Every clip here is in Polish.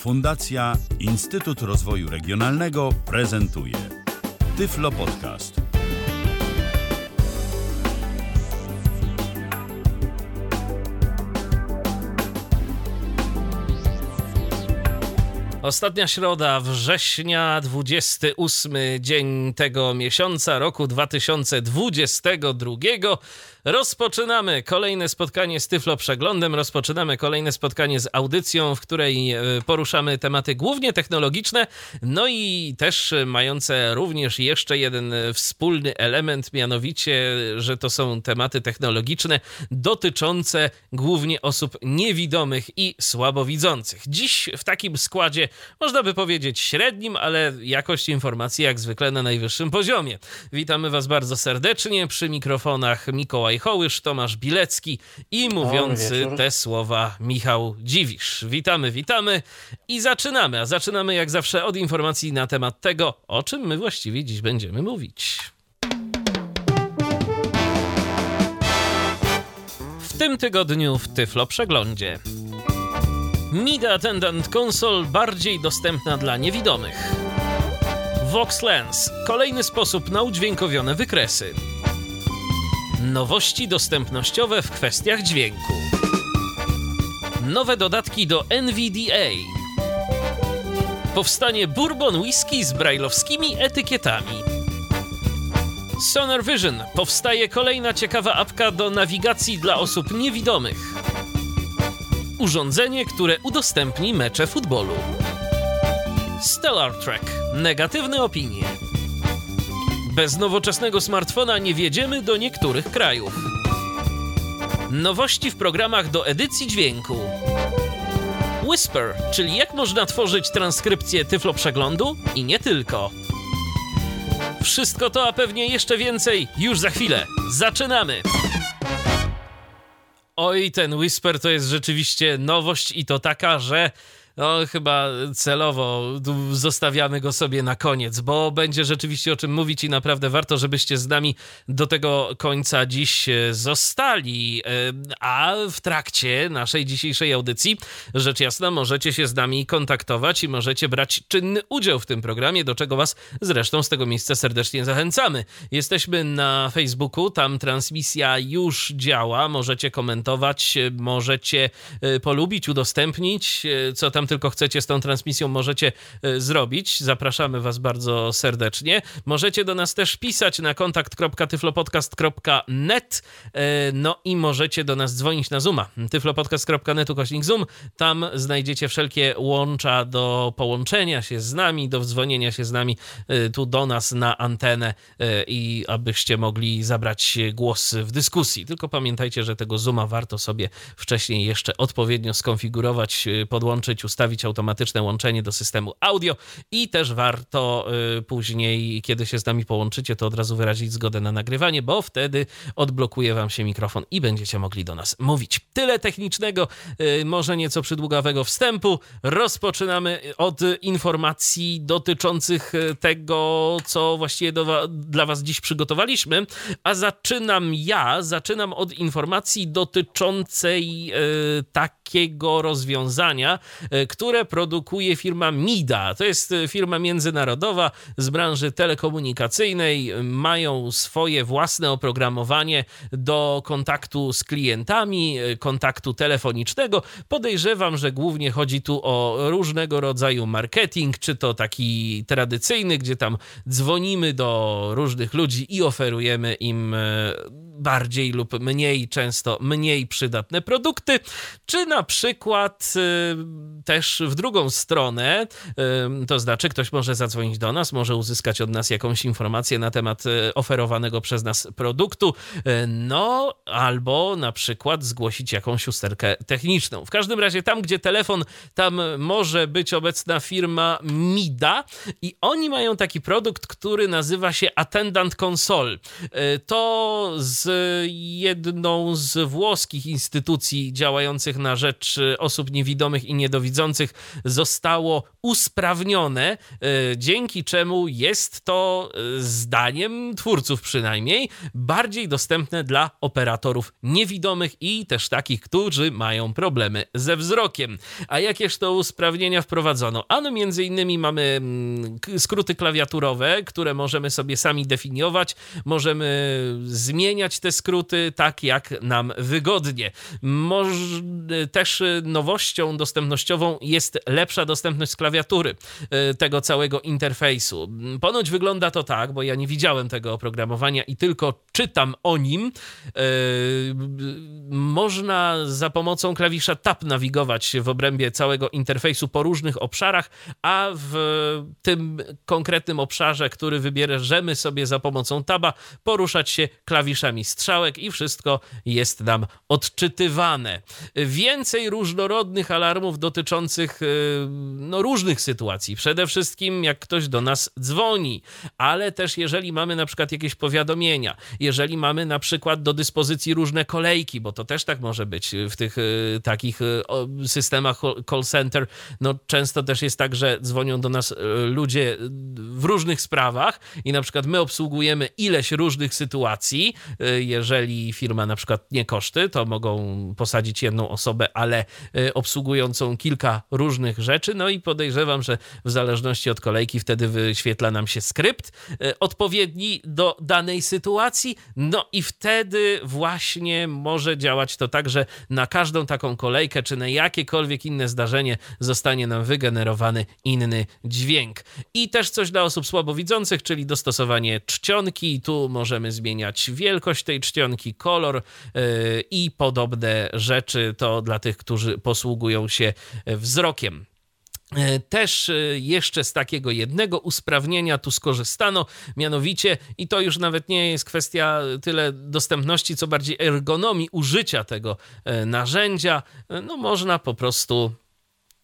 Fundacja Instytut Rozwoju Regionalnego prezentuje Tyflo Podcast. Ostatnia środa września, 28 dzień tego miesiąca roku 2022. Rozpoczynamy kolejne spotkanie z Tyflo Przeglądem, rozpoczynamy kolejne spotkanie z audycją, w której e, poruszamy tematy głównie technologiczne, no i też mające również jeszcze jeden wspólny element, mianowicie, że to są tematy technologiczne dotyczące głównie osób niewidomych i słabowidzących. Dziś w takim składzie, można by powiedzieć średnim, ale jakość informacji jak zwykle na najwyższym poziomie. Witamy Was bardzo serdecznie przy mikrofonach Mikołaj Mikołaj Hołysz, Tomasz Bilecki i mówiący te słowa Michał Dziwisz. Witamy, witamy i zaczynamy. A zaczynamy jak zawsze od informacji na temat tego, o czym my właściwie dziś będziemy mówić. W tym tygodniu w Tyflo Przeglądzie. MIDA Attendant Console bardziej dostępna dla niewidomych. Vox Lens kolejny sposób na udźwiękowione wykresy. Nowości dostępnościowe w kwestiach dźwięku. Nowe dodatki do NVDA. Powstanie bourbon whisky z brajlowskimi etykietami. Sonar Vision. Powstaje kolejna ciekawa apka do nawigacji dla osób niewidomych. Urządzenie, które udostępni mecze futbolu. Stellar Trek. Negatywne opinie. Bez nowoczesnego smartfona nie wjedziemy do niektórych krajów. Nowości w programach do edycji dźwięku. Whisper, czyli jak można tworzyć transkrypcję Tyflo Przeglądu i nie tylko. Wszystko to, a pewnie jeszcze więcej, już za chwilę. Zaczynamy! Oj, ten Whisper to jest rzeczywiście nowość i to taka, że no chyba celowo zostawiamy go sobie na koniec, bo będzie rzeczywiście o czym mówić i naprawdę warto, żebyście z nami do tego końca dziś e, zostali. E, a w trakcie naszej dzisiejszej audycji, rzecz jasna, możecie się z nami kontaktować i możecie brać czynny udział w tym programie, do czego Was zresztą z tego miejsca serdecznie zachęcamy. Jesteśmy na Facebooku, tam transmisja już działa, możecie komentować, możecie e, polubić, udostępnić, co tam tylko chcecie z tą transmisją, możecie e, zrobić. Zapraszamy Was bardzo serdecznie. Możecie do nas też pisać na kontakt.tyflopodcast.net e, no i możecie do nas dzwonić na Zooma. tyflopodcast.net ukośnik Zoom. Tam znajdziecie wszelkie łącza do połączenia się z nami, do wdzwonienia się z nami e, tu do nas na antenę i abyście mogli zabrać głos w dyskusji. Tylko pamiętajcie, że tego Zooma warto sobie wcześniej jeszcze odpowiednio skonfigurować, podłączyć, ustawić automatyczne łączenie do systemu audio i też warto y, później, kiedy się z nami połączycie, to od razu wyrazić zgodę na nagrywanie, bo wtedy odblokuje wam się mikrofon i będziecie mogli do nas mówić. Tyle technicznego, y, może nieco przydługawego wstępu. Rozpoczynamy od informacji dotyczących y, tego, co właściwie do, dla was dziś przygotowaliśmy, a zaczynam ja, zaczynam od informacji dotyczącej takiego rozwiązania, które produkuje firma MIDA. To jest e, firma międzynarodowa z branży telekomunikacyjnej. Mają swoje własne oprogramowanie do kontaktu z klientami, e, kontaktu telefonicznego. Podejrzewam, że głównie chodzi tu o różnego rodzaju marketing, czy to taki tradycyjny, gdzie tam dzwonimy do różnych ludzi i oferujemy im e, bardziej lub mniej, często mniej przydatne produkty, czy na przykład też w drugą stronę, to znaczy ktoś może zadzwonić do nas, może uzyskać od nas jakąś informację na temat e, oferowanego przez nas produktu, e, no albo na przykład zgłosić jakąś usterkę techniczną. W każdym razie tam, gdzie telefon, tam może być obecna firma MIDA i oni mają taki produkt, który nazywa się Attendant Console. E, to z jedną z włoskich instytucji działających na rzecz osób niewidomych i niedowidzących zostało usprawnione, dzięki czemu jest to, zdaniem twórców przynajmniej, bardziej dostępne dla operatorów niewidomych i też takich, którzy mają problemy ze wzrokiem. A jakież to usprawnienia wprowadzono? Ano między innymi mamy mm, skróty klawiaturowe, które możemy sobie sami definiować, możemy zmieniać te skróty tak, jak nam wygodnie. Moż, też nowością dostępnościową jest lepsza dostępność klawiatury e, tego całego interfejsu. Ponoć wygląda to tak, bo ja nie widziałem tego oprogramowania i tylko czytam o nim. E, można za pomocą klawisza Tab nawigować w obrębie całego interfejsu po różnych obszarach, a w tym konkretnym obszarze, który wybierzemy sobie za pomocą Taba, poruszać się klawiszami strzałek i wszystko jest nam odczytywane. Więcej różnorodnych alarmów dotyczących e, no, różnych sytuacji. Przede wszystkim jak ktoś do nas dzwoni, ale też jeżeli mamy na przykład jakieś powiadomienia, jeżeli mamy na przykład do dyspozycji różne kolejki, bo to też tak może być w tych e, takich systemach call center, no często też jest tak, że dzwonią do nas ludzie w różnych sprawach i na przykład my obsługujemy ileś różnych sytuacji. Jeżeli firma na przykład nie koszty, to mogą posadzić jedną osobę, ale obsługującą kilka różnych rzeczy. No i podejrzewam, że w zależności od kolejki wtedy wyświetla nam się skrypt odpowiedni do danej sytuacji. No i wtedy właśnie może działać to tak, że na każdą taką kolejkę, czy na jakiekolwiek inne zdarzenie zostanie nam wygenerowany inny dźwięk. I też coś dla osób słabowidzących, czyli dostosowanie czcionki. Tu możemy zmieniać wielkość tej czcionki, kolor yy, i podobne rzeczy. To dla tych, którzy posługują się wzrokiem. E, też e, jeszcze z takiego jednego usprawnienia tu skorzystano, mianowicie, i to już nawet nie jest kwestia tyle dostępności, co bardziej ergonomii użycia tego e, narzędzia. No, można po prostu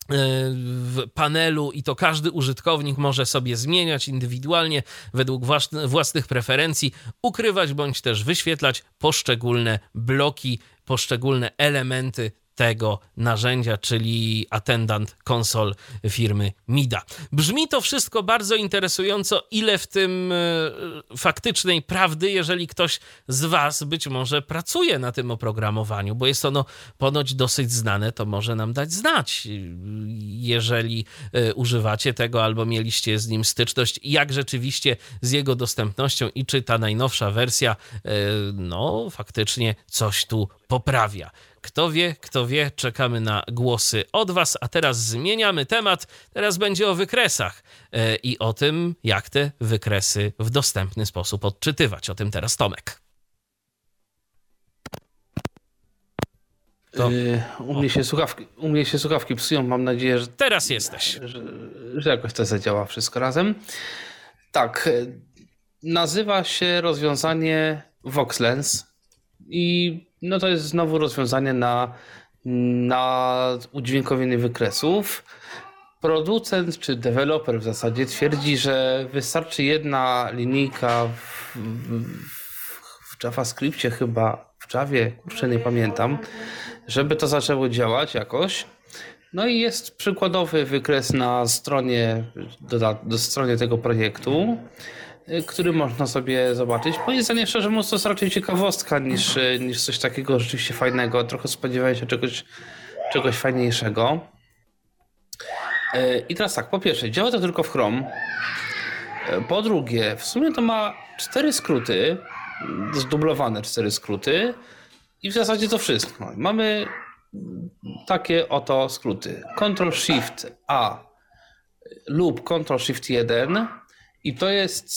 w panelu i to każdy użytkownik może sobie zmieniać indywidualnie według własnych preferencji, ukrywać bądź też wyświetlać poszczególne bloki, poszczególne elementy tego narzędzia, czyli Attendant Console firmy MIDA. Brzmi to wszystko bardzo interesująco, ile w tym e, faktycznej prawdy, jeżeli ktoś z Was być może pracuje na tym oprogramowaniu, bo jest ono ponoć dosyć znane, to może nam dać znać, jeżeli e, używacie tego albo mieliście z nim styczność, jak rzeczywiście z jego dostępnością i czy ta najnowsza wersja, e, no faktycznie coś tu poprawia. Kto wie, kto wie, czekamy na głosy od Was, a teraz zmieniamy temat. Teraz będzie o wykresach e, i o tym, jak te wykresy w dostępny sposób odczytywać. O tym teraz Tomek. To... Yy, u, mnie się słuchawki, u mnie się słuchawki psują, mam nadzieję, że... Teraz jesteś. Że, że jakoś to zadziała wszystko razem. Tak, e, nazywa się rozwiązanie VoxLens i no to jest znowu rozwiązanie na, na udźwiękowienie wykresów. Producent czy deweloper w zasadzie twierdzi, że wystarczy jedna linijka w, w, w JavaScriptie chyba, w Javie, kurczę nie pamiętam, żeby to zaczęło działać jakoś. No i jest przykładowy wykres na stronie, do, do stronie tego projektu. Y, który można sobie zobaczyć. Moim szczerze mówiąc, to jest raczej ciekawostka niż, y, niż coś takiego rzeczywiście fajnego. Trochę spodziewałem się czegoś, czegoś fajniejszego. Y, I teraz tak, po pierwsze, działa to tylko w Chrome. Po drugie, w sumie to ma cztery skróty, zdublowane cztery skróty i w zasadzie to wszystko. Mamy takie oto skróty. Ctrl Shift A lub Ctrl Shift 1 i to jest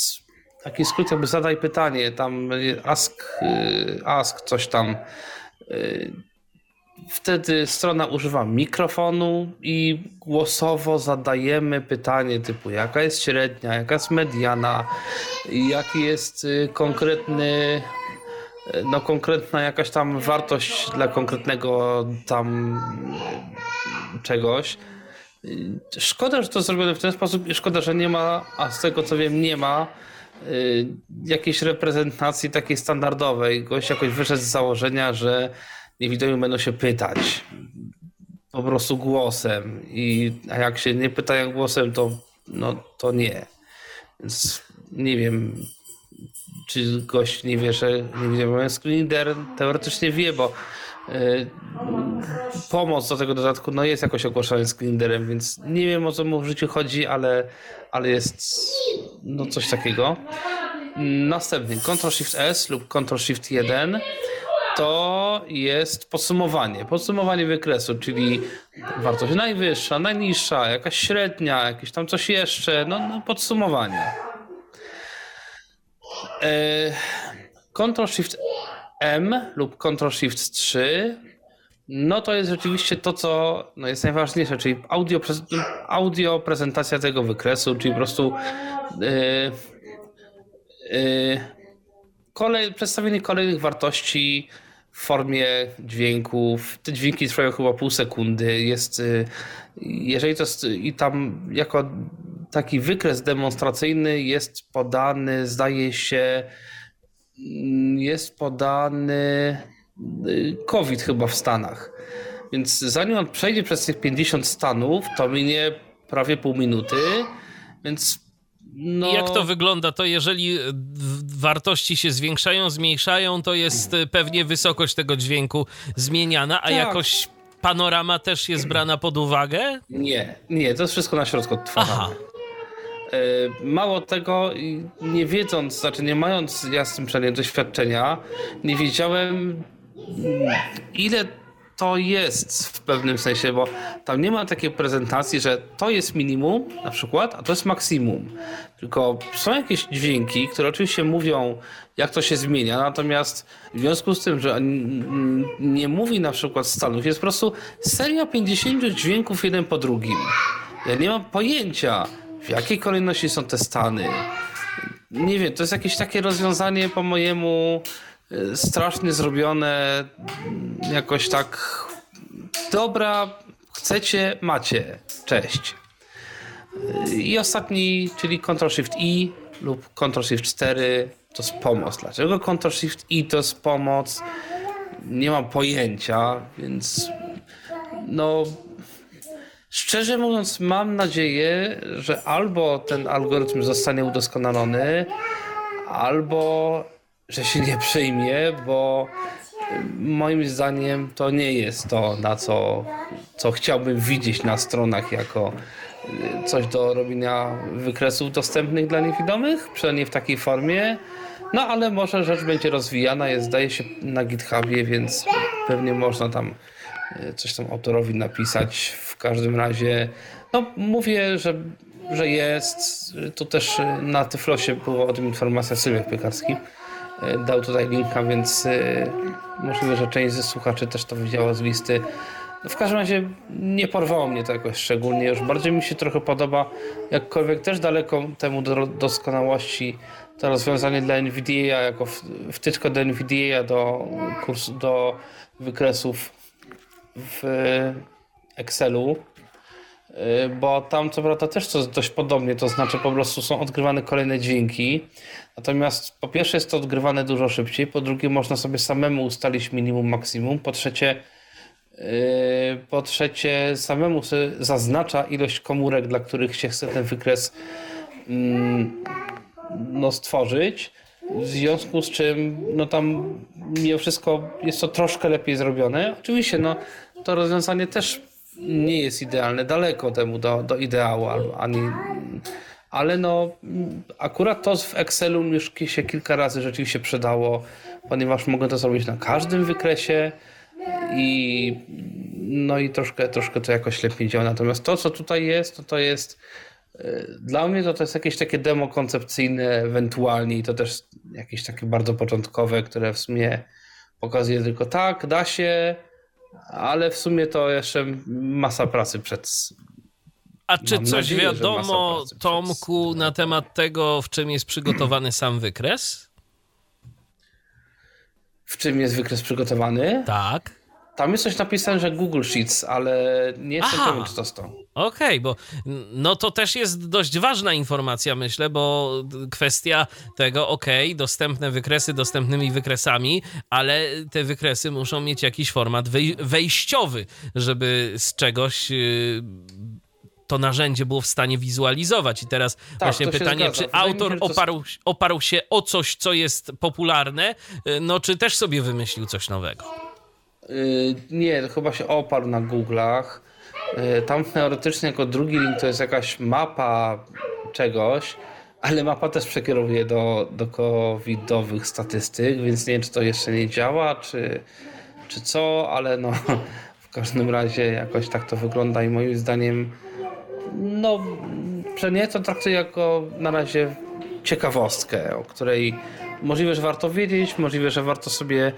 taki skrót, jakby zadaj pytanie, tam ask, y, ask coś tam. Y, wtedy strona używa mikrofonu i głosowo zadajemy pytanie typu jaka jest średnia, jaka jest mediana, jaki jest y, konkretny, no konkretna jakaś tam wartość dla konkretnego tam czegoś. Szkoda, że to zrobione w ten sposób i szkoda, że nie ma, a z tego co wiem, nie ma y, jakiejś reprezentacji takiej standardowej. Gość jakoś wyszedł z założenia, że niewidomi będą się pytać. po prostu głosem. I a jak się nie pytają głosem, to, no, to nie. Więc nie wiem, czy gość nie wie, że nie wie, screenreader teoretycznie wie, bo y, pomoc do tego dodatku no jest jakoś ogłaszany screenreaderem, więc nie wiem o co mu w życiu chodzi, ale, ale jest no coś takiego. Następny Ctrl-Shift-S lub Ctrl-Shift-1 to jest podsumowanie. Podsumowanie wykresu, czyli wartość najwyższa, najniższa, jakaś średnia, jakieś tam coś jeszcze, no, no podsumowanie. E, Ctrl-Shift M lub Ctrl-Shift 3 no to jest rzeczywiście to, co no jest najważniejsze, czyli audio, audio prezentacja tego wykresu, czyli po prostu yy, yy, kolej, przedstawienie kolejnych wartości w formie dźwięków. Te dźwięki trwają chyba pół sekundy. Jest, yy, jeżeli to jest, i tam jako taki wykres demonstracyjny jest podany, zdaje się, jest podany y, COVID chyba w Stanach. Więc zanim on przejdzie przez tych 50 stanów, to minie prawie pół minuty, więc no... Jak to wygląda? To jeżeli wartości się zwiększają, zmniejszają, to jest y, pewnie wysokość tego dźwięku zmieniana, a tak. jakoś panorama też jest brana pod uwagę? Nie, nie, to jest wszystko na środku odtwarzane. Aha. E, mało tego, nie wiedząc, znaczy nie mając ja z tym przynajmniej doświadczenia, nie wiedziałem ile to jest w pewnym sensie, bo tam nie ma takiej prezentacji, że to jest minimum na przykład, a to jest maksimum. Tylko są jakieś dźwięki, które oczywiście mówią, jak to się zmienia, natomiast w związku z tym, że nie mówi na przykład stanów, jest po prostu seria 50 dźwięków jeden po drugim. Ja nie mam pojęcia, w jakiej kolejności są te stany. Nie wiem, to jest jakieś takie rozwiązanie po mojemu y, strasznie zrobione, jakoś tak dobra, chcecie, macie, cześć. Y, I ostatni, czyli Ctrl-Shift-I lub Ctrl-Shift-4 to jest pomoc. Dlaczego Ctrl-Shift-I to jest pomoc? Nie mam pojęcia, więc no Szczerze mówiąc, mam nadzieję, że albo ten algorytm zostanie udoskonalony, albo że się nie przyjmie, bo moim zdaniem to nie jest to, na co, co chciałbym widzieć na stronach jako y, coś do robienia wykresów dostępnych dla niewidomych, przynajmniej w takiej formie. No ale może rzecz będzie rozwijana, jest zdaje się na GitHubie, więc pewnie można tam y, coś tam autorowi napisać każdym razie, no mówię, że, że jest. Tu też na Tyflosie była o tym informacja Sylwek Piekarski. E, dał tutaj linka, więc e, możliwe, że część ze słuchaczy też to widziała z listy. W każdym razie nie porwało mnie to jakoś szczególnie. Już bardziej mi się trochę podoba, jakkolwiek też daleko temu do doskonałości to rozwiązanie dla NVDA jako wtyczka do NVDA do, kursu, do wykresów w Excelu, y, bo tam co prawda też to dość podobnie, to znaczy po prostu są odgrywane kolejne dźwięki. Natomiast po pierwsze jest to odgrywane dużo szybciej, po drugie można sobie samemu ustalić minimum, maksimum, po trzecie y, po trzecie samemu zaznacza ilość komórek, dla których się chce ten wykres mm, no, stworzyć. W związku z czym no tam mimo wszystko jest to troszkę lepiej zrobione. Oczywiście no, to rozwiązanie też nie jest idealne, daleko temu do, do ideału, ani, ale no akurat to w Excelu już się kilka razy rzeczywiście przydało, ponieważ mogę to zrobić na każdym wykresie i no i troszkę, troszkę to jakoś lepiej działa. Natomiast to, co tutaj jest, to to jest e, dla mnie to, to jest jakieś takie demo koncepcyjne ewentualnie i to też jakieś takie bardzo początkowe, które w sumie pokazuje tylko tak, da się, ale w sumie to jeszcze masa pracy przed. A czy Mam coś nadzieję, wiadomo, Tomku, przed... na temat tego, w czym jest przygotowany sam wykres? W czym jest wykres przygotowany? Tak. Tam jest coś napisane, że Google Sheets, ale nie jestem pewien, czy to jest to. Okej, okay, bo no to też jest dość ważna informacja, myślę, bo kwestia tego, okej, okay, dostępne wykresy dostępnymi wykresami, ale te wykresy muszą mieć jakiś format wejściowy, żeby z czegoś y, to narzędzie było w stanie wizualizować. I teraz tak, właśnie pytanie, czy autor się, oparł, oparł się o coś, co jest popularne, y, no czy też sobie wymyślił coś nowego? Yy, nie, chyba się oparł na Google'ach. Yy, tam teoretycznie jako drugi link to jest jakaś mapa czegoś, ale mapa też przekierowuje do, do covidowych statystyk, więc nie wiem, czy to jeszcze nie działa, czy, czy co, ale no w każdym razie jakoś tak to wygląda i moim zdaniem no, że nie to traktuję jako na razie ciekawostkę, o której możliwe, że warto wiedzieć, możliwe, że warto sobie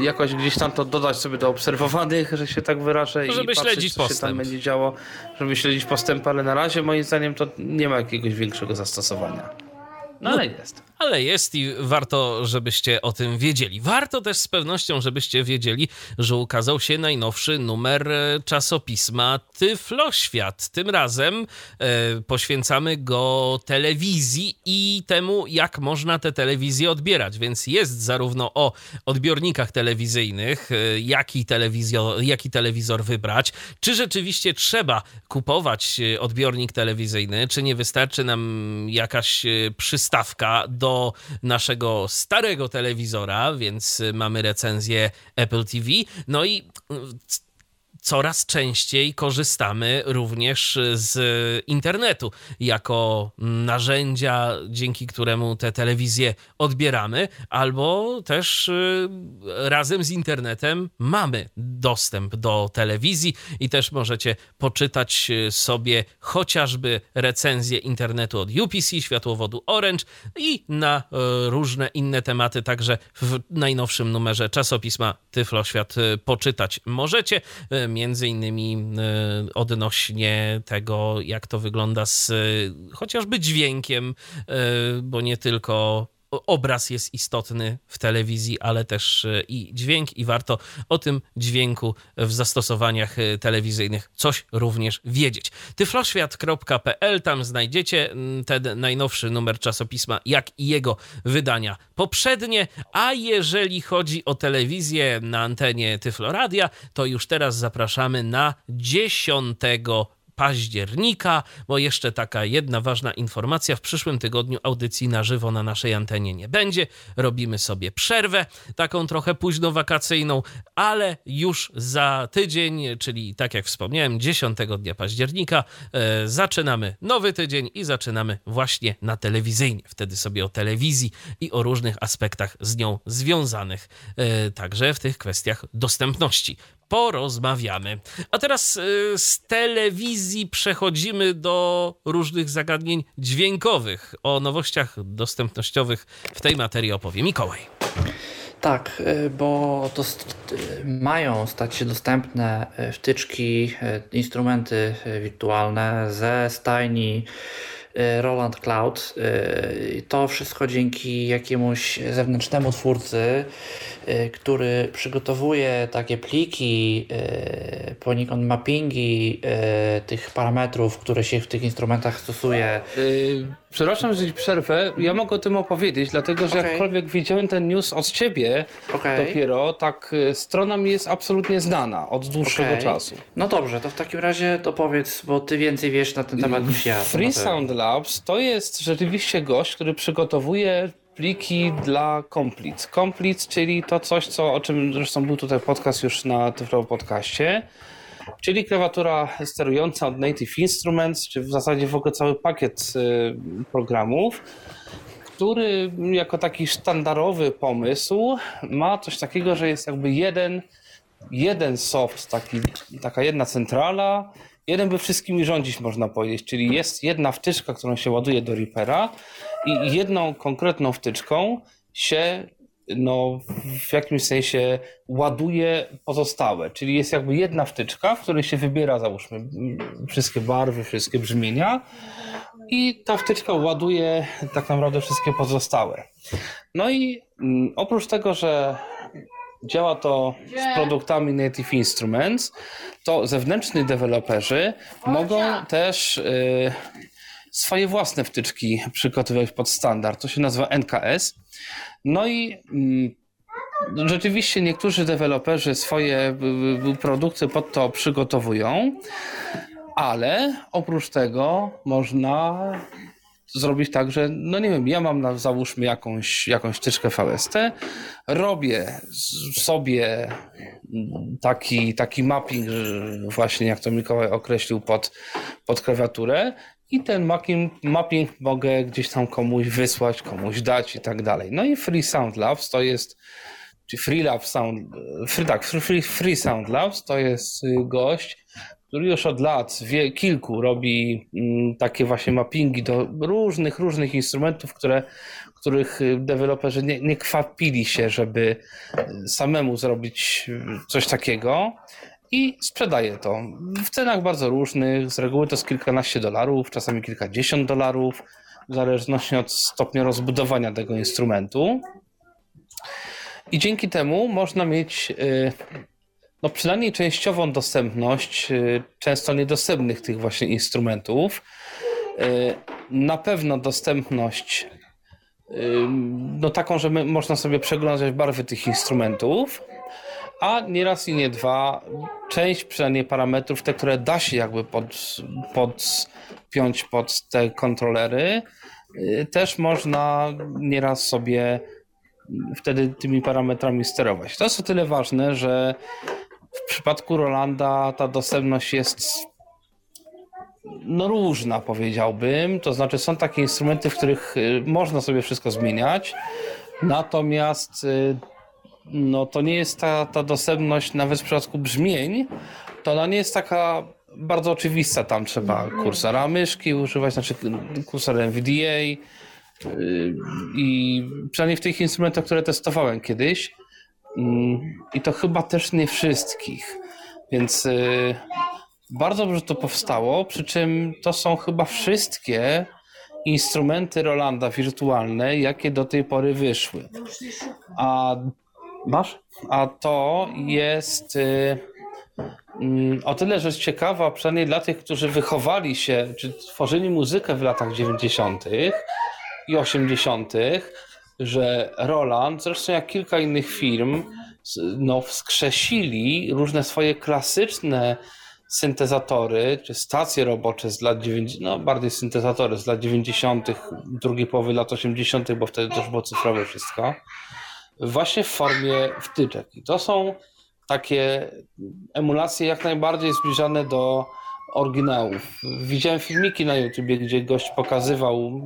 jakoś gdzieś tam to dodać sobie do obserwowanych, że się tak wyrażę żeby i patrzeć, śledzić co postęp. się tam będzie działo, żeby śledzić postęp, ale na razie moim zdaniem to nie ma jakiegoś większego zastosowania. No, no ale jest ale jest i warto, żebyście o tym wiedzieli. Warto też z pewnością, żebyście wiedzieli, że ukazał się najnowszy numer e, czasopisma Tyfloświat. Tym razem e, poświęcamy go telewizji i temu, jak można te telewizje odbierać. Więc jest zarówno o odbiornikach telewizyjnych, e, jaki, telewizor, jaki telewizor wybrać, czy rzeczywiście trzeba kupować e, odbiornik telewizyjny, czy nie wystarczy nam jakaś przystawka do do naszego starego telewizora, więc mamy recenzję Apple TV. No i coraz częściej korzystamy również z internetu jako narzędzia, dzięki któremu te telewizje odbieramy, albo też y, razem z internetem mamy dostęp do telewizji i też możecie poczytać sobie chociażby recenzję internetu od UPC, światłowodu Orange i na y, różne inne tematy, także w najnowszym numerze czasopisma Tyfloświat y, poczytać możecie między innymi e, odnośnie tego, jak to wygląda z chociażby dźwiękiem, e, bo nie tylko obraz jest istotny w telewizji, ale też e, i dźwięk, i warto o tym dźwięku w zastosowaniach e, telewizyjnych coś również wiedzieć. tyfloświat.pl, tam znajdziecie ten najnowszy numer czasopisma, jak i jego wydania poprzednie, a jeżeli chodzi o telewizję na antenie Tyfloradia, to już teraz zapraszamy na 10 października, bo jeszcze taka jedna ważna informacja. W przyszłym tygodniu audycji na żywo na naszej antenie nie będzie. Robimy sobie przerwę, taką trochę późno wakacyjną, ale już za tydzień, czyli tak jak wspomniałem, 10 dnia października, e, zaczynamy nowy tydzień i zaczynamy właśnie na telewizyjnie. Wtedy sobie o telewizji i o różnych aspektach z nią związanych, e, także w tych kwestiach dostępności porozmawiamy. A teraz y, z telewizji przechodzimy do różnych zagadnień dźwiękowych. O nowościach dostępnościowych w tej materii opowie Mikołaj. Tak, y, bo to y, mają stać się dostępne wtyczki, instrumenty wirtualne ze stajni Roland Cloud. To wszystko dzięki jakiemuś zewnętrznemu twórcy, który przygotowuje takie pliki, poniekąd mappingi tych parametrów, które się w tych instrumentach stosuje. Przepraszam, że przerwę. Ja mogę o tym opowiedzieć, dlatego że okay. jakkolwiek widziałem ten news od ciebie okay. dopiero, tak strona mi jest absolutnie znana od dłuższego okay. czasu. No dobrze, to w takim razie to powiedz, bo ty więcej wiesz na ten temat niż ja. Free Sound Labs to jest rzeczywiście gość, który przygotowuje pliki dla Complete. Complete, czyli to coś, co, o czym zresztą był tutaj podcast już na Tyflo Podcaście, czyli klawiatura sterująca od Native Instruments, czy w zasadzie w ogóle cały pakiet y, programów, który jako taki sztandarowy pomysł ma coś takiego, że jest jakby jeden, jeden soft, taki, taka jedna centrala, jeden by wszystkimi rządzić, można powiedzieć. Czyli jest jedna wtyczka, którą się ładuje do Reapera i jedną konkretną wtyczką się no, w jakimś sensie ładuje pozostałe. Czyli jest jakby jedna wtyczka, w której się wybiera, załóżmy, wszystkie barwy, wszystkie brzmienia i ta wtyczka ładuje tak naprawdę wszystkie pozostałe. No i mm, oprócz tego, że działa to z produktami Native Instruments, to zewnętrzni deweloperzy mogą też y, swoje własne wtyczki przygotowywać pod standard. To się nazywa NKS. No i y, rzeczywiście niektórzy deweloperzy swoje y, produkty pod to przygotowują, ale oprócz tego można zrobić tak, że no nie wiem, ja mam na, załóżmy jakąś, jakąś tyczkę VST, robię sobie taki, taki mapping, właśnie jak to Mikołaj określił pod, pod klawiaturę i ten mapping, mapping mogę gdzieś tam komuś wysłać, komuś dać i tak dalej. No i Free Sound Labs to jest czy Free Lab Sound, free, tak, free, free Sound Labs to jest gość, który już od lat, wie, kilku, robi mm, takie właśnie mappingi do różnych, różnych instrumentów, które, których deweloperzy nie, nie kwapili się, żeby samemu zrobić coś takiego i sprzedaje to w cenach bardzo różnych. Z reguły to jest kilkanaście dolarów, czasami kilkadziesiąt dolarów, w zależności od stopnia rozbudowania tego instrumentu. I dzięki temu można mieć y, no przynajmniej częściową dostępność y, często niedostępnych tych właśnie instrumentów. Y, na pewno dostępność y, no taką, że można sobie przeglądać barwy tych instrumentów, a nieraz i nie dwa, część przynajmniej parametrów, te, które da się jakby pod, podpiąć pod te kontrolery, też można nieraz sobie wtedy tymi parametrami sterować. To jest o tyle ważne, że w przypadku Rolanda ta dostępność jest no różna, powiedziałbym. To znaczy, są takie instrumenty, w których y, można sobie wszystko zmieniać, natomiast y, no, to nie jest ta, ta dostępność, nawet w przypadku brzmień, to ona nie jest taka bardzo oczywista. Tam trzeba kursora myszki używać, znaczy kursor NVDA. Y, I przynajmniej w tych instrumentach, które testowałem kiedyś, I to chyba też nie wszystkich. Więc y, bardzo dobrze to powstało, przy czym to są chyba wszystkie instrumenty Rolanda wirtualne, jakie do tej pory wyszły. A masz? A to jest y, mm, o tyle rzecz ciekawa, przynajmniej dla tych, którzy wychowali się, czy tworzyli muzykę w latach 90. i 80., że Roland, zresztą jak kilka innych firm, no, wskrzesili różne swoje klasyczne syntezatory, czy stacje robocze z lat 90., no bardziej syntezatory z lat 90., drugiej połowy lat 80., bo wtedy też było cyfrowe wszystko, właśnie w formie wtyczek. I to są takie emulacje jak najbardziej zbliżone do oryginałów. Widziałem filmiki na YouTubie, gdzie gość pokazywał,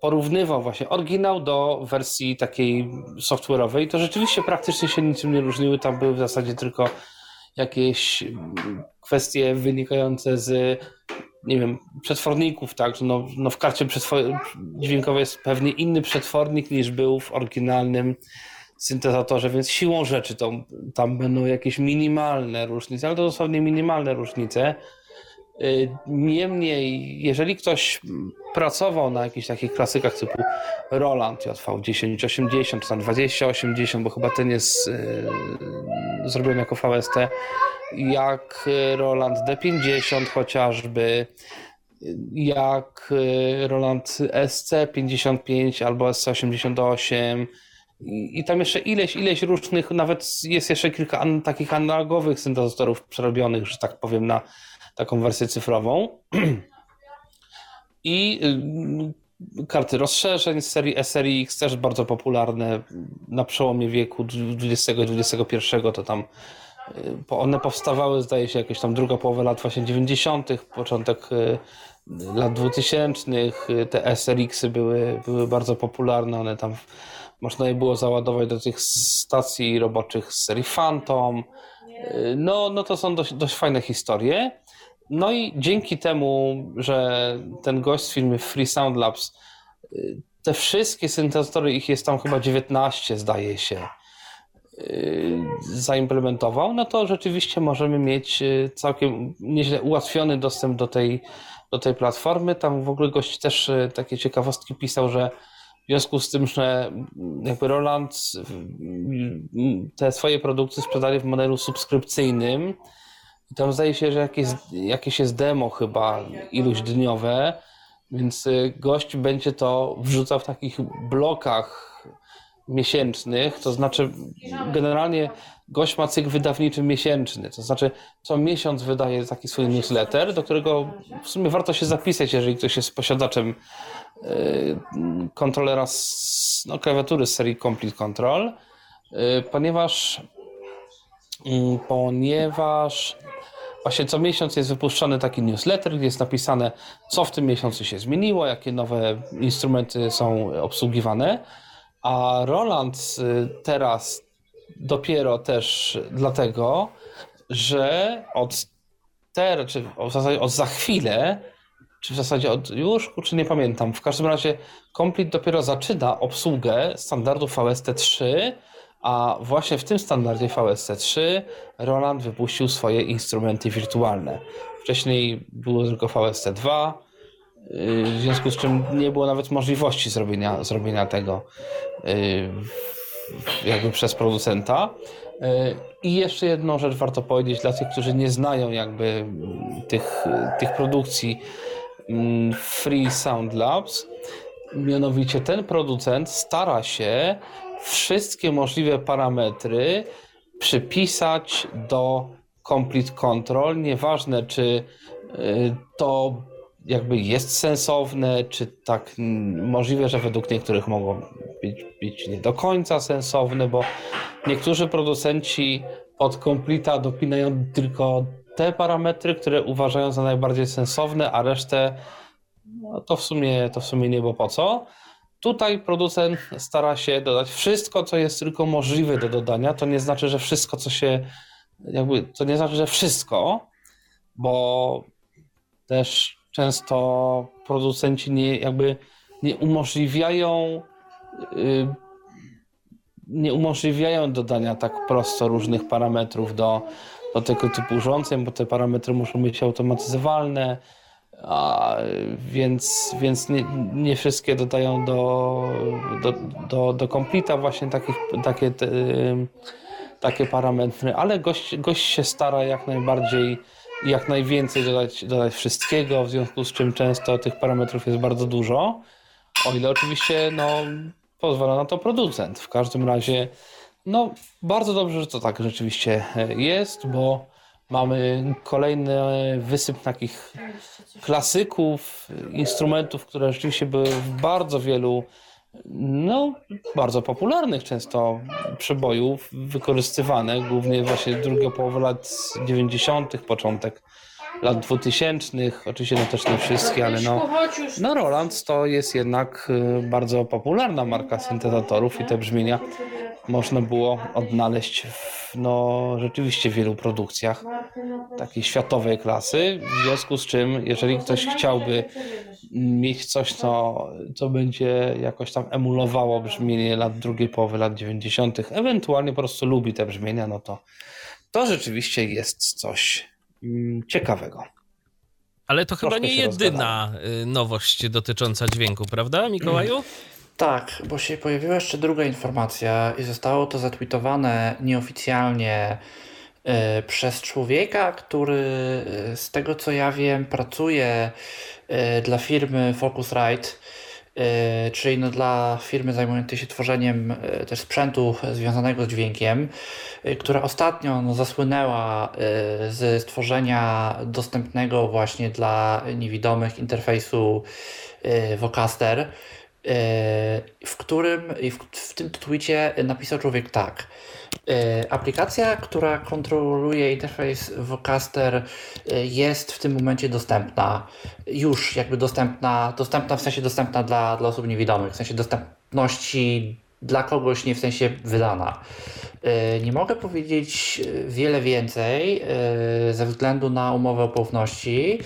porównywał właśnie oryginał do wersji takiej software'owej. To rzeczywiście praktycznie się niczym nie różniły. Tam były w zasadzie tylko jakieś kwestie wynikające z nie wiem, przetworników, tak, no, no w karcie dźwiękowej jest pewnie inny przetwornik niż był w oryginalnym syntezatorze, więc siłą rzeczy to, tam będą jakieś minimalne różnice, ale to dosłownie minimalne różnice. Y, niemniej, jeżeli ktoś pracował na jakichś takich klasykach typu Roland JV1080 czy tam 2080, bo chyba ten jest yy, zrobiony jako VST, jak Roland D50 chociażby, jak Roland SC55 albo SC88 i, i tam jeszcze ileś, ileś różnych, nawet jest jeszcze kilka an, takich analogowych syntezatorów przerobionych, że tak powiem, na taką wersję cyfrową. I y, karty rozszerzeń z serii SRX też bardzo popularne na przełomie wieku XX i XXI to tam y, one powstawały zdaje się jakieś tam druga połowa lat właśnie 90., początek y, lat 2000 te SRX-y były, były bardzo popularne, one tam można je było załadować do tych stacji roboczych z serii Phantom. No, no to są dość, dość fajne historie. No i dzięki temu, że ten gość z firmy Free Sound Labs, y, te wszystkie syntezatory, ich jest tam chyba 19, zdaje się, y, zaimplementował, no to rzeczywiście możemy mieć y, całkiem nieźle ułatwiony dostęp do tej, do tej platformy. Tam w ogóle gość też takie ciekawostki pisał, że W związku z tym, że jakby Roland te swoje produkty sprzedali w modelu subskrypcyjnym, tam zdaje się, że jakieś, jakieś jest demo chyba iluś dniowe, więc y, gość będzie to wrzucał w takich blokach miesięcznych, to znaczy generalnie gość ma cykl wydawniczy miesięczny, to znaczy co miesiąc wydaje taki swój newsletter, do którego w sumie warto się zapisać, jeżeli ktoś jest posiadaczem y, kontrolera z, no, klawiatury z serii Complete Control, y, ponieważ mm, ponieważ Właśnie co miesiąc jest wypuszczony taki newsletter, gdzie jest napisane, co w tym miesiącu się zmieniło, jakie nowe instrumenty są obsługiwane. A Roland y, teraz dopiero też dlatego, że od teraz, czy w zasadzie od za chwilę, czy w zasadzie od już, czy nie pamiętam, w każdym razie Complete dopiero zaczyna obsługę standardów VST3 a właśnie w tym standardzie VSC3 Roland wypuścił swoje instrumenty wirtualne. Wcześniej było tylko VSC2, y, w związku z czym nie było nawet możliwości zrobienia, zrobienia tego y, jakby przez producenta. Y, I jeszcze jedną rzecz warto powiedzieć dla tych, którzy nie znają jakby tych, tych produkcji mm, Free Sound Labs. Mianowicie ten producent stara się wszystkie możliwe parametry przypisać do complete control, nieważne czy y, to jakby jest sensowne, czy tak możliwe, że według niektórych mogą być, być nie do końca sensowne, bo niektórzy producenci od completa dopinają tylko te parametry, które uważają za najbardziej sensowne, a resztę no to w sumie to w sumie nie bo po co. Tutaj producent stara się dodać wszystko, co jest tylko możliwe do dodania. To nie znaczy, że wszystko, co się. Jakby, to nie znaczy, że wszystko, bo też często producenci nie, jakby nie umożliwiają. Yy, nie umożliwiają dodania tak prosto różnych parametrów do, do tego typu urządzeń, bo te parametry muszą być automatyzowalne a, więc, więc nie, nie, wszystkie dodają do, do, do, do właśnie takich, takie, te, takie parametry, ale gość, gość się stara jak najbardziej jak najwięcej dodać, dodać wszystkiego, w związku z czym często tych parametrów jest bardzo dużo, o ile oczywiście no, pozwala na to producent. W każdym razie no, bardzo dobrze, że to tak rzeczywiście jest, bo Mamy kolejny wysyp takich klasyków, instrumentów, które rzeczywiście były w bardzo wielu, no, bardzo popularnych często przebojów wykorzystywane, głównie właśnie drugiej połowy lat 90., początek lat 2000, oczywiście no też nie wszystkie, ale no, no Roland to jest jednak y, bardzo popularna marka syntezatorów i te brzmienia można było odnaleźć w no, rzeczywiście wielu produkcjach takiej światowej klasy, w związku z czym jeżeli ktoś chciałby mieć coś, co, co będzie jakoś tam emulowało brzmienie lat drugiej połowy lat 90., ewentualnie po prostu lubi te brzmienia, no to to rzeczywiście jest coś mm, ciekawego. Ale to chyba nie jedyna y, nowość dotycząca dźwięku, prawda, Mikołaju? Tak, bo się pojawiła jeszcze druga informacja i zostało to zatwitowane nieoficjalnie y, przez człowieka, który y, z tego co ja wiem pracuje y, dla firmy Focusrite, czyli no dla firmy zajmującej się tworzeniem też sprzętu związanego z dźwiękiem, która ostatnio no, zasłynęła ze stworzenia dostępnego właśnie dla niewidomych interfejsu Vocaster. E, w którym w, tym tweetie napisał człowiek tak. E, aplikacja, która kontroluje interfejs Vocaster e, jest w tym momencie dostępna. Już jakby dostępna, dostępna w sensie dostępna dla, dla osób niewidomych, w sensie dostępności dla kogoś, nie w sensie wydana. Nie mogę powiedzieć wiele więcej ze względu na umowę o poufności,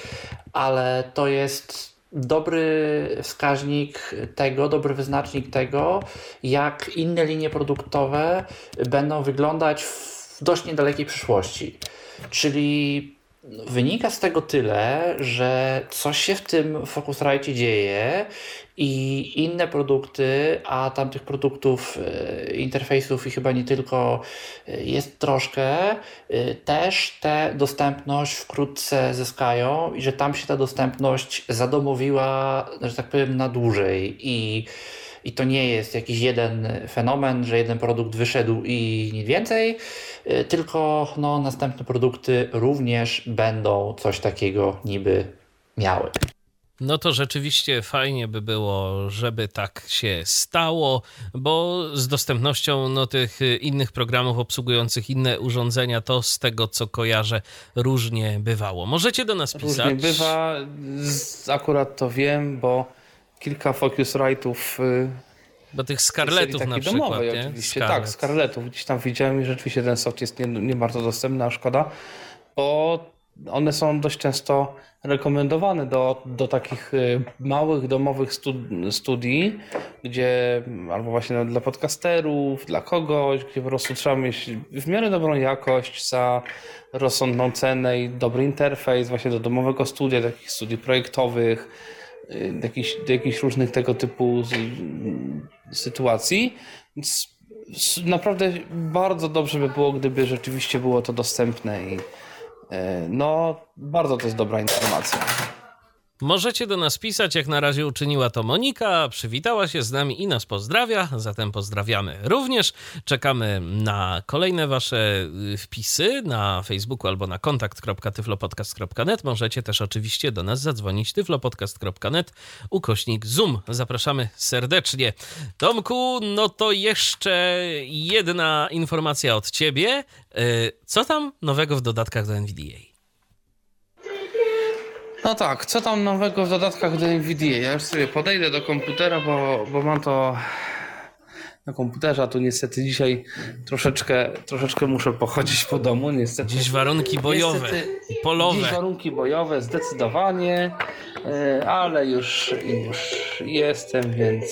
ale to jest dobry wskaźnik tego, dobry wyznacznik tego, jak inne linie produktowe będą wyglądać w dość niedalekiej przyszłości. Czyli wynika z tego tyle, że coś się w tym Focusrite dzieje i inne produkty, a tam tych produktów, e, interfejsów i chyba nie tylko e, jest troszkę, e, też tę dostępność wkrótce zyskają i że tam się ta dostępność zadomowiła, że tak powiem, na dłużej. I i to nie jest jakiś jeden fenomen, że jeden produkt wyszedł i nic więcej, tylko no, następne produkty również będą coś takiego niby miały. No to rzeczywiście fajnie by było, żeby tak się stało, bo z dostępnością no, tych innych programów obsługujących inne urządzenia, to z tego co kojarzę, różnie bywało. Możecie do nas pisać. Różnie bywa, akurat to wiem, bo kilka Focusrite'ów y, bo tych skarletów na przykład, domowej, nie? oczywiście, Scarlet. tak, skarletów. Gdzieś tam widziałem i rzeczywiście ten soft jest nie, nie bardzo dostępny, a szkoda, bo one są dość często rekomendowane do, do takich y, małych domowych studii, gdzie albo właśnie dla podcasterów, dla kogoś, gdzie po prostu trzeba mieć w miarę dobrą jakość za rozsądną cenę i dobry interfejs właśnie do domowego studia, takich studiów projektowych, do jakichś, do jakichś różnych tego typu sytuacji. Więc naprawdę bardzo dobrze by było, gdyby rzeczywiście było to dostępne i E, no, bardzo to jest dobra informacja. Możecie do nas pisać, jak na razie uczyniła to Monika, przywitała się z nami i nas pozdrawia, zatem pozdrawiamy również. Czekamy na kolejne wasze y, wpisy na Facebooku albo na kontakt.tyflopodcast.net. Możecie też oczywiście do nas zadzwonić tyflopodcast.net ukośnik Zoom. Zapraszamy serdecznie. Tomku, no to jeszcze jedna informacja od ciebie. Y, co tam nowego w dodatkach do NVDA? No tak, co tam nowego w dodatkach do NVIDIA? Ja już sobie podejdę do komputera, bo, bo mam to na komputerze, a tu niestety dzisiaj troszeczkę, troszeczkę muszę pochodzić po domu, niestety. Dziś warunki bojowe, niestety, polowe. Dziś warunki bojowe, zdecydowanie, e, ale już, już jestem, więc,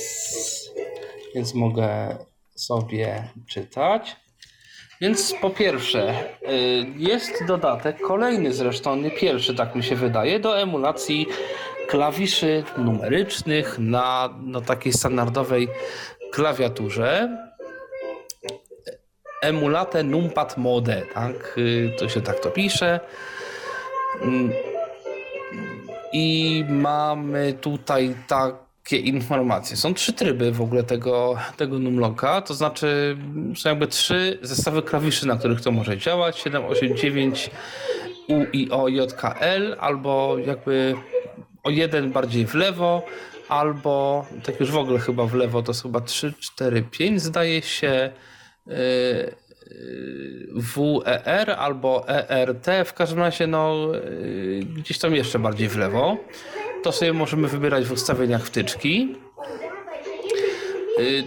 więc mogę sobie czytać. Więc po pierwsze, y, jest dodatek, kolejny zresztą, nie pierwszy, tak mi się wydaje, do emulacji klawiszy numerycznych na takiej standardowej klawiaturze. Emulate numpad mode, tak? Y, to się tak to pisze. Mm. I mamy tutaj tak informacje. Są trzy tryby w ogóle tego, tego numlocka, to znaczy są jakby trzy zestawy klawiszy, na których to może działać. 789 UIO JKL albo jakby o jeden bardziej w lewo, albo tak już w ogóle chyba w lewo to jest chyba 3, 4, 5 zdaje się. Yy, WER albo ERT, w każdym razie no, yy, gdzieś tam jeszcze bardziej w lewo to sobie możemy wybierać w ustawieniach wtyczki. Y,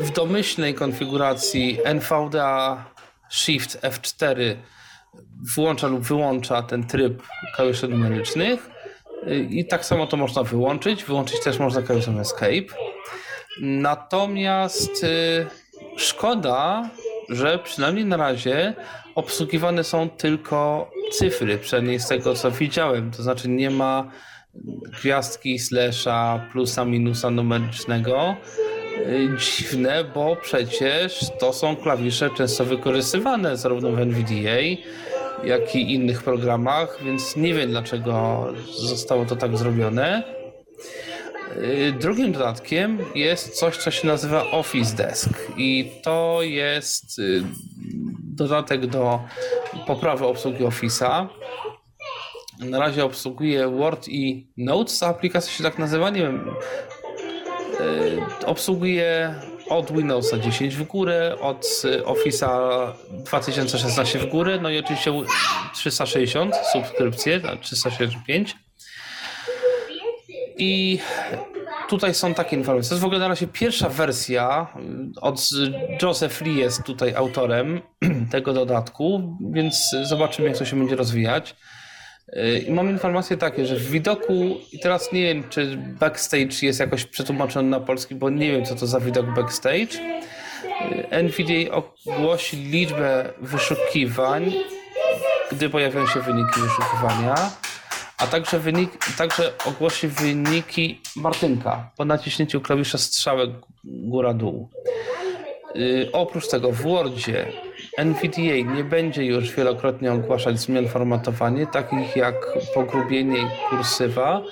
w domyślnej konfiguracji NVDA Shift F4 włącza lub wyłącza ten tryb klawiszy numerycznych y, i tak samo to można wyłączyć. Wyłączyć też można klawiszem Escape. Natomiast y, szkoda, że przynajmniej na razie obsługiwane są tylko cyfry, przynajmniej z tego co widziałem. To znaczy nie ma gwiazdki, slasha, plusa, minusa numerycznego. Y, dziwne, bo przecież to są klawisze często wykorzystywane zarówno w NVDA, jak i innych programach, więc nie wiem dlaczego zostało to tak zrobione. Y, drugim dodatkiem jest coś, co się nazywa Office Desk i to jest y, dodatek do poprawy obsługi Office'a na razie obsługuje Word i Notes, aplikacja się tak nazywa, nie wiem. Yy, obsługuje od Windowsa 10 w górę, od Office'a 2016 w górę, no i oczywiście 360 subskrypcje, 365. I tutaj są takie informacje. To jest w ogóle na razie pierwsza wersja. Od Joseph Lee jest tutaj autorem tego dodatku, więc zobaczymy, jak to się będzie rozwijać. I mam informacje takie, że w widoku, i teraz nie wiem, czy backstage jest jakoś przetłumaczony na polski, bo nie wiem, co to za widok backstage. NVDA ogłosi liczbę wyszukiwań gdy pojawią się wyniki wyszukiwania, a także, wynik, także ogłosi wyniki Martynka po naciśnięciu klawisza strzałek góra-dół. Yy, oprócz tego w Wordzie NVDA nie będzie już wielokrotnie ogłaszać zmian formatowania, takich jak pogrubienie kursywa,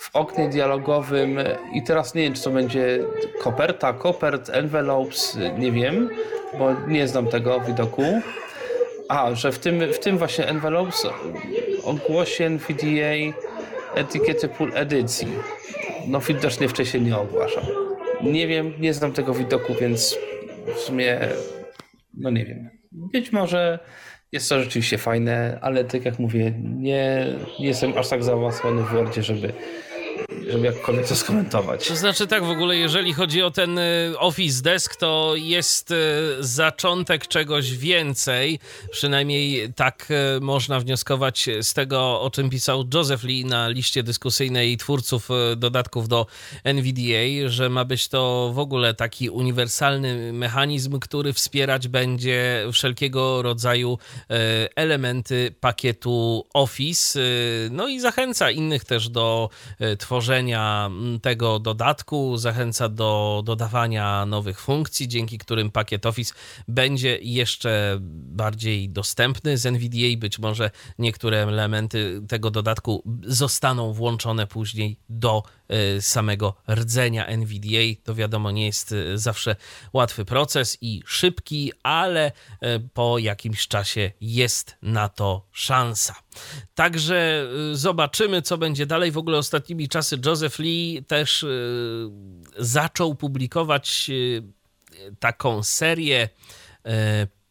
w oknie dialogowym i teraz nie wiem, czy to będzie koperta, kopert, envelopes, nie wiem, bo nie znam tego widoku. A, że w tym, w tym właśnie envelopes ogłosi NVDA etykiety full edycji. No widocznie wcześniej nie ogłaszał. Nie wiem, nie znam tego widoku, więc w sumie no nie wiem. Być może jest to rzeczywiście fajne, ale tak jak mówię, nie, nie jestem aż tak zaawansowany w Wordzie, żeby żeby jakkolwiek to skomentować. To znaczy tak w ogóle, jeżeli chodzi o ten y, Office Desk, to jest y, zaczątek czegoś więcej. Przynajmniej tak y, można wnioskować z tego, o czym pisał Joseph Lee na liście dyskusyjnej twórców dodatków do NVDA, że ma być to w ogóle taki uniwersalny mechanizm, który wspierać będzie wszelkiego rodzaju elementy pakietu Office. No i zachęca innych też do tworzenia mm, tego dodatku, zachęca do dodawania nowych funkcji, dzięki którym pakiet Office będzie jeszcze bardziej dostępny z NVDA. Być może niektóre elementy tego dodatku zostaną włączone później do y, samego rdzenia NVDA. To wiadomo, nie jest y, zawsze łatwy proces i szybki, ale y, po jakimś czasie jest na to szansa. Także zobaczymy, co będzie dalej. W ogóle ostatnimi czasy Joseph Lee też zaczął publikować taką serię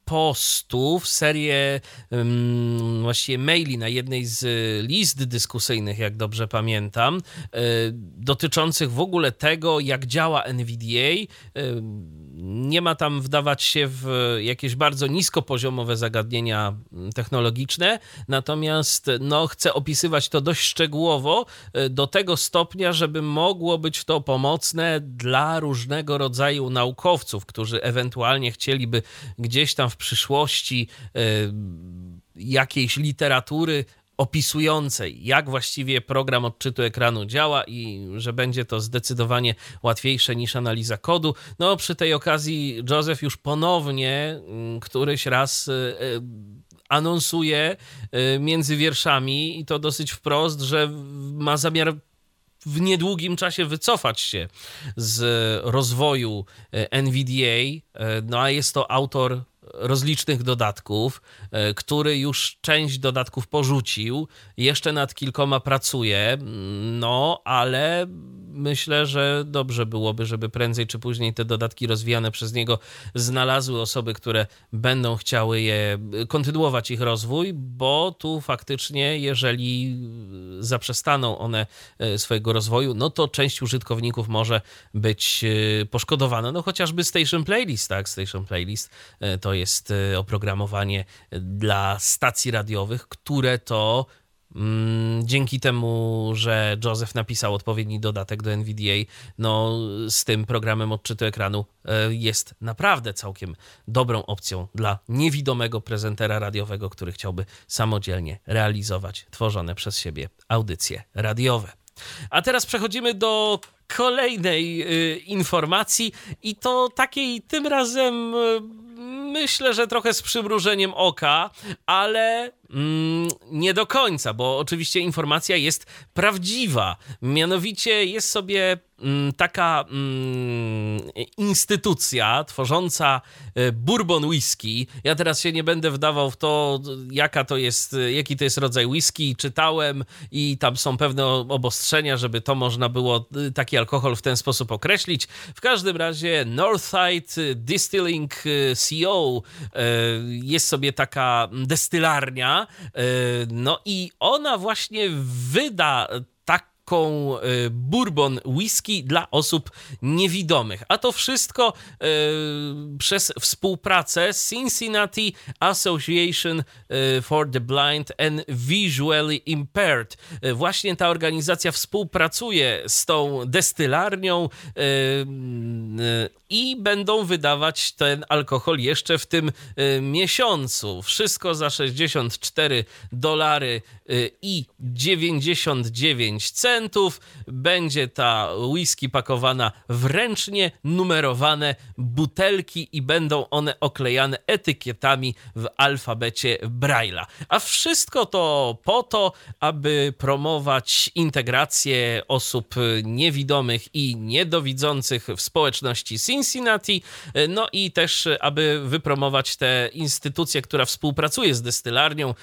postów, serię właściwie maili na jednej z list dyskusyjnych, jak dobrze pamiętam, y, dotyczących w ogóle tego, jak działa NVDA. Nie ma tam wdawać się w jakieś bardzo niskopoziomowe zagadnienia technologiczne, natomiast no, chcę opisywać to dość szczegółowo y, do tego stopnia, żeby mogło być to pomocne dla różnego rodzaju naukowców, którzy ewentualnie chcieliby gdzieś tam w przyszłości y, jakiejś literatury opisującej, jak właściwie program odczytu ekranu działa i że będzie to zdecydowanie łatwiejsze niż analiza kodu. No, przy tej okazji Joseph już ponownie mm, któryś raz y, y, anonsuje y, między wierszami i to dosyć wprost, że ma zamiar w niedługim czasie wycofać się z rozwoju NVDA. No a jest to autor rozlicznych dodatków, e, który już część dodatków porzucił, jeszcze nad kilkoma pracuje, no ale myślę, że dobrze byłoby, żeby prędzej czy później te dodatki rozwijane przez niego znalazły osoby, które będą chciały je kontynuować ich rozwój, bo tu faktycznie, jeżeli zaprzestaną one e, swojego rozwoju, no to część użytkowników może być e, poszkodowana. No chociażby Station Playlist, tak? Station Playlist to jest e, oprogramowanie dla stacji radiowych, które to dzięki temu, że Joseph napisał odpowiedni dodatek do NVDA, no z tym programem odczytu ekranu e, jest naprawdę całkiem dobrą opcją dla niewidomego prezentera radiowego, który chciałby samodzielnie realizować tworzone przez siebie audycje radiowe. A teraz przechodzimy do kolejnej y, informacji i to takiej tym razem y, myślę, że trochę z przymrużeniem oka, ale mm, nie do końca, bo oczywiście informacja jest prawdziwa. Mianowicie jest sobie mm, taka mm, instytucja tworząca e, bourbon whisky. Ja teraz się nie będę wdawał w to, jaka to jest, jaki to jest rodzaj whisky. Czytałem i tam są pewne obostrzenia, żeby to można było e, taki alkohol w ten sposób określić. W każdym razie Northside Distilling e, CO jest sobie taka destylarnia, no i ona właśnie wyda marką Bourbon Whisky dla osób niewidomych. A to wszystko przez współpracę Cincinnati Association for the Blind and Visually Impaired. Właśnie ta organizacja współpracuje z tą destylarnią i będą wydawać ten alkohol jeszcze w tym miesiącu. Wszystko za 64 dolary i 99 centów. Będzie ta whisky pakowana w ręcznie numerowane butelki i będą one oklejane etykietami w alfabecie Braille'a. A wszystko to po to, aby promować integrację osób niewidomych i niedowidzących w społeczności Cincinnati, no i też aby wypromować tę instytucję, która współpracuje z destylarnią, e,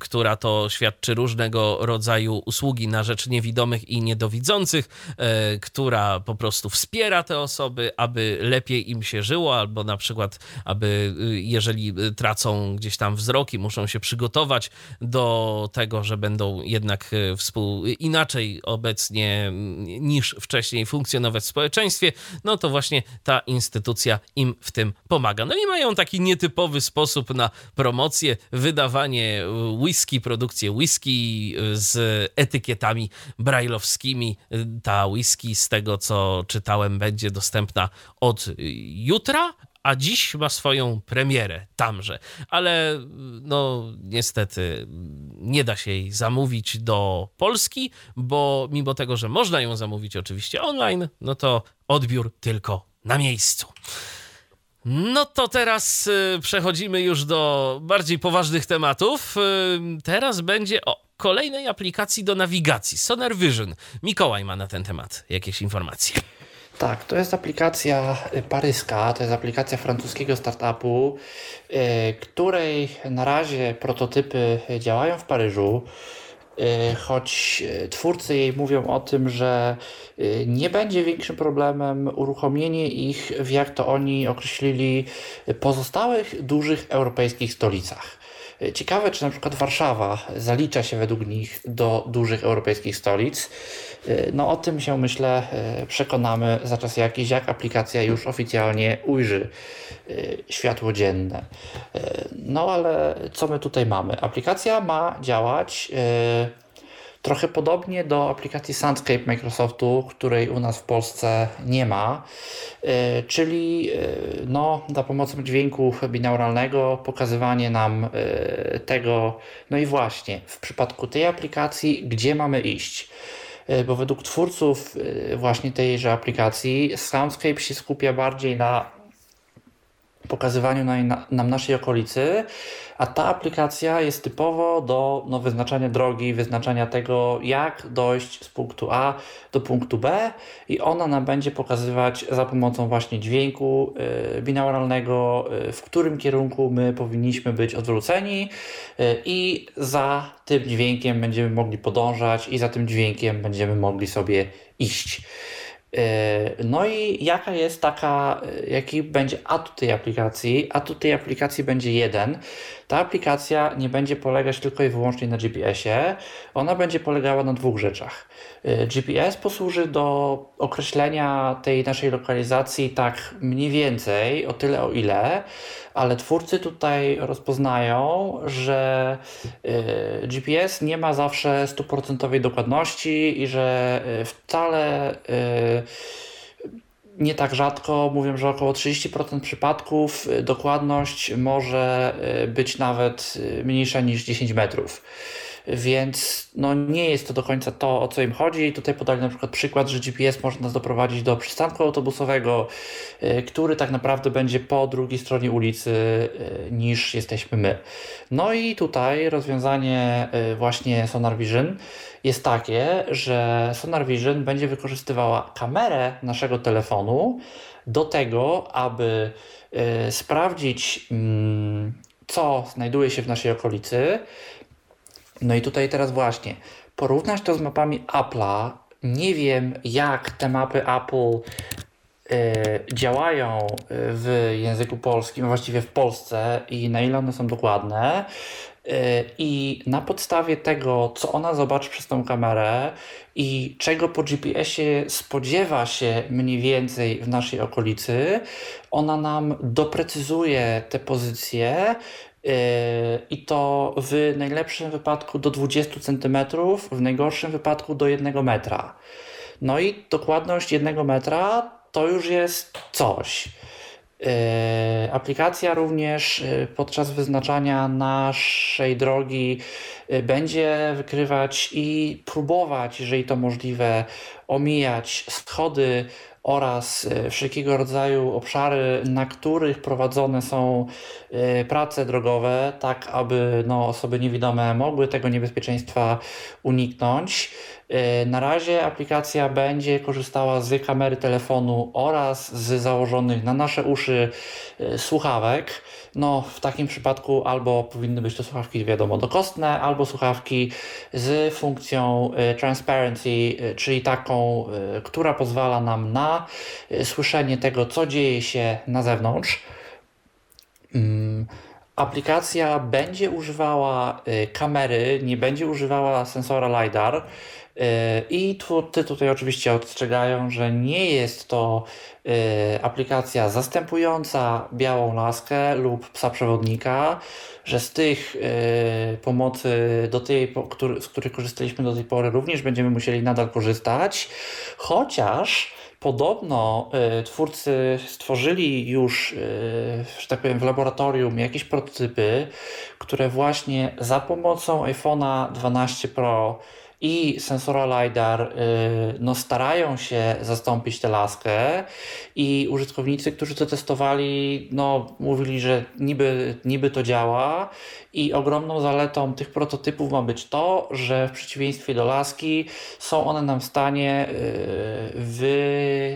która to świadczy różnego rodzaju usługi na rzecz niewidomych i niedowidzących, e, która po prostu wspiera te osoby, aby lepiej im się żyło, albo na przykład, aby e, jeżeli tracą gdzieś tam wzroki, muszą się przygotować do tego, że będą jednak współ... inaczej obecnie niż wcześniej funkcjonować w społeczeństwie, no to właśnie ta instytucja im w tym pomaga. No i mają taki nietypowy sposób na promocję, wydawanie whisky, produkcję whisky z etykietami brajlowskimi. Ta whisky, z tego co czytałem, będzie dostępna od jutra, a dziś ma swoją premierę tamże. Ale no niestety nie da się jej zamówić do Polski, bo mimo tego, że można ją zamówić oczywiście online, no to odbiór tylko na miejscu. No to teraz y, przechodzimy już do bardziej poważnych tematów. Y, teraz będzie o kolejnej aplikacji do nawigacji, Sonar Vision. Mikołaj ma na ten temat jakieś informacje. Tak, to jest aplikacja y, paryska, to jest aplikacja francuskiego startupu, której na razie prototypy działają w Paryżu. Y, choć y, twórcy jej mówią o tym, że y, nie będzie większym problemem uruchomienie ich w, jak to oni określili, pozostałych dużych europejskich stolicach. Ciekawe, czy na przykład Warszawa zalicza się według nich do dużych europejskich stolic. No o tym się myślę przekonamy za czas jakiś, jak aplikacja już oficjalnie ujrzy światło dzienne. No ale co my tutaj mamy? Aplikacja ma działać Trochę podobnie do aplikacji Soundscape Microsoftu, której u nas w Polsce nie ma, e, czyli e, no, za pomocą dźwięku binauralnego pokazywanie nam e, tego, no i właśnie w przypadku tej aplikacji, gdzie mamy iść. Bo według twórców właśnie tejże aplikacji Soundscape się skupia bardziej na pokazywaniu nam naszej okolicy, a ta aplikacja jest typowo do no, wyznaczania drogi, wyznaczania tego, jak dojść z punktu A do punktu B i ona nam będzie pokazywać za pomocą właśnie dźwięku yy, binauralnego, yy, w którym kierunku my powinniśmy być odwróceni yy, i za tym dźwiękiem będziemy mogli podążać i za tym dźwiękiem będziemy mogli sobie iść. E, no i jaka jest taka, e, jaki będzie atut tej aplikacji? Atut tej aplikacji będzie jeden. Ta aplikacja nie będzie polegać tylko i wyłącznie na GPS-ie, ona będzie polegała na dwóch rzeczach. Y, GPS posłuży do określenia tej naszej lokalizacji tak mniej więcej, o tyle o ile, ale twórcy tutaj rozpoznają, że y, GPS nie ma zawsze stuprocentowej dokładności i że y, wcale nie tak rzadko, mówią, że około 30% przypadków y, dokładność może y, być nawet y, mniejsza niż 10 metrów. Więc no, nie jest to do końca to, o co im chodzi. Tutaj podali na przykład przykład, że GPS może nas doprowadzić do przystanku autobusowego, który tak naprawdę będzie po drugiej stronie ulicy niż jesteśmy my. No i tutaj rozwiązanie właśnie Sonar Vision jest takie, że Sonar Vision będzie wykorzystywała kamerę naszego telefonu do tego, aby y, sprawdzić, y, co znajduje się w naszej okolicy. No i tutaj teraz właśnie porównać to z mapami Apple'a. Nie wiem, jak te mapy Apple y, działają w języku polskim, właściwie w Polsce i na ile one są dokładne. I na podstawie tego, co ona zobaczy przez tą kamerę i czego po GPS-ie spodziewa się mniej więcej w naszej okolicy, ona nam doprecyzuje te pozycje i to w najlepszym wypadku do 20 cm, w najgorszym wypadku do 1 metra. No i dokładność 1 metra to już jest coś. E, aplikacja również e, podczas wyznaczania naszej drogi będzie wykrywać i próbować, jeżeli to możliwe, omijać schody oraz wszelkiego rodzaju obszary, na których prowadzone są prace drogowe, tak aby no, osoby niewidome mogły tego niebezpieczeństwa uniknąć. E, na razie aplikacja będzie korzystała z kamery telefonu oraz z założonych na nasze uszy e, słuchawek. No, w takim przypadku albo powinny być to słuchawki, wiadomo, dokostne, albo słuchawki z funkcją e, transparency, czyli taką, która pozwala nam na słyszenie tego, co dzieje się na zewnątrz. Aplikacja będzie używała kamery, nie będzie używała sensora LiDAR. E, I ty tutaj oczywiście ostrzegają, że nie jest to e, aplikacja zastępująca białą laskę lub psa przewodnika, że z tych pomocy, do tej, z których korzystaliśmy do tej pory, również będziemy musieli nadal korzystać, chociaż podobno twórcy stworzyli już, że tak powiem, w laboratorium jakieś prototypy, które właśnie za pomocą iPhone'a 12 Pro i sensora LiDAR y, no, starają się zastąpić tę laskę i użytkownicy, którzy to testowali, no, mówili, że niby, niby to działa i ogromną zaletą tych prototypów ma być to, że w przeciwieństwie do laski są one nam w stanie y,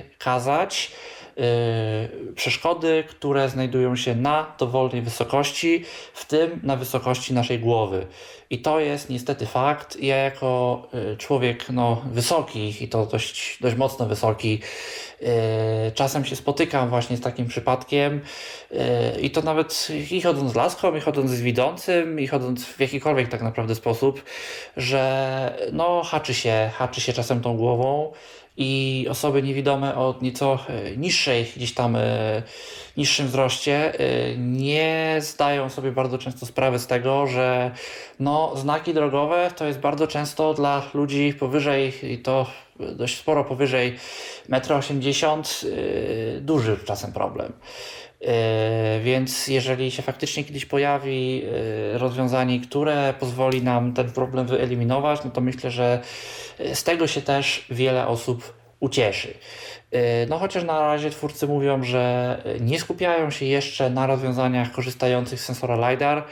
wykazać y, przeszkody, które znajdują się na dowolnej wysokości, w tym na wysokości naszej głowy. I to jest niestety fakt. Ja jako y, człowiek no, wysoki i to dość, dość mocno wysoki, y, czasem się spotykam właśnie z takim przypadkiem y, i to nawet i chodząc z laską, i chodząc z widzącym, i chodząc w jakikolwiek tak naprawdę sposób, że no haczy się, haczy się czasem tą głową i osoby niewidome o nieco e, niższej, gdzieś tam e, niższym wzroście e, nie zdają sobie bardzo często sprawy z tego, że no, znaki drogowe to jest bardzo często dla ludzi powyżej i to dość sporo powyżej 1,80 m duży czasem problem. Więc jeżeli się faktycznie kiedyś pojawi rozwiązanie, które pozwoli nam ten problem wyeliminować, no to myślę, że z tego się też wiele osób ucieszy. No chociaż na razie twórcy mówią, że nie skupiają się jeszcze na rozwiązaniach korzystających z sensora LiDAR,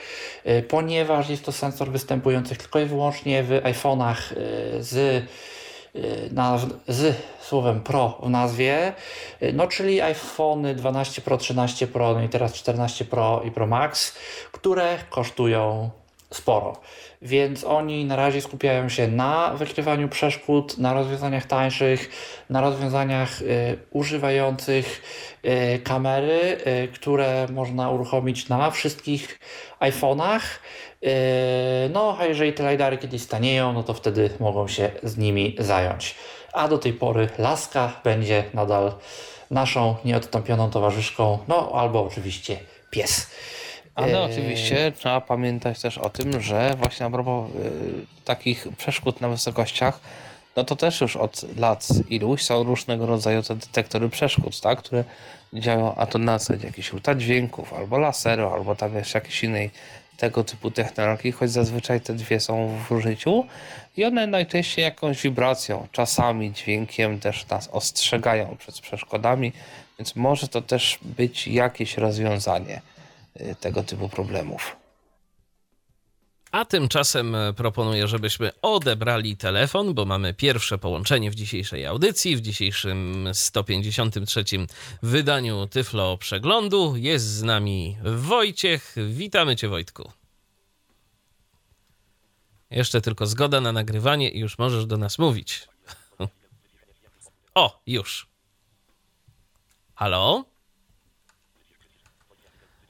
ponieważ jest to sensor występujący tylko i wyłącznie w iPhone'ach z, z słowem Pro w nazwie, no czyli iPhony 12 Pro, 13 Pro, no i teraz 14 Pro i Pro Max, które kosztują sporo więc oni na razie skupiają się na wykrywaniu przeszkód, na rozwiązaniach tańszych, na rozwiązaniach y, używających y, kamery, y, które można uruchomić na wszystkich iPhone'ach. Y, no, a jeżeli te LiDARy kiedyś stanieją, no to wtedy mogą się z nimi zająć. A do tej pory laska będzie nadal naszą nieodstąpioną towarzyszką, no albo oczywiście pies. Ale oczywiście trzeba pamiętać też o tym, że właśnie a propos y, takich przeszkód na wysokościach, no to też już od lat iluś są różnego rodzaju te detektory przeszkód, tak, które działają a to na zasadzie jakichś dźwięków, albo laseru, albo tam jeszcze jakiejś innej tego typu technologii, choć zazwyczaj te dwie są w użyciu i one najczęściej jakąś wibracją, czasami dźwiękiem też nas ostrzegają przed przeszkodami, więc może to też być jakieś rozwiązanie. Y, tego typu problemów. A tymczasem e, proponuję, żebyśmy odebrali telefon, bo mamy pierwsze połączenie w dzisiejszej audycji, w dzisiejszym 153 wydaniu Tyflo Przeglądu. Jest z nami Wojciech. Witamy Cię, Wojtku. Jeszcze tylko zgoda na nagrywanie i już możesz do nas mówić. O, już. Halo?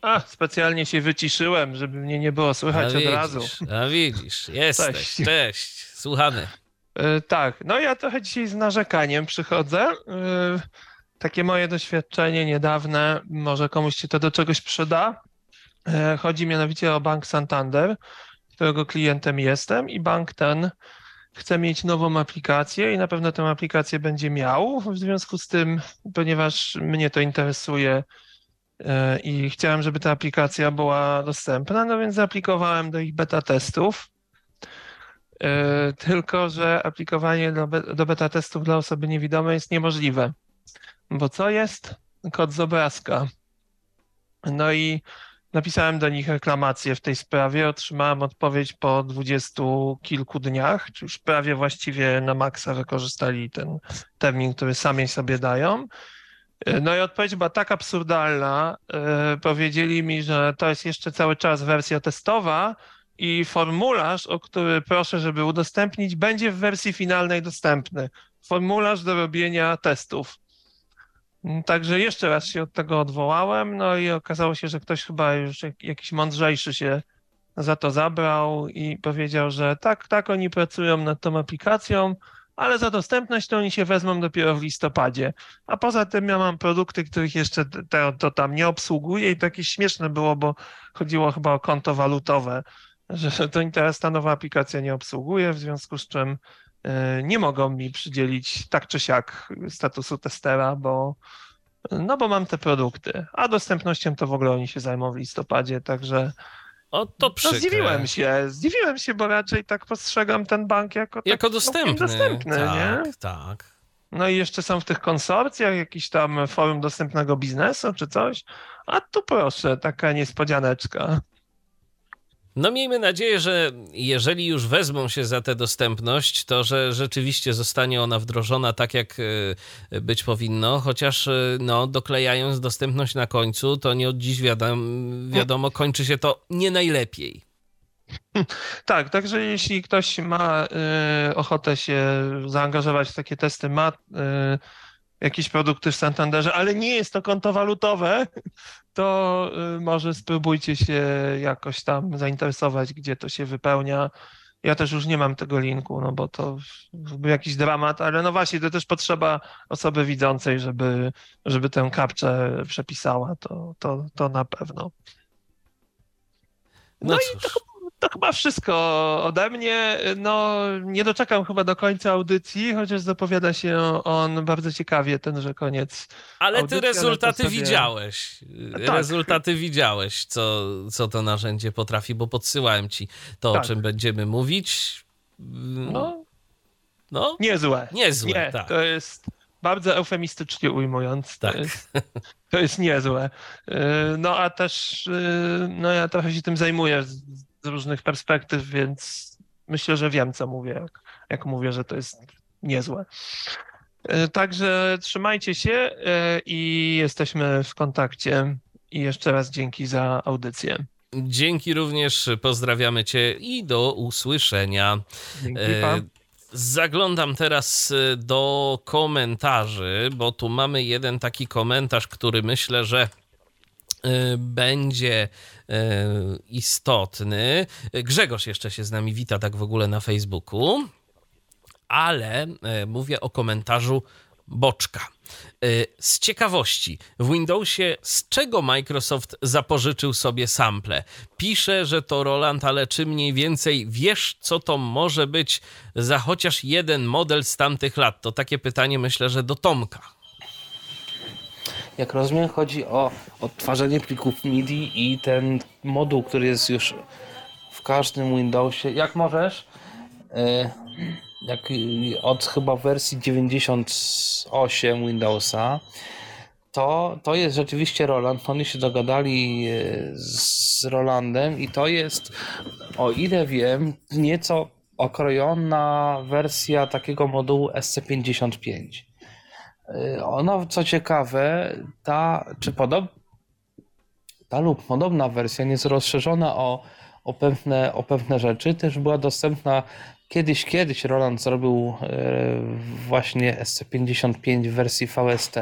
A, specjalnie się wyciszyłem, żeby mnie nie było słychać a od razu. A widzisz, jesteś, cześć, cześć słuchamy. Yy, tak, no ja trochę dzisiaj z narzekaniem przychodzę. Yy, takie moje doświadczenie niedawne, może komuś się to do czegoś przyda. Yy, chodzi mianowicie o Bank Santander, którego klientem jestem i bank ten chce mieć nową aplikację i na pewno tę aplikację będzie miał. W związku z tym, ponieważ mnie to interesuje e, i chciałem, żeby ta aplikacja była dostępna, no więc zaaplikowałem do ich beta testów. E, tylko, że aplikowanie do, do beta testów dla osoby niewidomej jest niemożliwe. Bo co jest? Kod z obrazka. No i Napisałem do nich reklamację w tej sprawie, otrzymałem odpowiedź po dwudziestu kilku dniach, czy już prawie właściwie na maksa wykorzystali ten termin, który sami sobie dają. No i odpowiedź była tak absurdalna. E, powiedzieli mi, że to jest jeszcze cały czas wersja testowa i formularz, o który proszę, żeby udostępnić, będzie w wersji finalnej dostępny. Formularz do robienia testów. Mm, także jeszcze raz się od tego odwołałem, no i okazało się, że ktoś chyba już jakiś mądrzejszy się za to zabrał i powiedział, że tak, tak, oni pracują nad tą aplikacją, ale za dostępność to oni się wezmą dopiero w listopadzie. A poza tym ja mam produkty, których jeszcze to, to tam nie obsługuje i to jakieś śmieszne było, bo chodziło chyba o konto walutowe, że to teraz ta nowa aplikacja nie obsługuje, w związku z czym E, nie mogą mi przydzielić tak czy siak statusu testera, bo, no bo mam te produkty. A dostępnością to w ogóle oni się zajmą w listopadzie, także. O, to No, zdziwiłem się, zdziwiłem się, bo raczej tak postrzegam ten bank jako, jako tak dostępny. dostępny tak, nie? tak. No i jeszcze są w tych konsorcjach jakiś tam forum dostępnego biznesu czy coś. A tu proszę, taka niespodzianeczka. No miejmy nadzieję, że jeżeli już wezmą się za tę dostępność, to że rzeczywiście zostanie ona wdrożona tak, jak e, być powinno, chociaż e, no, doklejając dostępność na końcu, to nie od dziś wiadomo, kończy się to nie najlepiej. Tak, także jeśli ktoś ma y, ochotę się zaangażować w takie testy, ma y, jakieś produkty w Santanderze, ale nie jest to konto walutowe, to y, może spróbujcie się jakoś tam zainteresować, gdzie to się wypełnia. Ja też już nie mam tego linku, no bo to był jakiś dramat, ale no właśnie, to też potrzeba osoby widzącej, żeby, żeby tę kapczę przepisała, to, to, to na pewno. No, no i to to chyba wszystko ode mnie. No, nie doczekam chyba do końca audycji, chociaż zapowiada się on bardzo ciekawie, tenże koniec. Ale audycji, ty rezultaty ale sobie... widziałeś. Tak. Rezultaty widziałeś, co, co to narzędzie potrafi, bo podsyłałem ci to, tak. o czym będziemy mówić. No, no. Niezłe. Niezłe, nie, tak. To jest bardzo eufemistycznie ujmując. Tak. To, jest, to jest niezłe. Y, no a też y, no ja trochę się tym zajmuję z różnych perspektyw, więc myślę, że wiem, co mówię, jak, jak mówię, że to jest niezłe. E, także trzymajcie się e, i jesteśmy w kontakcie. I jeszcze raz dzięki za audycję. Dzięki również, pozdrawiamy Cię i do usłyszenia. Dzięki, e, pan. Zaglądam teraz do komentarzy, bo tu mamy jeden taki komentarz, który myślę, że będzie E, istotny. Grzegorz jeszcze się z nami wita tak w ogóle na Facebooku, ale e, mówię o komentarzu Boczka. Z ciekawości, w Windowsie z czego Microsoft zapożyczył sobie sample? Pisze, że to Roland, ale czy mniej więcej wiesz, co to może być za chociaż jeden model z tamtych lat? To takie pytanie myślę, że do Tomka. Jak rozumiem, chodzi o odtwarzanie plików MIDI i ten moduł, który jest już w każdym Windowsie. Jak możesz? E, jak od chyba wersji 98 Windowsa, to, to jest rzeczywiście Roland. Oni się dogadali e, z Rolandem i to jest, o ile wiem, nieco okrojona wersja takiego modułu SC55. Y, ona, co ciekawe, ta, czy podob, ta lub podobna wersja nie jest rozszerzona o, o, pewne, o pewne rzeczy, też była dostępna kiedyś, kiedyś Roland zrobił y, właśnie SC55 w wersji VST.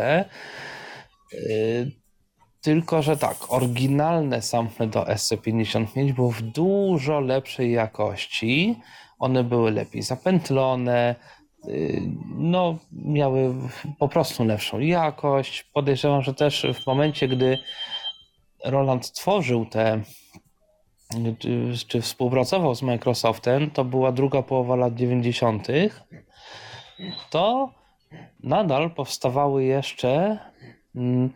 Y, Tylko, że tak, oryginalne sample do SC55 były w dużo lepszej jakości. One były lepiej zapętlone, no, miały po prostu lepszą jakość. Podejrzewam, że też w momencie, gdy Roland tworzył te, czy, czy współpracował z Microsoftem, to była druga połowa lat 90., to nadal powstawały jeszcze mm,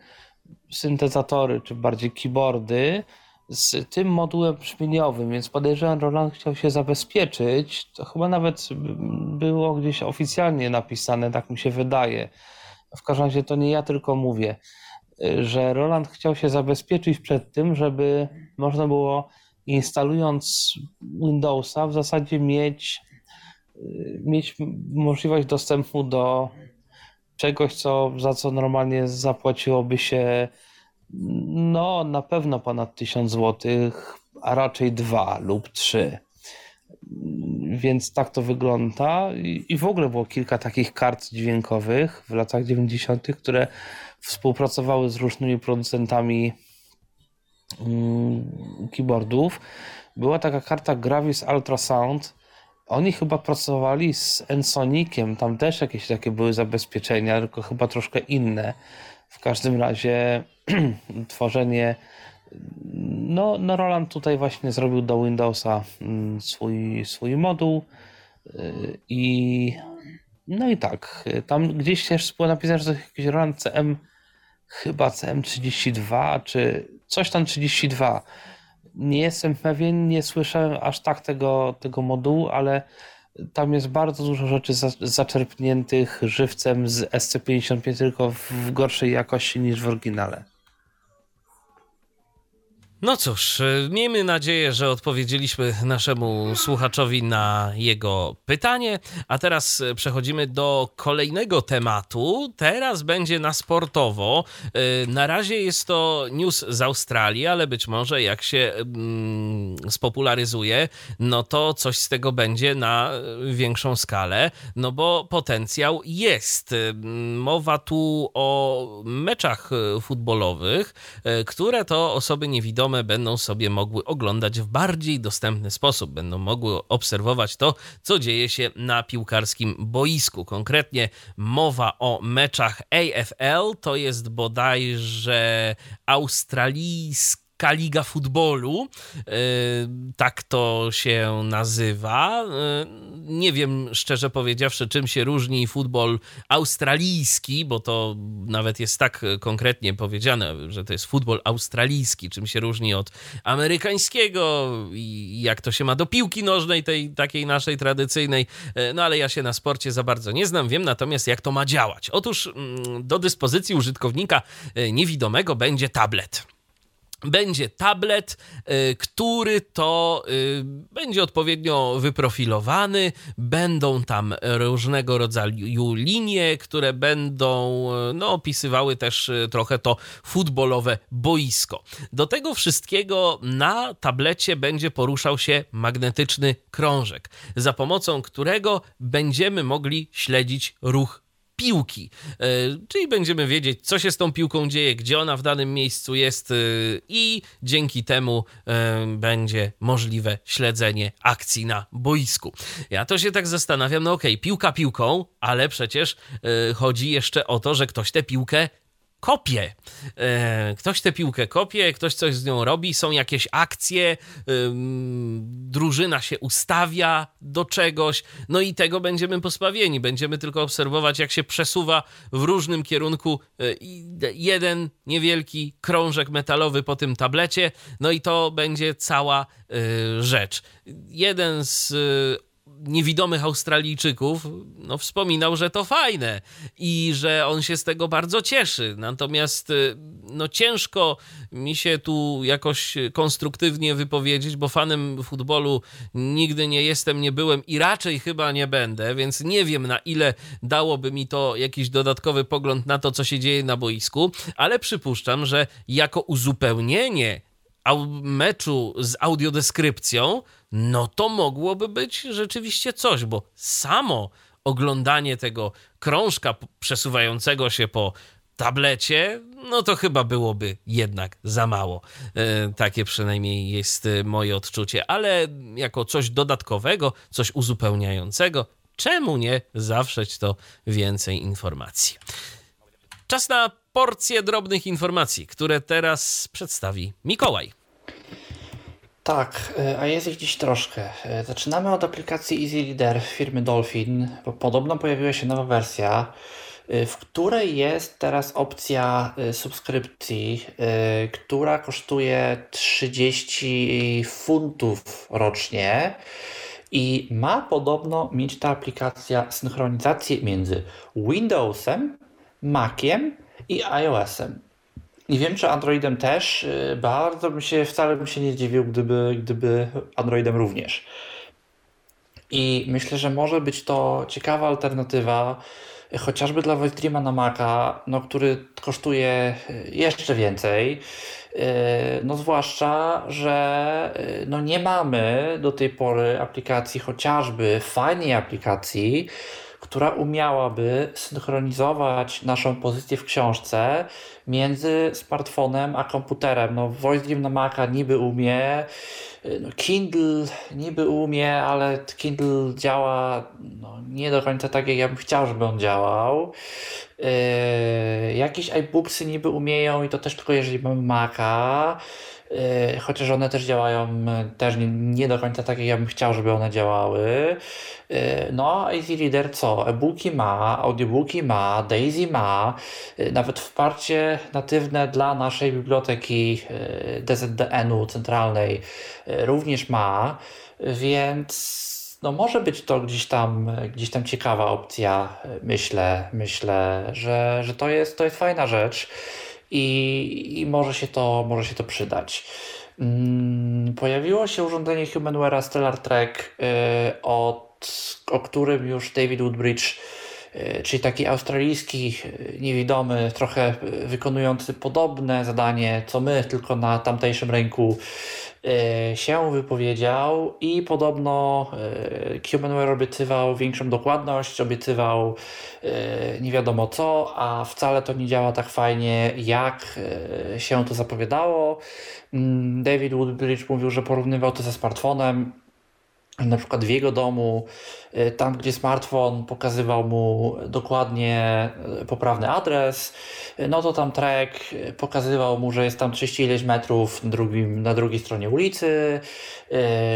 syntezatory, czy bardziej keyboardy z tym modułem brzmieniowym, więc podejrzewam, Roland chciał się zabezpieczyć. To chyba nawet było gdzieś oficjalnie napisane, tak mi się wydaje. W każdym razie to nie ja tylko mówię, że Roland chciał się zabezpieczyć przed tym, żeby można było instalując Windowsa w zasadzie mieć, mieć możliwość dostępu do czegoś, co, za co normalnie zapłaciłoby się no na pewno ponad 1000 zł, a raczej dwa lub trzy. Więc tak to wygląda. I w ogóle było kilka takich kart dźwiękowych w latach 90., które współpracowały z różnymi producentami mm, keyboardów. Była taka karta Gravis Ultrasound. Oni chyba pracowali z Ensoniciem, tam też jakieś takie były zabezpieczenia, tylko chyba troszkę inne. W każdym razie tworzenie. No, no, Roland tutaj właśnie zrobił do Windowsa mm, swój, swój moduł y, i no i tak, tam gdzieś też było napisane, że to jakiś Roland CM, chyba CM32, czy coś tam 32. Nie jestem pewien, nie słyszałem aż tak tego, tego modułu, ale tam jest bardzo dużo rzeczy zaczerpniętych żywcem z SC55, tylko w gorszej jakości niż w oryginale. No cóż, e, miejmy nadzieję, że odpowiedzieliśmy naszemu słuchaczowi na jego pytanie. A teraz e, przechodzimy do kolejnego tematu. Teraz będzie na sportowo. E, na razie jest to news z Australii, ale być może jak się mm, spopularyzuje, no to coś z tego będzie na większą skalę, no bo potencjał jest. Mowa tu o meczach futbolowych, które to osoby niewidome będą sobie mogły oglądać w bardziej dostępny sposób, będą mogły obserwować to, co dzieje się na piłkarskim boisku. Konkretnie mowa o meczach AFL, to jest bodajże australijski Liga Futbolu, e, tak to się nazywa. E, nie wiem, szczerze powiedziawszy, czym się różni futbol australijski, bo to nawet jest tak konkretnie powiedziane, że to jest futbol australijski, czym się różni od amerykańskiego i jak to się ma do piłki nożnej, tej takiej naszej tradycyjnej. E, no ale ja się na sporcie za bardzo nie znam, wiem natomiast jak to ma działać. Otóż mm, do dyspozycji użytkownika niewidomego będzie tablet będzie tablet, y, który to y, będzie odpowiednio wyprofilowany. Będą tam różnego rodzaju linie, które będą y, no, opisywały też trochę to futbolowe boisko. Do tego wszystkiego na tablecie będzie poruszał się magnetyczny krążek, za pomocą którego będziemy mogli śledzić ruch piłki. E, czyli będziemy wiedzieć, co się z tą piłką dzieje, gdzie ona w danym miejscu jest, e, i dzięki temu e, będzie możliwe śledzenie akcji na boisku. Ja to się tak zastanawiam, no okej, okay, piłka piłką, ale przecież chodzi jeszcze o to, że ktoś tę piłkę kopie. E, ktoś tę piłkę kopie, ktoś coś z nią robi, są jakieś akcje, drużyna się ustawia do czegoś, no i tego będziemy pospawieni. Będziemy tylko obserwować, jak się przesuwa w różnym kierunku e, jeden niewielki krążek metalowy po tym tablecie, no i to będzie cała e, rzecz. Jeden z niewidomych Australijczyków no, wspominał, że to fajne i że on się z tego bardzo cieszy. Natomiast y, no, ciężko mi się tu jakoś konstruktywnie wypowiedzieć, bo fanem futbolu nigdy nie jestem, nie byłem i raczej chyba nie będę, więc nie wiem na ile dałoby mi to jakiś dodatkowy pogląd na to, co się dzieje na boisku, ale przypuszczam, że jako uzupełnienie meczu z audiodeskrypcją, no to mogłoby być rzeczywiście coś, bo samo oglądanie tego krążka przesuwającego się po tablecie, no to chyba byłoby jednak za mało. E, takie przynajmniej jest e, moje odczucie, ale jako coś dodatkowego, coś uzupełniającego, czemu nie zawrzeć to więcej informacji? Czas na porcję drobnych informacji, które teraz przedstawi Mikołaj. Tak, e, a jest ich dziś troszkę. Zaczynamy od aplikacji Easy Reader firmy Dolphin, bo podobno pojawiła się nowa wersja Y, w której jest teraz opcja subskrypcji, która kosztuje 30 funtów rocznie i ma podobno mieć ta aplikacja synchronizację między Windowsem, Maciem i iOSem. Nie wiem, czy Androidem też. Bardzo bym się, wcale bym się nie zdziwił, gdyby, gdyby Androidem również. I myślę, że może być to ciekawa alternatywa chociażby dla Voice na Maca, no, który kosztuje jeszcze więcej. No zwłaszcza, że no nie mamy do tej pory aplikacji, chociażby fajnej aplikacji, która umiałaby synchronizować naszą pozycję w książce między smartfonem a komputerem. No, Voice Dream na Maca niby umie, no, Kindle niby umie, ale Kindle działa no, nie do końca tak, jak ja bym chciał, żeby on działał. Yy, jakieś iBooksy niby umieją i to też tylko jeżeli mamy Maca. Yy, chociaż one też działają też nie, nie, do końca tak, jak ja bym chciał, żeby one działały. Yy, no, a Easy Reader co? E-booki ma, audiobooki ma, Daisy ma, nawet wsparcie natywne dla naszej biblioteki DZDN-u centralnej również ma, więc no może być to gdzieś tam, gdzieś tam ciekawa opcja, myślę, myślę, że, że to, jest, to jest fajna rzecz i, i może, się to, może się to przydać. Mm, pojawiło się urządzenie Humanware Stellar Trek, y, od, o którym już David Woodbridge y, czyli taki australijski y, niewidomy, trochę wykonujący podobne zadanie co my, tylko na tamtejszym rynku, się wypowiedział i podobno Humanware obiecywał większą dokładność, obiecywał nie wiadomo co, a wcale to nie działa tak fajnie, jak się to zapowiadało. Mm, David Woodbridge mówił, że porównywał to ze smartfonem na przykład w jego domu, y, tam gdzie smartfon pokazywał mu dokładnie y, poprawny adres, y, no to tam track pokazywał mu, że jest tam 30 ileś metrów na, drugim, na drugiej stronie ulicy,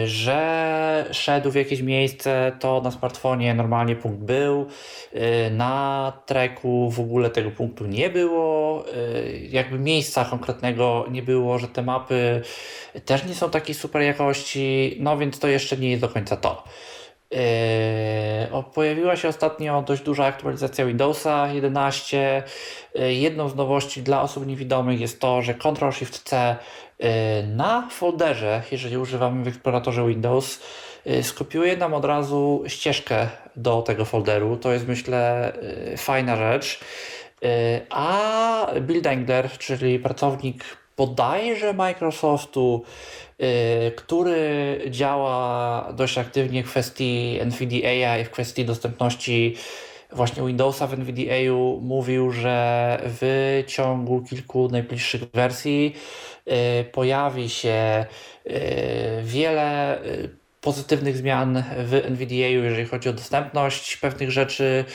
że szedł w jakieś miejsce, to na smartfonie normalnie punkt był, na tracku w ogóle tego punktu nie było, jakby miejsca konkretnego nie było, że te mapy też nie są takiej super jakości, no więc to jeszcze nie jest do końca to. Yy, pojawiła się ostatnio dość duża aktualizacja Windowsa 11. Yy, jedną z nowości dla osób niewidomych jest to, że Ctrl-Shift-C yy, na folderze, jeżeli używamy w eksploratorze Windows, skopiuje nam od razu ścieżkę do tego folderu. To jest myślę fajna rzecz. A Bill Dengler, czyli pracownik bodajże Microsoftu, który działa dość aktywnie w kwestii NVDA i w kwestii dostępności właśnie Windowsa w NVDA mówił, że w ciągu kilku najbliższych wersji y, pojawi się y, wiele pozytywnych zmian w NVDA, jeżeli chodzi o dostępność pewnych rzeczy,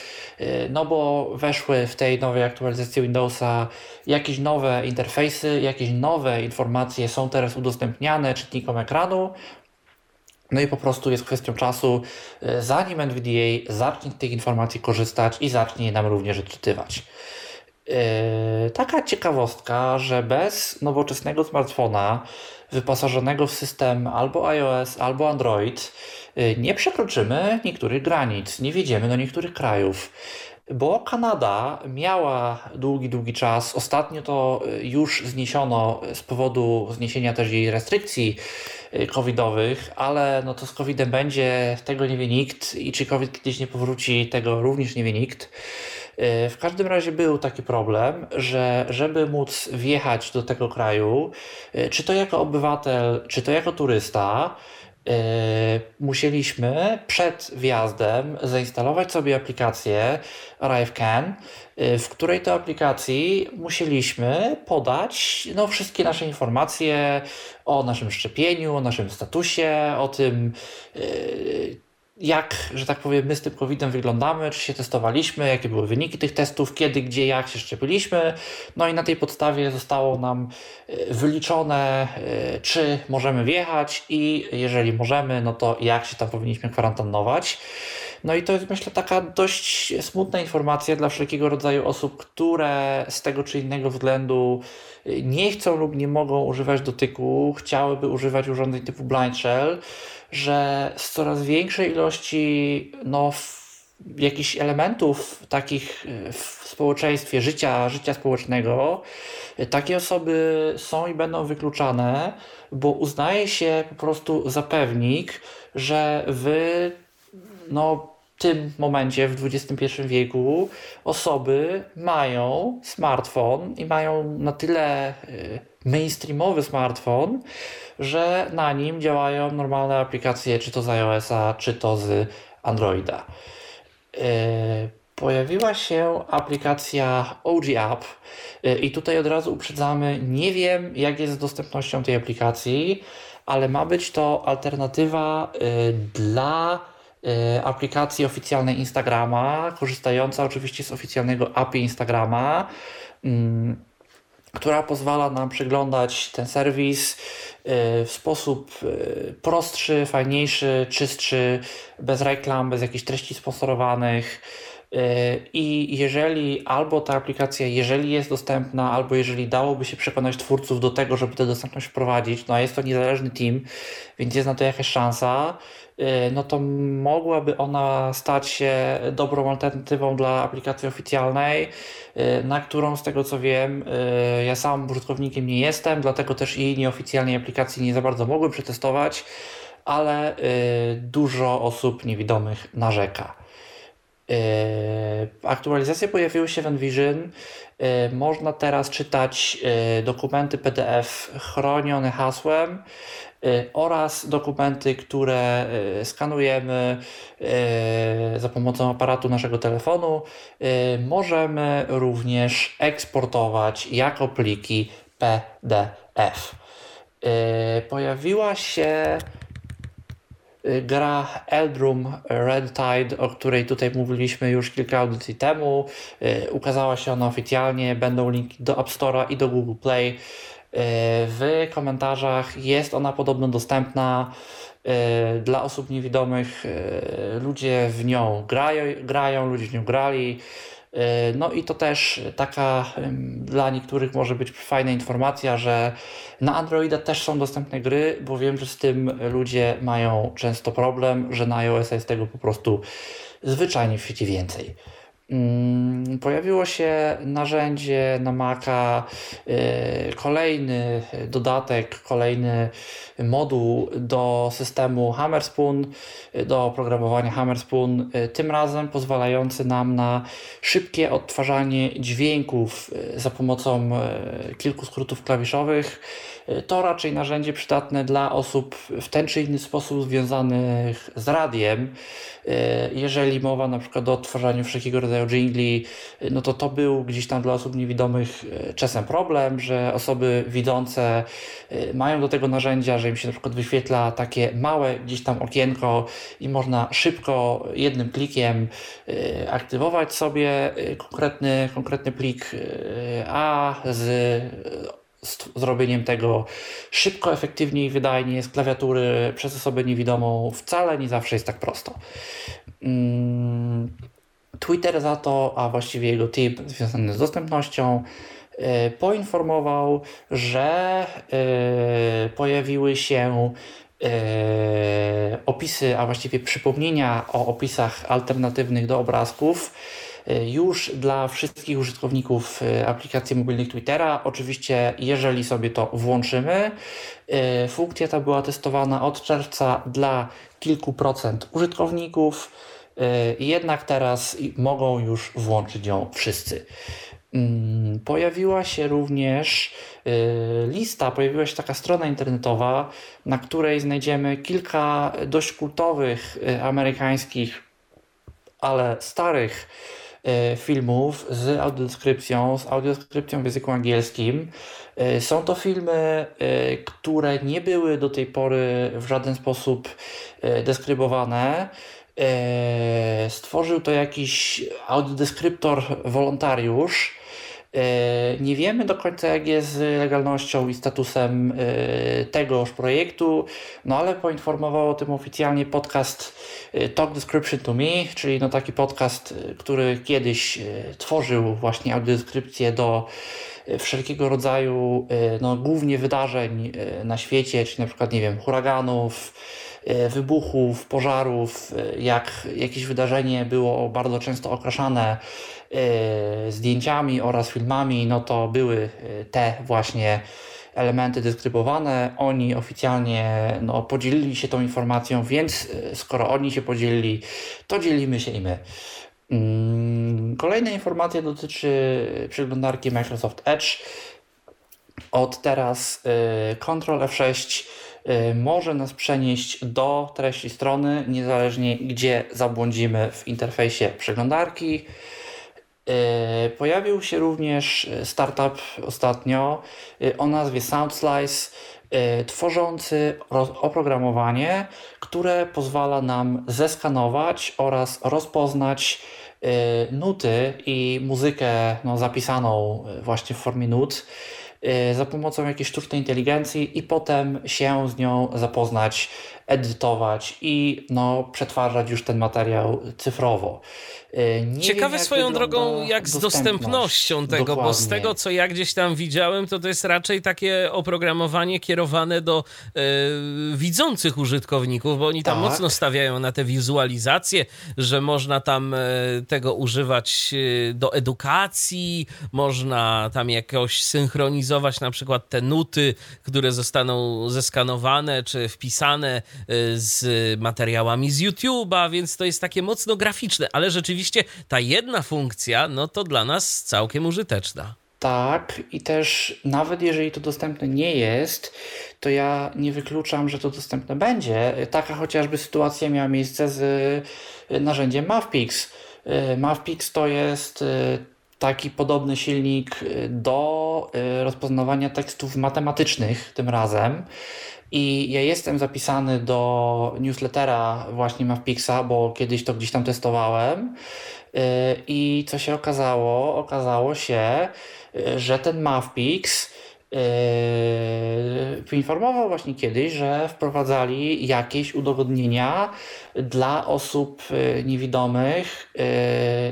y, no bo weszły w tej nowej aktualizacji Windowsa jakieś nowe interfejsy, jakieś nowe informacje są teraz udostępniane czytnikom ekranu. No i po prostu jest kwestią czasu, y, zanim NVDA zacznie z tych informacji korzystać i zacznie je nam również odczytywać. Yy, taka ciekawostka, że bez nowoczesnego smartfona wyposażonego w system albo iOS, albo Android, y, nie przekroczymy niektórych granic, nie wjedziemy do niektórych krajów. Bo Kanada miała długi, długi czas, ostatnio to y, już zniesiono z powodu zniesienia też jej restrykcji y, covidowych, ale no to z covidem będzie, tego nie wie nikt i czy covid kiedyś nie powróci, tego również nie wie nikt. W każdym razie był taki problem, że żeby móc wjechać do tego kraju, czy to jako obywatel, czy to jako turysta, musieliśmy przed wjazdem zainstalować sobie aplikację ArriveCan, w której to aplikacji musieliśmy podać no, wszystkie nasze informacje o naszym szczepieniu, o naszym statusie, o tym, jak, że tak powiem, my z tym COVID-em wyglądamy, czy się testowaliśmy, jakie były wyniki tych testów, kiedy, gdzie, jak się szczepiliśmy. No i na tej podstawie zostało nam e, wyliczone, e, czy możemy wjechać i jeżeli możemy, no to jak się tam powinniśmy kwarantannować. No i to jest myślę taka dość smutna informacja dla wszelkiego rodzaju osób, które z tego czy innego względu nie chcą lub nie mogą używać dotyku, chciałyby używać urządzeń typu Blind Shell że z coraz większej ilości no, jakichś elementów takich e, w społeczeństwie, życia, życia społecznego, e, takie osoby są i będą wykluczane, bo uznaje się po prostu za pewnik, że w no, tym momencie, w XXI wieku, osoby mają smartfon i mają na tyle e, mainstreamowy smartfon, że na nim działają normalne aplikacje, czy to z iOS-a, czy to z Androida. Yy, pojawiła się aplikacja OG App yy, i tutaj od razu uprzedzamy, nie wiem jak jest z dostępnością tej aplikacji, ale ma być to alternatywa dla aplikacji oficjalnej Instagrama, korzystająca oczywiście z oficjalnego API Instagrama, mm, która pozwala nam przeglądać ten serwis E, w sposób e, prostszy, fajniejszy, czystszy, bez reklam, bez jakichś treści sponsorowanych. I jeżeli albo ta aplikacja, jeżeli jest dostępna, albo jeżeli dałoby się przekonać twórców do tego, żeby tę dostępność wprowadzić, no a jest to niezależny team, więc jest na to jakaś szansa, Y, no to mogłaby ona stać się dobrą alternatywą dla aplikacji oficjalnej, y, na którą z tego co wiem, y, ja sam użytkownikiem nie jestem, dlatego też i nieoficjalnej aplikacji nie za bardzo mogłem przetestować, ale dużo osób niewidomych narzeka. Aktualizacje pojawiły się w Envision. Można teraz czytać dokumenty PDF chronione hasłem oraz dokumenty, które y, skanujemy y, za pomocą aparatu naszego telefonu, możemy również eksportować jako pliki PDF. Pojawiła się gra Eldrum Red Tide, o której tutaj mówiliśmy już kilka audycji temu. Ukazała się ona oficjalnie, będą linki do App Store'a i do Google Play. E, w komentarzach jest ona podobno dostępna e, dla osób niewidomych. E, ludzie w nią grają, grają ludzie w nią grali. No i to też taka dla niektórych może być fajna informacja, że na Androida też są dostępne gry, bo wiem, że z tym ludzie mają często problem, że na iOS jest tego po prostu zwyczajnie w świecie więcej. Mm, pojawiło się narzędzie na Maca, y, kolejny dodatek, kolejny moduł do systemu Hammerspoon, do oprogramowania Hammerspoon, y, tym razem pozwalający nam na szybkie odtwarzanie dźwięków y, za pomocą kilku skrótów klawiszowych. To raczej narzędzie przydatne dla osób w ten czy inny sposób związanych z radiem. E, jeżeli mowa na przykład o odtwarzaniu wszelkiego rodzaju jingli, e, no to to był gdzieś tam dla osób niewidomych czasem problem, że osoby widzące mają do tego narzędzia, że im się na przykład wyświetla takie małe gdzieś tam okienko i można szybko jednym klikiem aktywować sobie konkretny, konkretny plik, a z zrobieniem tego szybko, efektywnie i wydajnie z klawiatury przez osobę niewidomą wcale nie zawsze jest tak prosto. Mm, Twitter za to, a właściwie jego tip związany z dostępnością, e, poinformował, że e, pojawiły się e, opisy, a właściwie przypomnienia o opisach alternatywnych do obrazków już dla wszystkich użytkowników e, aplikacji mobilnych Twittera. Oczywiście, jeżeli sobie to włączymy, e, funkcja ta była testowana od czerwca dla kilku procent użytkowników, jednak teraz mogą już włączyć ją wszyscy. Mm, pojawiła się również lista, pojawiła się taka strona internetowa, na której znajdziemy kilka dość kultowych amerykańskich, ale starych filmów z audiodeskrypcją, z audiodeskrypcją w języku angielskim. Są to filmy, które nie były do tej pory w żaden sposób deskrybowane. Stworzył to jakiś audiodeskryptor wolontariusz, E, nie wiemy do końca, jak jest z legalnością i statusem e, tegoż projektu, no ale poinformował o tym oficjalnie podcast e, Talk Description to Me, czyli no taki podcast, który kiedyś tworzył właśnie audiodeskrypcję do wszelkiego rodzaju, no głównie wydarzeń na świecie, czyli na przykład, nie wiem, huraganów, wybuchów, pożarów, jak jakieś wydarzenie było bardzo często okraszane E, zdjęciami oraz filmami, no to były e, te właśnie elementy deskrybowane. Oni oficjalnie no, podzielili się tą informacją, więc e, skoro oni się podzielili, to dzielimy się i my. Mm, kolejna informacja dotyczy przeglądarki Microsoft Edge. Od teraz Ctrl F6 może nas przenieść do treści strony, niezależnie gdzie zabłądzimy w interfejsie przeglądarki. E, pojawił się również startup ostatnio e, o nazwie SoundSlice, tworzący oprogramowanie, które pozwala nam zeskanować oraz rozpoznać nuty i muzykę no, zapisaną właśnie w formie nut za pomocą jakiejś sztucznej inteligencji i potem się z nią zapoznać, edytować i no, przetwarzać już ten materiał cyfrowo. E, nie Ciekawe wiem, swoją drogą, jak z dostępnością tego, Dokładnie. bo z tego, co ja gdzieś tam widziałem, to to jest raczej takie oprogramowanie kierowane do e, widzących użytkowników, bo oni tam tak. mocno stawiają na te wizualizacje, że można tam e, tego używać do edukacji, można tam jakoś synchronizować na przykład te nuty, które zostaną zeskanowane czy wpisane z materiałami z YouTube'a, więc to jest takie mocno graficzne, ale rzeczywiście rzeczywiście ta jedna funkcja, no to dla nas całkiem użyteczna. Tak, i też nawet jeżeli to dostępne nie jest, to ja nie wykluczam, że to dostępne będzie. Taka chociażby sytuacja miała miejsce z y, narzędziem Mavpix. Y, Mavpix to jest y, taki podobny silnik do rozpoznawania tekstów matematycznych tym razem. I ja jestem zapisany do newslettera właśnie Mavpixa, bo kiedyś to gdzieś tam testowałem. Y, I co się okazało? Okazało się, y, że ten Mavpix Yy, poinformował właśnie kiedyś, że wprowadzali jakieś udogodnienia dla osób yy, niewidomych yy,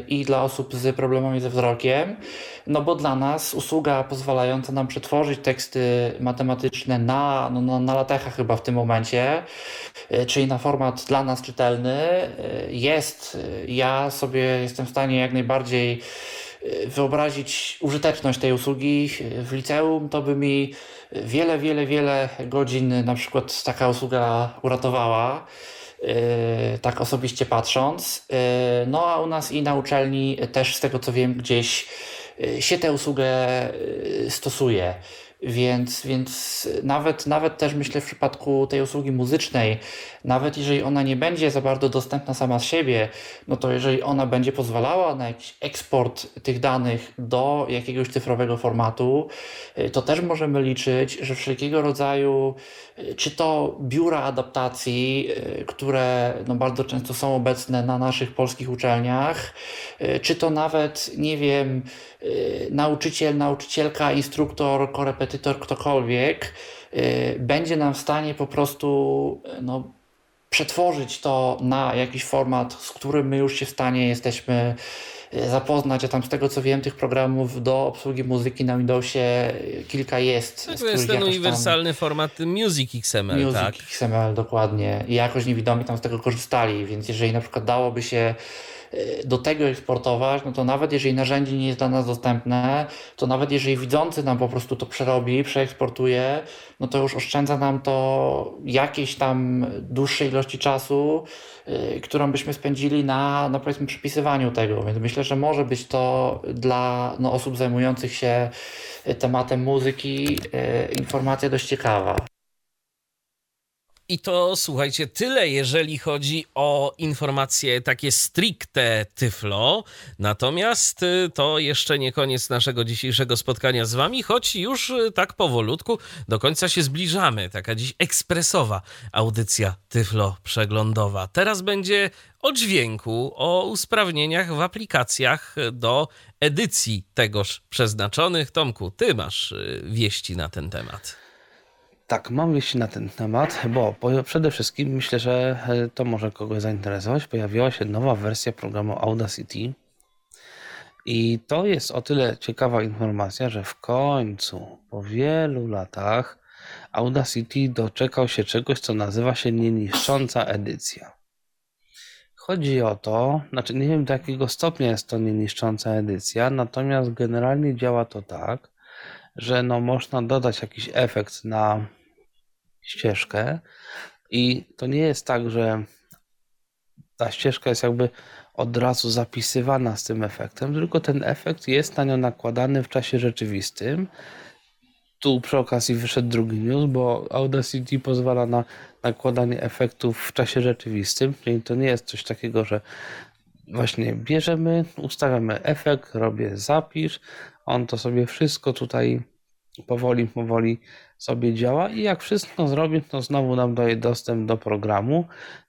i dla osób z problemami ze wzrokiem, no bo dla nas usługa pozwalająca nam przetworzyć teksty matematyczne na, no, na, na latecha chyba w tym momencie, czyli na format dla nas czytelny jest. Ja sobie jestem w stanie jak najbardziej wyobrazić użyteczność tej usługi w liceum, to by mi wiele, wiele, wiele godzin na przykład taka usługa uratowała. E, tak osobiście patrząc. E, no a u nas i na uczelni też z tego co wiem gdzieś e, się tę usługę stosuje. Więc, więc nawet, nawet też myślę w przypadku tej usługi muzycznej, nawet jeżeli ona nie będzie za bardzo dostępna sama z siebie, no to jeżeli ona będzie pozwalała na jakiś eksport tych danych do jakiegoś cyfrowego formatu, y, to też możemy liczyć, że wszelkiego rodzaju, czy to biura adaptacji, y, które no bardzo często są obecne na naszych polskich uczelniach, czy to nawet, nie wiem, nauczyciel, nauczycielka, instruktor, korepetytor, ktokolwiek, będzie nam w stanie po prostu no, przetworzyć to na jakiś format, z którym my już się w stanie jesteśmy zapoznać, a tam z tego co wiem, tych programów do obsługi muzyki na Windowsie kilka jest. Tak, to jest ten uniwersalny format Music XML, Music tak? XML, dokładnie. I jakoś niewidomi tam z tego korzystali, więc jeżeli na przykład dałoby się y, do tego eksportować, no to nawet jeżeli narzędzie nie jest dla nas dostępne, to nawet jeżeli widzący nam po prostu to przerobi, przeeksportuje, no to już oszczędza nam to jakieś tam dłuższej ilości czasu, y, którą byśmy spędzili na, na powiedzmy przypisywaniu tego. Więc myślę, że może być to dla no, osób zajmujących się tematem muzyki informacja dość ciekawa. I to słuchajcie, tyle jeżeli chodzi o informacje takie stricte Tyflo. Natomiast y, to jeszcze nie koniec naszego dzisiejszego spotkania z wami, choć już y, tak powolutku do końca się zbliżamy. Taka dziś ekspresowa audycja Tyflo przeglądowa. Teraz będzie o dźwięku, o usprawnieniach w aplikacjach do edycji tegoż przeznaczonych. Tomku, ty masz y, wieści na ten temat. Tak, mam wieści na ten temat, bo przede wszystkim myślę, że e, to może kogoś zainteresować. Pojawiła się nowa wersja programu Audacity. I to jest o tyle ciekawa informacja, że w końcu, po wielu latach, Audacity doczekał się czegoś, co nazywa się nieniszcząca edycja. Chodzi o to, znaczy nie wiem do jakiego stopnia jest to nieniszcząca edycja, natomiast generalnie działa to tak, że no można dodać jakiś efekt na ścieżkę i to nie jest tak, że ta ścieżka jest jakby od razu zapisywana z tym efektem, tylko ten efekt jest na nią nakładany w czasie rzeczywistym. Tu przy okazji wyszedł drugi news, bo Audacity pozwala na nakładanie efektów w czasie rzeczywistym, czyli to nie jest coś takiego, że właśnie bierzemy, ustawiamy efekt, robię zapisz, on to sobie wszystko tutaj powoli, powoli sobie działa i jak wszystko zrobi, to znowu nam daje dostęp do programu,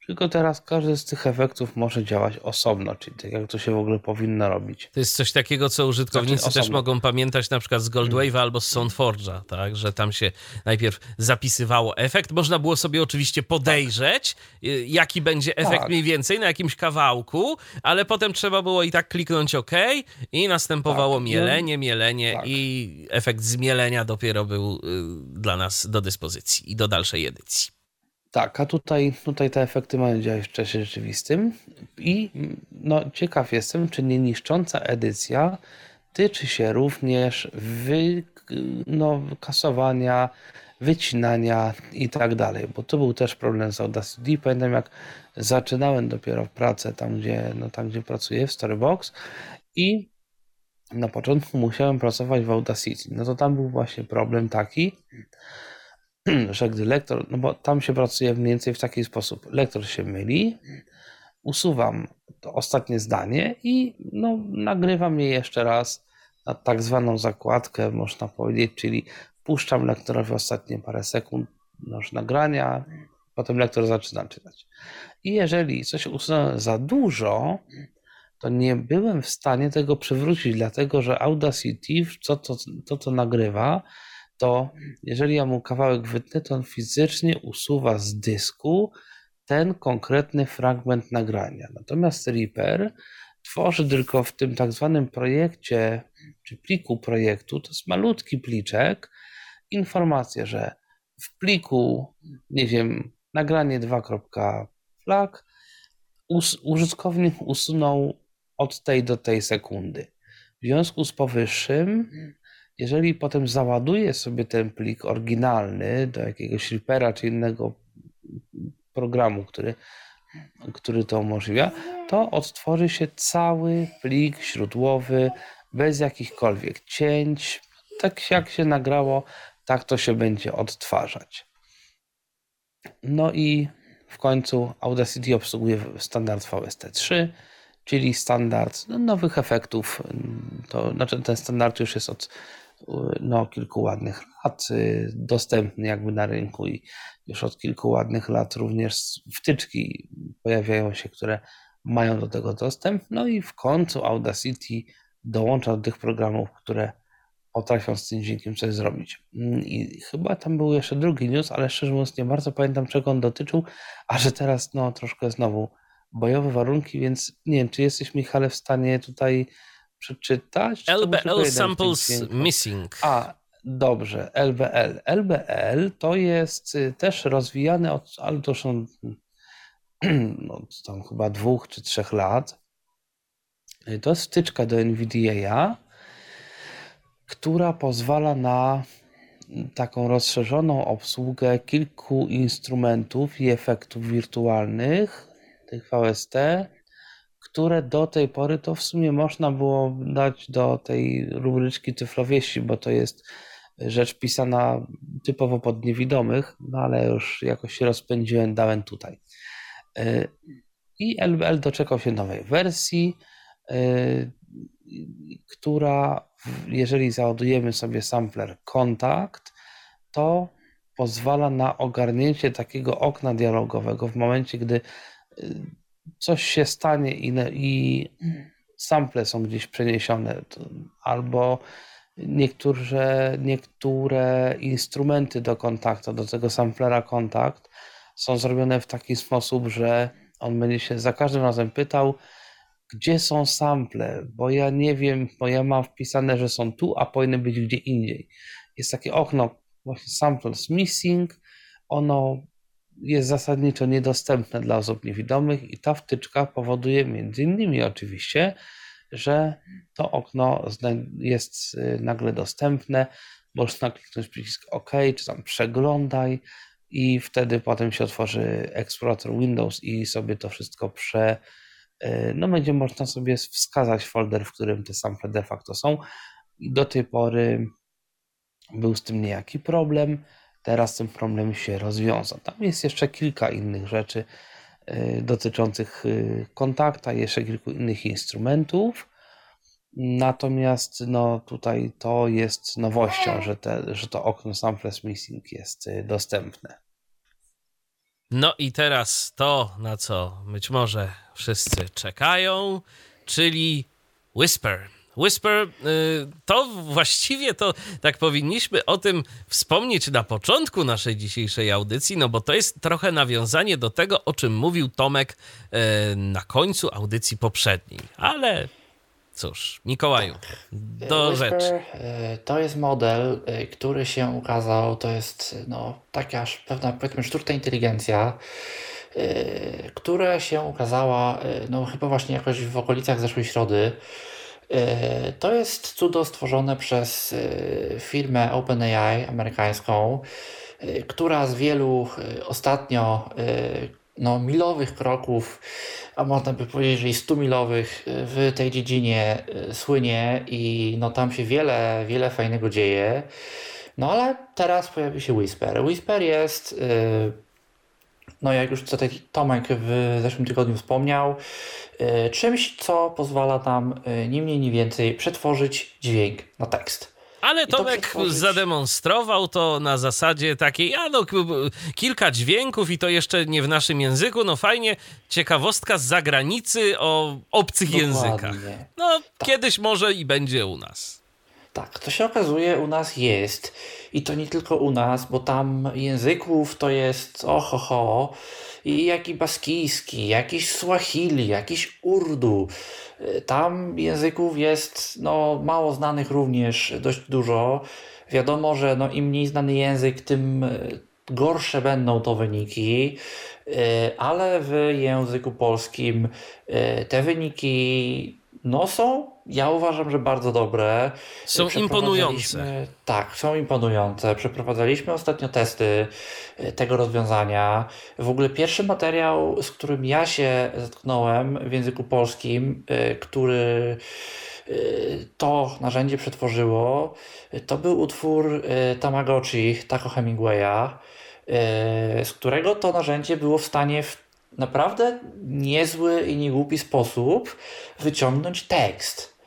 tylko teraz każdy z tych efektów może działać osobno, czyli tak jak to się w ogóle powinno robić. To jest coś takiego, co użytkownicy znaczy też mogą pamiętać na przykład z Goldwave'a hmm. albo z Soundforge'a, tak, że tam się najpierw zapisywało efekt, można było sobie oczywiście podejrzeć, tak. jaki będzie efekt tak. mniej więcej na jakimś kawałku, ale potem trzeba było i tak kliknąć OK i następowało tak. mielenie, mielenie tak. i efekt zmielenia dopiero był y, dla nas do dyspozycji i do dalszej edycji. Tak, a tutaj, tutaj te efekty mają działać w czasie rzeczywistym i no, ciekaw jestem, czy nie niszcząca edycja tyczy się również wy, no, kasowania, wycinania i tak dalej, bo to był też problem z Audacity. Pamiętam jak zaczynałem dopiero pracę tam, gdzie, no, tam, gdzie pracuję w Storybox i na początku musiałem pracować w Audacity. No to tam był właśnie problem taki, że gdy lektor, no bo tam się pracuje mniej więcej w taki sposób, lektor się myli, usuwam to ostatnie zdanie i no, nagrywam je jeszcze raz na tak zwaną zakładkę, można powiedzieć, czyli puszczam lektorowi ostatnie parę sekund noż nagrania, potem lektor zaczyna czytać. I jeżeli coś usunąłem za dużo, to nie byłem w stanie tego przywrócić, dlatego że Audacity, to, to, to co nagrywa, to jeżeli ja mu kawałek wytnę, to on fizycznie usuwa z dysku ten konkretny fragment nagrania. Natomiast Reaper tworzy tylko w tym tak zwanym projekcie, czy pliku projektu, to jest malutki pliczek, informację, że w pliku, nie wiem, nagranie 2.flag użytkownik usunął od tej do tej sekundy. W związku z powyższym jeżeli potem załaduję sobie ten plik oryginalny do jakiegoś Reapera czy innego programu, który, który to umożliwia, to odtworzy się cały plik źródłowy bez jakichkolwiek cięć. Tak jak się nagrało, tak to się będzie odtwarzać. No i w końcu Audacity obsługuje standard VST3, czyli standard no, nowych efektów. To znaczy ten standard już jest od no, kilku ładnych lat y, dostępny jakby na rynku i już od kilku ładnych lat również wtyczki pojawiają się, które mają do tego dostęp. No i w końcu Audacity dołącza do tych programów, które potrafią z tym dźwiękiem coś zrobić. Mm, I chyba tam był jeszcze drugi news, ale szczerze mówiąc nie bardzo pamiętam czego on dotyczył, a że teraz no troszkę znowu bojowe warunki, więc nie wiem, czy jesteś Michale w stanie tutaj przeczytać? LBL Samples Missing. A, dobrze, LBL. LBL to jest y, też rozwijany od, ale to są no, tam chyba dwóch czy trzech lat. To jest wtyczka do NVDA, która pozwala na taką rozszerzoną obsługę kilku instrumentów i efektów wirtualnych, tych VST, które do tej pory to w sumie można było dać do tej rubryczki tyflowieści, bo to jest rzecz pisana typowo pod niewidomych, no ale już jakoś się rozpędziłem, dałem tutaj. I LBL doczekał się nowej wersji, która, jeżeli załadujemy sobie sampler kontakt, to pozwala na ogarnięcie takiego okna dialogowego w momencie, gdy coś się stanie i, i sample są gdzieś przeniesione, albo niektóre, niektóre instrumenty do kontaktu, do tego samplera kontakt są zrobione w taki sposób, że on będzie się za każdym razem pytał, gdzie są sample, bo ja nie wiem, bo ja mam wpisane, że są tu, a powinny być gdzie indziej. Jest takie okno, właśnie samples missing, ono jest zasadniczo niedostępne dla osób niewidomych i ta wtyczka powoduje między innymi oczywiście, że to okno jest y, nagle dostępne, można kliknąć przycisk OK, czy tam przeglądaj i wtedy potem się otworzy eksplorator Windows i sobie to wszystko prze, y, no będzie można sobie wskazać folder, w którym te sample de facto są. I do tej pory był z tym niejaki problem. Teraz ten problem się rozwiązał. Tam jest jeszcze kilka innych rzeczy y, dotyczących y, kontakta, jeszcze kilku innych instrumentów. Natomiast no, tutaj to jest nowością, że, te, że to okno Samples Missing jest y, dostępne. No i teraz to, na co być może wszyscy czekają, czyli Whisper. Whisper, y, to właściwie to tak powinniśmy o tym wspomnieć na początku naszej dzisiejszej audycji, no bo to jest trochę nawiązanie do tego, o czym mówił Tomek y, na końcu audycji poprzedniej. Ale cóż, Mikołaju, do Whisper, rzeczy. Y, to jest model, który się ukazał, to jest no, taka pewna powiedzmy sztuczna inteligencja, która się ukazała no chyba właśnie jakoś w okolicach zeszłej środy. E, to jest cudo stworzone przez e, firmę OpenAI amerykańską, e, która z wielu ostatnio no, milowych kroków, a można by powiedzieć, że i 100 milowych w tej dziedzinie słynie i no, tam się wiele, wiele fajnego dzieje. No ale teraz pojawi się Whisper. Whisper jest no jak już tutaj Tomek w zeszłym tygodniu wspomniał, e, czymś, co pozwala nam e, nie mniej, nie więcej przetworzyć dźwięk na tekst. Ale Tomek przetworzyć... zademonstrował to na zasadzie takiej, a no, kilka dźwięków i to jeszcze nie w naszym języku. No fajnie, ciekawostka z zagranicy o obcych Dokładnie. językach. No, tak. kiedyś może i będzie u nas. Tak, to się okazuje u nas jest. I to nie tylko u nas, bo tam języków to jest oho ho. I jaki baskijski, jakiś Swahili, jakiś Urdu. Tam języków jest no, mało znanych również dość dużo. Wiadomo, że no, im mniej znany język, tym e, gorsze będą to wyniki, e, ale w języku polskim te wyniki no są, ja uważam, że bardzo dobre. Są imponujące. Tak, są imponujące. Przeprowadzaliśmy ostatnio testy e, tego rozwiązania. W ogóle pierwszy materiał, z którym ja się zetknąłem w języku polskim, e, który e, to narzędzie przetworzyło, to był utwór Tamagotchi Taco Hemingwaya, z którego to narzędzie było w stanie w naprawdę niezły i niegłupi sposób wyciągnąć tekst,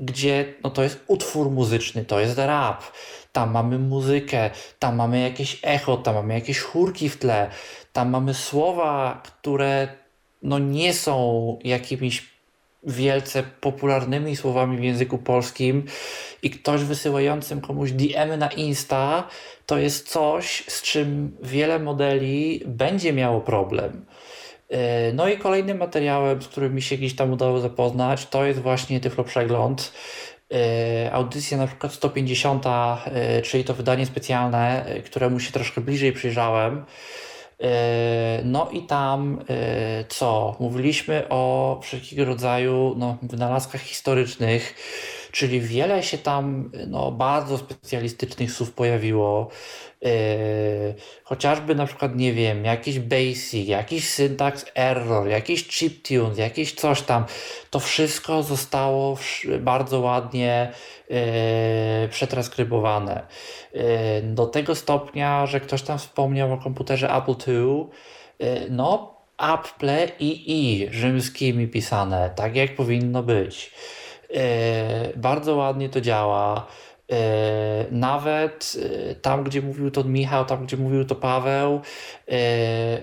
gdzie no to jest utwór muzyczny, to jest rap, tam mamy muzykę, tam mamy jakieś echo, tam mamy jakieś chórki w tle, tam mamy słowa, które no nie są jakimiś wielce popularnymi słowami w języku polskim i ktoś wysyłającym komuś DM na Insta to jest coś, z czym wiele modeli będzie miało problem. E, no i kolejnym materiałem, z którym mi się gdzieś tam udało zapoznać, to jest właśnie Tyflo Przegląd. E, audycja na przykład 150, e, czyli to wydanie specjalne, któremu się troszkę bliżej przyjrzałem. No i tam co? Mówiliśmy o wszelkiego rodzaju no, wynalazkach historycznych, czyli wiele się tam no, bardzo specjalistycznych słów pojawiło. Yy, chociażby na przykład, nie wiem, jakiś basic, jakiś syntax error, jakiś chiptune, jakieś coś tam, to wszystko zostało bardzo ładnie yy, przetranskrybowane. Yy, do tego stopnia, że ktoś tam wspomniał o komputerze Apple II, no Apple i i rzymskimi pisane, tak jak powinno być. Bardzo ładnie to działa. E, nawet e, tam, gdzie mówił to Michał, tam, gdzie mówił to Paweł, e,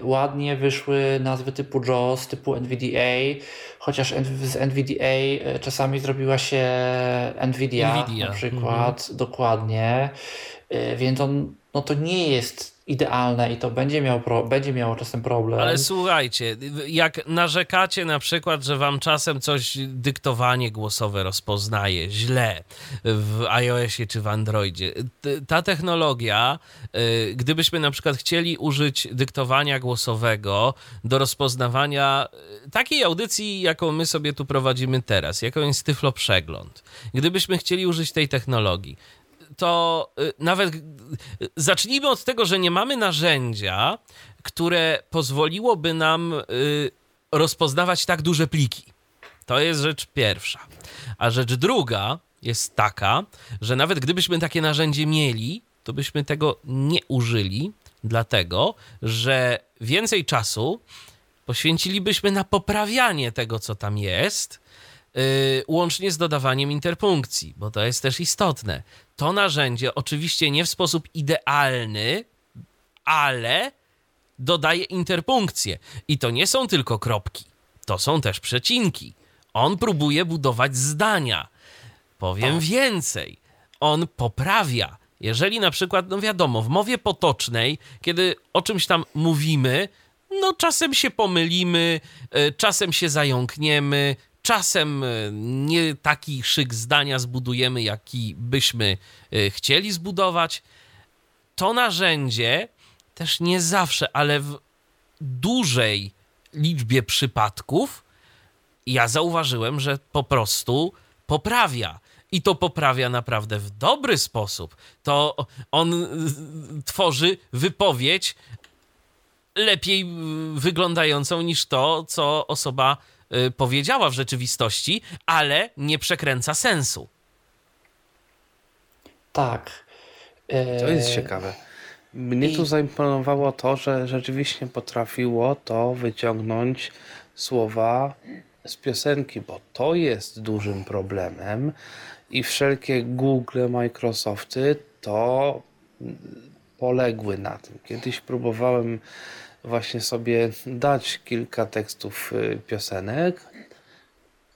ładnie wyszły nazwy typu JAWS, typu NVDA, chociaż z NVDA czasami zrobiła się NVIDIA, Nvidia. na przykład, mhm. dokładnie. Więc on, no to nie jest idealne i to będzie, miał pro, będzie miało czasem problem. Ale słuchajcie, jak narzekacie na przykład, że wam czasem coś dyktowanie głosowe rozpoznaje źle w iOSie czy w Androidzie, ta technologia, y, gdybyśmy na przykład chcieli użyć dyktowania głosowego do rozpoznawania y, takiej audycji, jaką my sobie tu prowadzimy teraz, jaką jest Tyflo Przegląd, gdybyśmy chcieli użyć tej technologii, to y, nawet y, zacznijmy od tego, że nie mamy narzędzia, które pozwoliłoby nam y, rozpoznawać tak duże pliki. To jest rzecz pierwsza. A rzecz druga jest taka, że nawet gdybyśmy takie narzędzie mieli, to byśmy tego nie użyli, dlatego że więcej czasu poświęcilibyśmy na poprawianie tego, co tam jest, łącznie z dodawaniem interpunkcji, bo to jest też istotne to narzędzie oczywiście nie w sposób idealny, ale dodaje interpunkcje. I to nie są tylko kropki, to są też przecinki. On próbuje budować zdania. Powiem więcej, on poprawia. Jeżeli na przykład, no wiadomo, w mowie potocznej, kiedy o czymś tam mówimy, no czasem się pomylimy, e, czasem się zająkniemy, Czasem e, nie taki szyk zdania zbudujemy, jaki byśmy e, chcieli zbudować. To narzędzie też nie zawsze, ale w dużej liczbie przypadków ja zauważyłem, że po prostu poprawia. I to poprawia naprawdę w dobry sposób. To on e, tworzy wypowiedź lepiej wyglądającą niż to, co osoba powiedziała w rzeczywistości, ale nie przekręca sensu. Tak. To jest e, ciekawe. Mnie I... tu zaimponowało to, że rzeczywiście potrafiło to wyciągnąć słowa z piosenki, bo to jest dużym problemem i wszelkie Google, Microsofty to poległy na tym. Kiedyś próbowałem właśnie sobie dać kilka tekstów y, piosenek,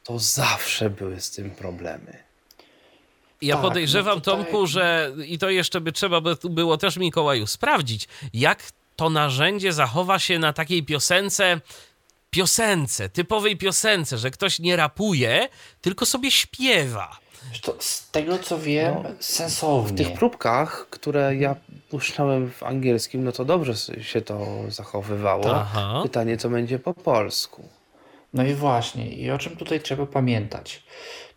to zawsze były z tym problemy. Ja tak, podejrzewam, no tutaj... Tomku, że i to jeszcze by trzeba by było też Mikołaju sprawdzić, jak to narzędzie zachowa się na takiej piosence, piosence, typowej piosence, że ktoś nie rapuje, tylko sobie śpiewa. To z tego co wiem, no, sensownie. W tych próbkach, które ja puszczałem w angielskim, no to dobrze się to zachowywało. Aha. Pytanie, co będzie po polsku. No i właśnie, i o czym tutaj trzeba pamiętać?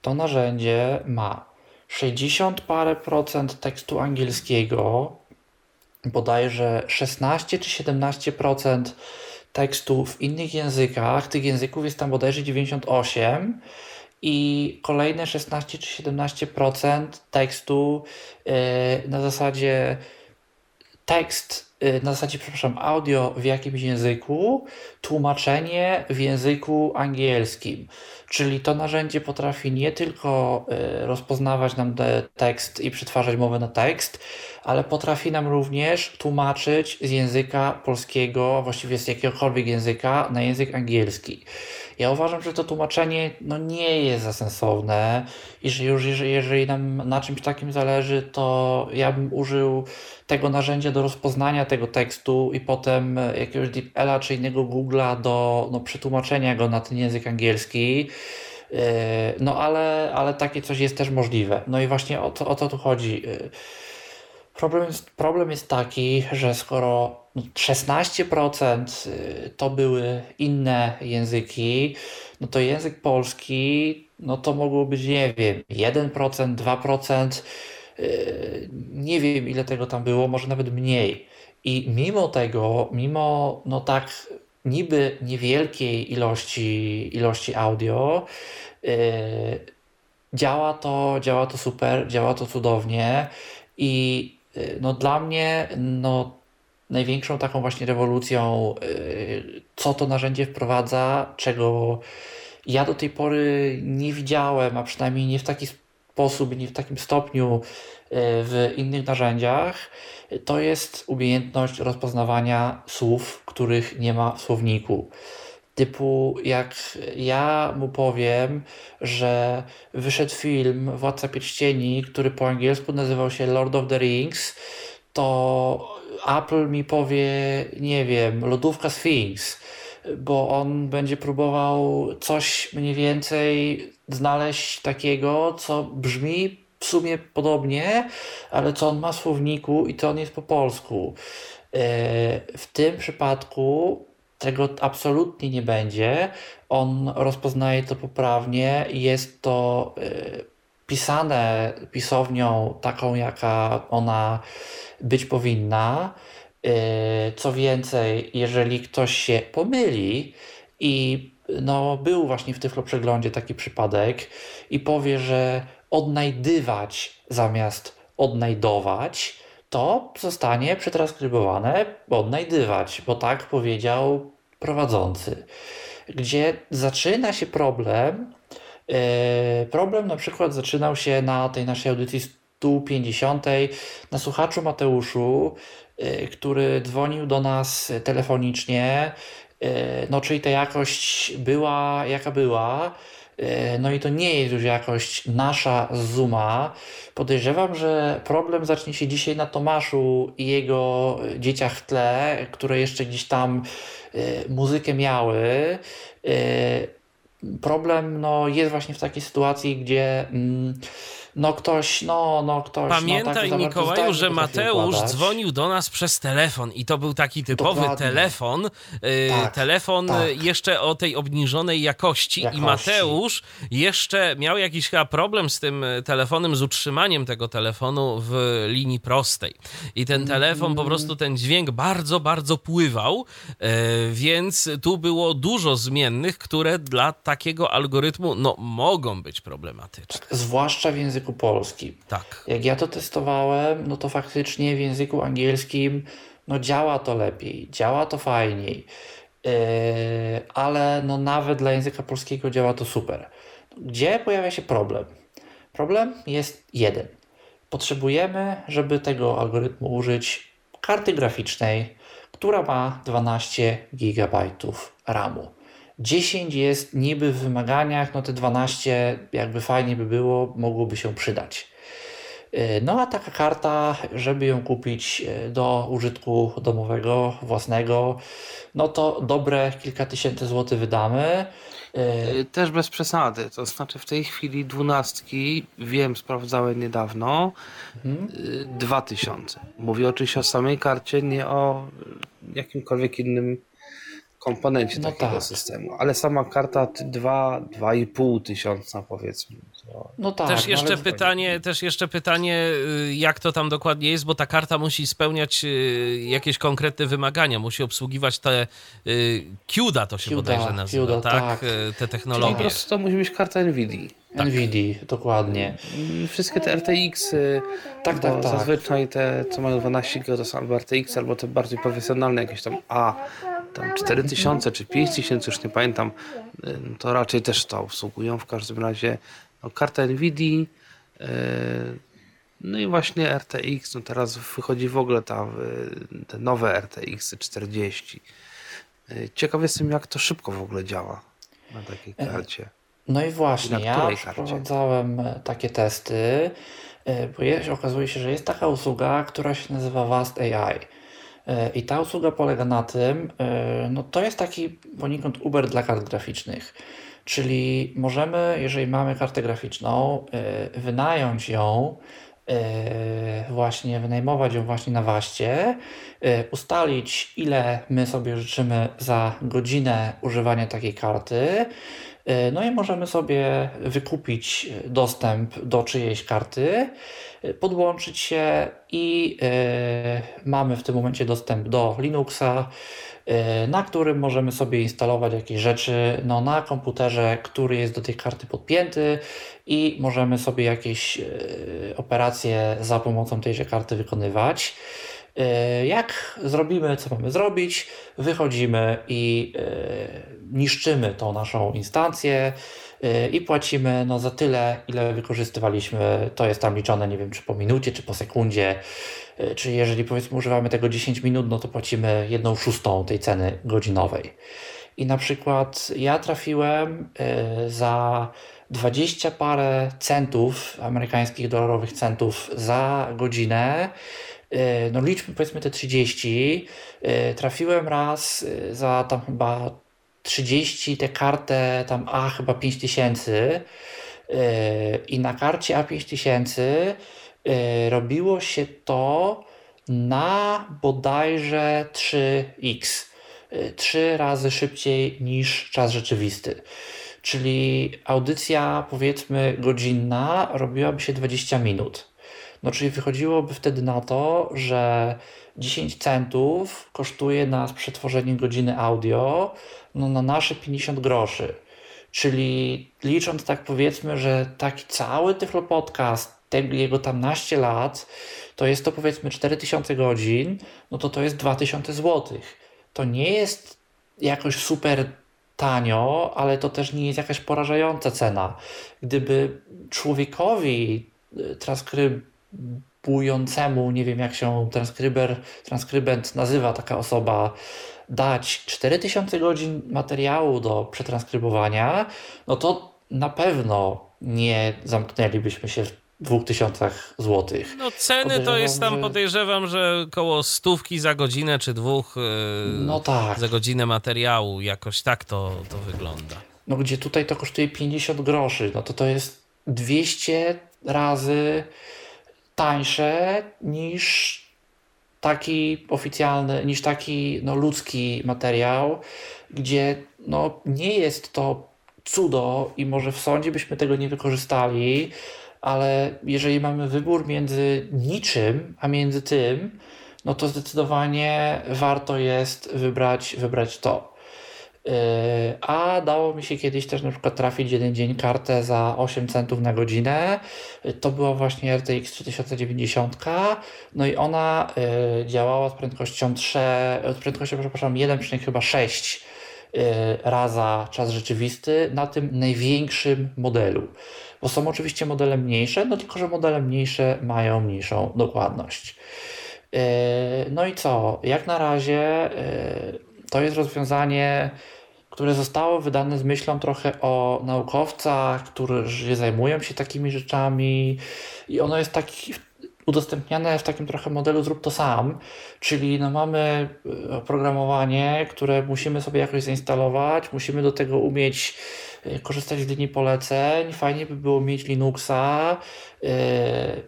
To narzędzie ma 60 parę procent tekstu angielskiego, bodajże 16 czy 17 procent tekstu w innych językach. Tych języków jest tam bodajże 98 i kolejne 16 czy 17% tekstu yy, na zasadzie tekst, yy, na zasadzie, przepraszam, audio w jakimś języku, tłumaczenie w języku angielskim. Czyli to narzędzie potrafi nie tylko yy, rozpoznawać nam tekst i przetwarzać mowę na tekst, ale potrafi nam również tłumaczyć z języka polskiego, właściwie z jakiegokolwiek języka, na język angielski. Ja uważam, że to tłumaczenie no, nie jest za sensowne i że już jeżeli, jeżeli nam na czymś takim zależy, to ja bym użył tego narzędzia do rozpoznania tego tekstu i potem jakiegoś DeepL'a czy innego Google'a do no, przetłumaczenia go na ten język angielski. Yy, no ale, ale takie coś jest też możliwe. No i właśnie o to, o to tu chodzi. Yy, problem jest, problem jest taki, że skoro 16% y, to były inne języki, no to język polski, no to mogło być, nie wiem, 1%, 2%, y, nie wiem ile tego tam było, może nawet mniej. I mimo tego, mimo no tak niby niewielkiej ilości, ilości audio, yy, działa to, działa to super, działa to cudownie. I yy, no dla mnie no, największą taką właśnie rewolucją, yy, co to narzędzie wprowadza, czego ja do tej pory nie widziałem, a przynajmniej nie w taki sposób, nie w takim stopniu w innych narzędziach, to jest umiejętność rozpoznawania słów, których nie ma w słowniku. Typu, jak ja mu powiem, że wyszedł film Władca Pierścieni, który po angielsku nazywał się Lord of the Rings, to Apple mi powie, nie wiem, lodówka Sphinx, bo on będzie próbował coś mniej więcej znaleźć takiego, co brzmi w sumie podobnie, ale co on ma w słowniku i to on jest po polsku. E, w tym przypadku tego absolutnie nie będzie. On rozpoznaje to poprawnie jest to e, pisane pisownią taką, jaka ona być powinna. E, co więcej, jeżeli ktoś się pomyli i no, był właśnie w Tyflo przeglądzie taki przypadek i powie, że odnajdywać zamiast odnajdować, to zostanie przetranskrybowane odnajdywać, bo tak powiedział prowadzący. Gdzie zaczyna się problem, problem na przykład zaczynał się na tej naszej audycji 150 na słuchaczu Mateuszu, yy, który dzwonił do nas telefonicznie, yy, no czyli ta jakość była jaka była, no i to nie jest już jakość nasza z Zooma. Podejrzewam, że problem zacznie się dzisiaj na Tomaszu i jego dzieciach w tle, które jeszcze gdzieś tam muzykę miały. Problem no, jest właśnie w takiej sytuacji, gdzie. Mm, no ktoś, no, no ktoś. Pamiętaj, no, tak Mikołaju, że Mateusz dzwonił do nas przez telefon i to był taki typowy Dokładnie. telefon. Y, tak, telefon tak. jeszcze o tej obniżonej jakości, jakości, i Mateusz jeszcze miał jakiś chyba problem z tym y, telefonem, z utrzymaniem tego telefonu w linii prostej. I ten telefon mm. po prostu ten dźwięk bardzo, bardzo pływał, y, więc tu było dużo zmiennych, które dla takiego algorytmu no, mogą być problematyczne. Zwłaszcza w języku języku polskim. Tak. Jak ja to testowałem, no to faktycznie w języku angielskim no działa to lepiej, działa to fajniej, yy, ale no nawet dla języka polskiego działa to super. Gdzie pojawia się problem? Problem jest jeden. Potrzebujemy, żeby tego algorytmu użyć, karty graficznej, która ma 12 GB RAMu. 10 jest niby w wymaganiach, no te 12 jakby fajnie by było, mogłoby się przydać. E, no a taka karta, żeby ją kupić e, do użytku domowego, własnego, no to dobre kilka tysięcy złotych wydamy. E, też bez przesady, to znaczy w tej chwili dwunastki, wiem, sprawdzałem niedawno, mhm. 2000. Mówię oczywiście o samej karcie, nie o jakimkolwiek innym komponencie no takiego tak. systemu. Ale sama karta 2, 2,5 tysiąca powiedzmy. To... No tak. Też jeszcze, pytanie, też jeszcze pytanie, y, jak to tam dokładnie jest, bo ta karta musi spełniać y, jakieś konkretne wymagania, musi obsługiwać te y, CUDA to się CUDA, bodajże nazywa, CUDA, tak? tak? Te technologie. Czyli po prostu to musi być karta NVIDIA. Tak. NVIDIA, dokładnie. I wszystkie te RTX, y, tak, tak, tak. zazwyczaj te, co mają 12 GB, to są albo RTX, albo te bardziej profesjonalne, jakieś tam A, tam 4000 czy 5000, już nie pamiętam, y, to raczej też to obsługują. W każdym razie no, karta NVIDIA, y, no i właśnie RTX, no teraz wychodzi w ogóle ta, te nowe RTX 40. Ciekaw jestem, jak to szybko w ogóle działa na takiej e, karcie. No i właśnie, ja przeprowadzałem e, takie testy, e, bo jest, okazuje się, że jest taka usługa, która się nazywa Vast AI. E, I ta usługa polega na tym, no to jest taki poniekąd Uber dla kart graficznych. Czyli możemy, jeżeli mamy kartę graficzną, wynająć ją właśnie wynajmować ją właśnie na waście, ustalić ile my sobie życzymy za godzinę używania takiej karty, no i możemy sobie wykupić dostęp do czyjejś karty, podłączyć się i mamy w tym momencie dostęp do Linuxa, Y, na którym możemy sobie instalować jakieś rzeczy no, na komputerze, który jest do tej karty podpięty i możemy sobie jakieś y, operacje za pomocą tejże karty wykonywać. Jak zrobimy, co mamy zrobić, wychodzimy i niszczymy tą naszą instancję i płacimy no, za tyle, ile wykorzystywaliśmy. To jest tam liczone, nie wiem, czy po minucie, czy po sekundzie. E, czyli jeżeli powiedzmy używamy tego 10 minut, no to płacimy jedną szóstą tej ceny godzinowej. I na przykład ja trafiłem e, za 20 parę centów, amerykańskich dolarowych centów za godzinę. No liczmy powiedzmy te 30. Trafiłem raz za tam chyba 30 tę kartę tam A chyba 5000 i na karcie A5000 E, robiło się to na bodajże 3x. 3 e, razy szybciej niż czas rzeczywisty. Czyli audycja, powiedzmy, godzinna robiłaby się 20 minut. No, czyli wychodziłoby wtedy na to, że 10 centów kosztuje nas przetworzenie godziny audio no, na nasze 50 groszy. Czyli licząc tak powiedzmy, że taki cały Tyflo Podcast tego, jego tam naście lat, to jest to powiedzmy 4000 godzin, no to to jest 2000 zł. To nie jest jakoś super tanio, ale to też nie jest jakaś porażająca cena. Gdyby człowiekowi y, transkrybującemu, nie wiem jak się transkryber, transkrybent nazywa taka osoba, dać 4000 godzin materiału do przetranskrybowania, no to na pewno nie zamknęlibyśmy się w 2000 złotych. No ceny to jest tam, że... podejrzewam, że koło stówki za godzinę czy dwóch yy, no tak. za godzinę materiału. Jakoś tak to, to wygląda. No gdzie tutaj to kosztuje 50 groszy, no to to jest 200 razy tańsze niż taki oficjalny, niż taki no, ludzki materiał, gdzie no, nie jest to cudo i może w sądzie byśmy tego nie wykorzystali, ale jeżeli mamy wybór między niczym, a między tym, no to zdecydowanie warto jest wybrać, wybrać to. Yy, a dało mi się kiedyś też na przykład trafić jeden dzień kartę za 8 centów na godzinę. To była właśnie RTX 3090. No i ona yy, działała z prędkością 3, z prędkością, przepraszam, 1,6 yy, raza czas rzeczywisty na tym największym modelu bo są oczywiście modele mniejsze, no tylko że modele mniejsze mają mniejszą dokładność. No i co? Jak na razie to jest rozwiązanie, które zostało wydane z myślą trochę o naukowcach, którzy zajmują się takimi rzeczami i ono jest taki udostępniane w takim trochę modelu zrób to sam, czyli no mamy e, oprogramowanie, które musimy sobie jakoś zainstalować, musimy do tego umieć korzystać z linii poleceń. Fajnie by było mieć Linuxa y,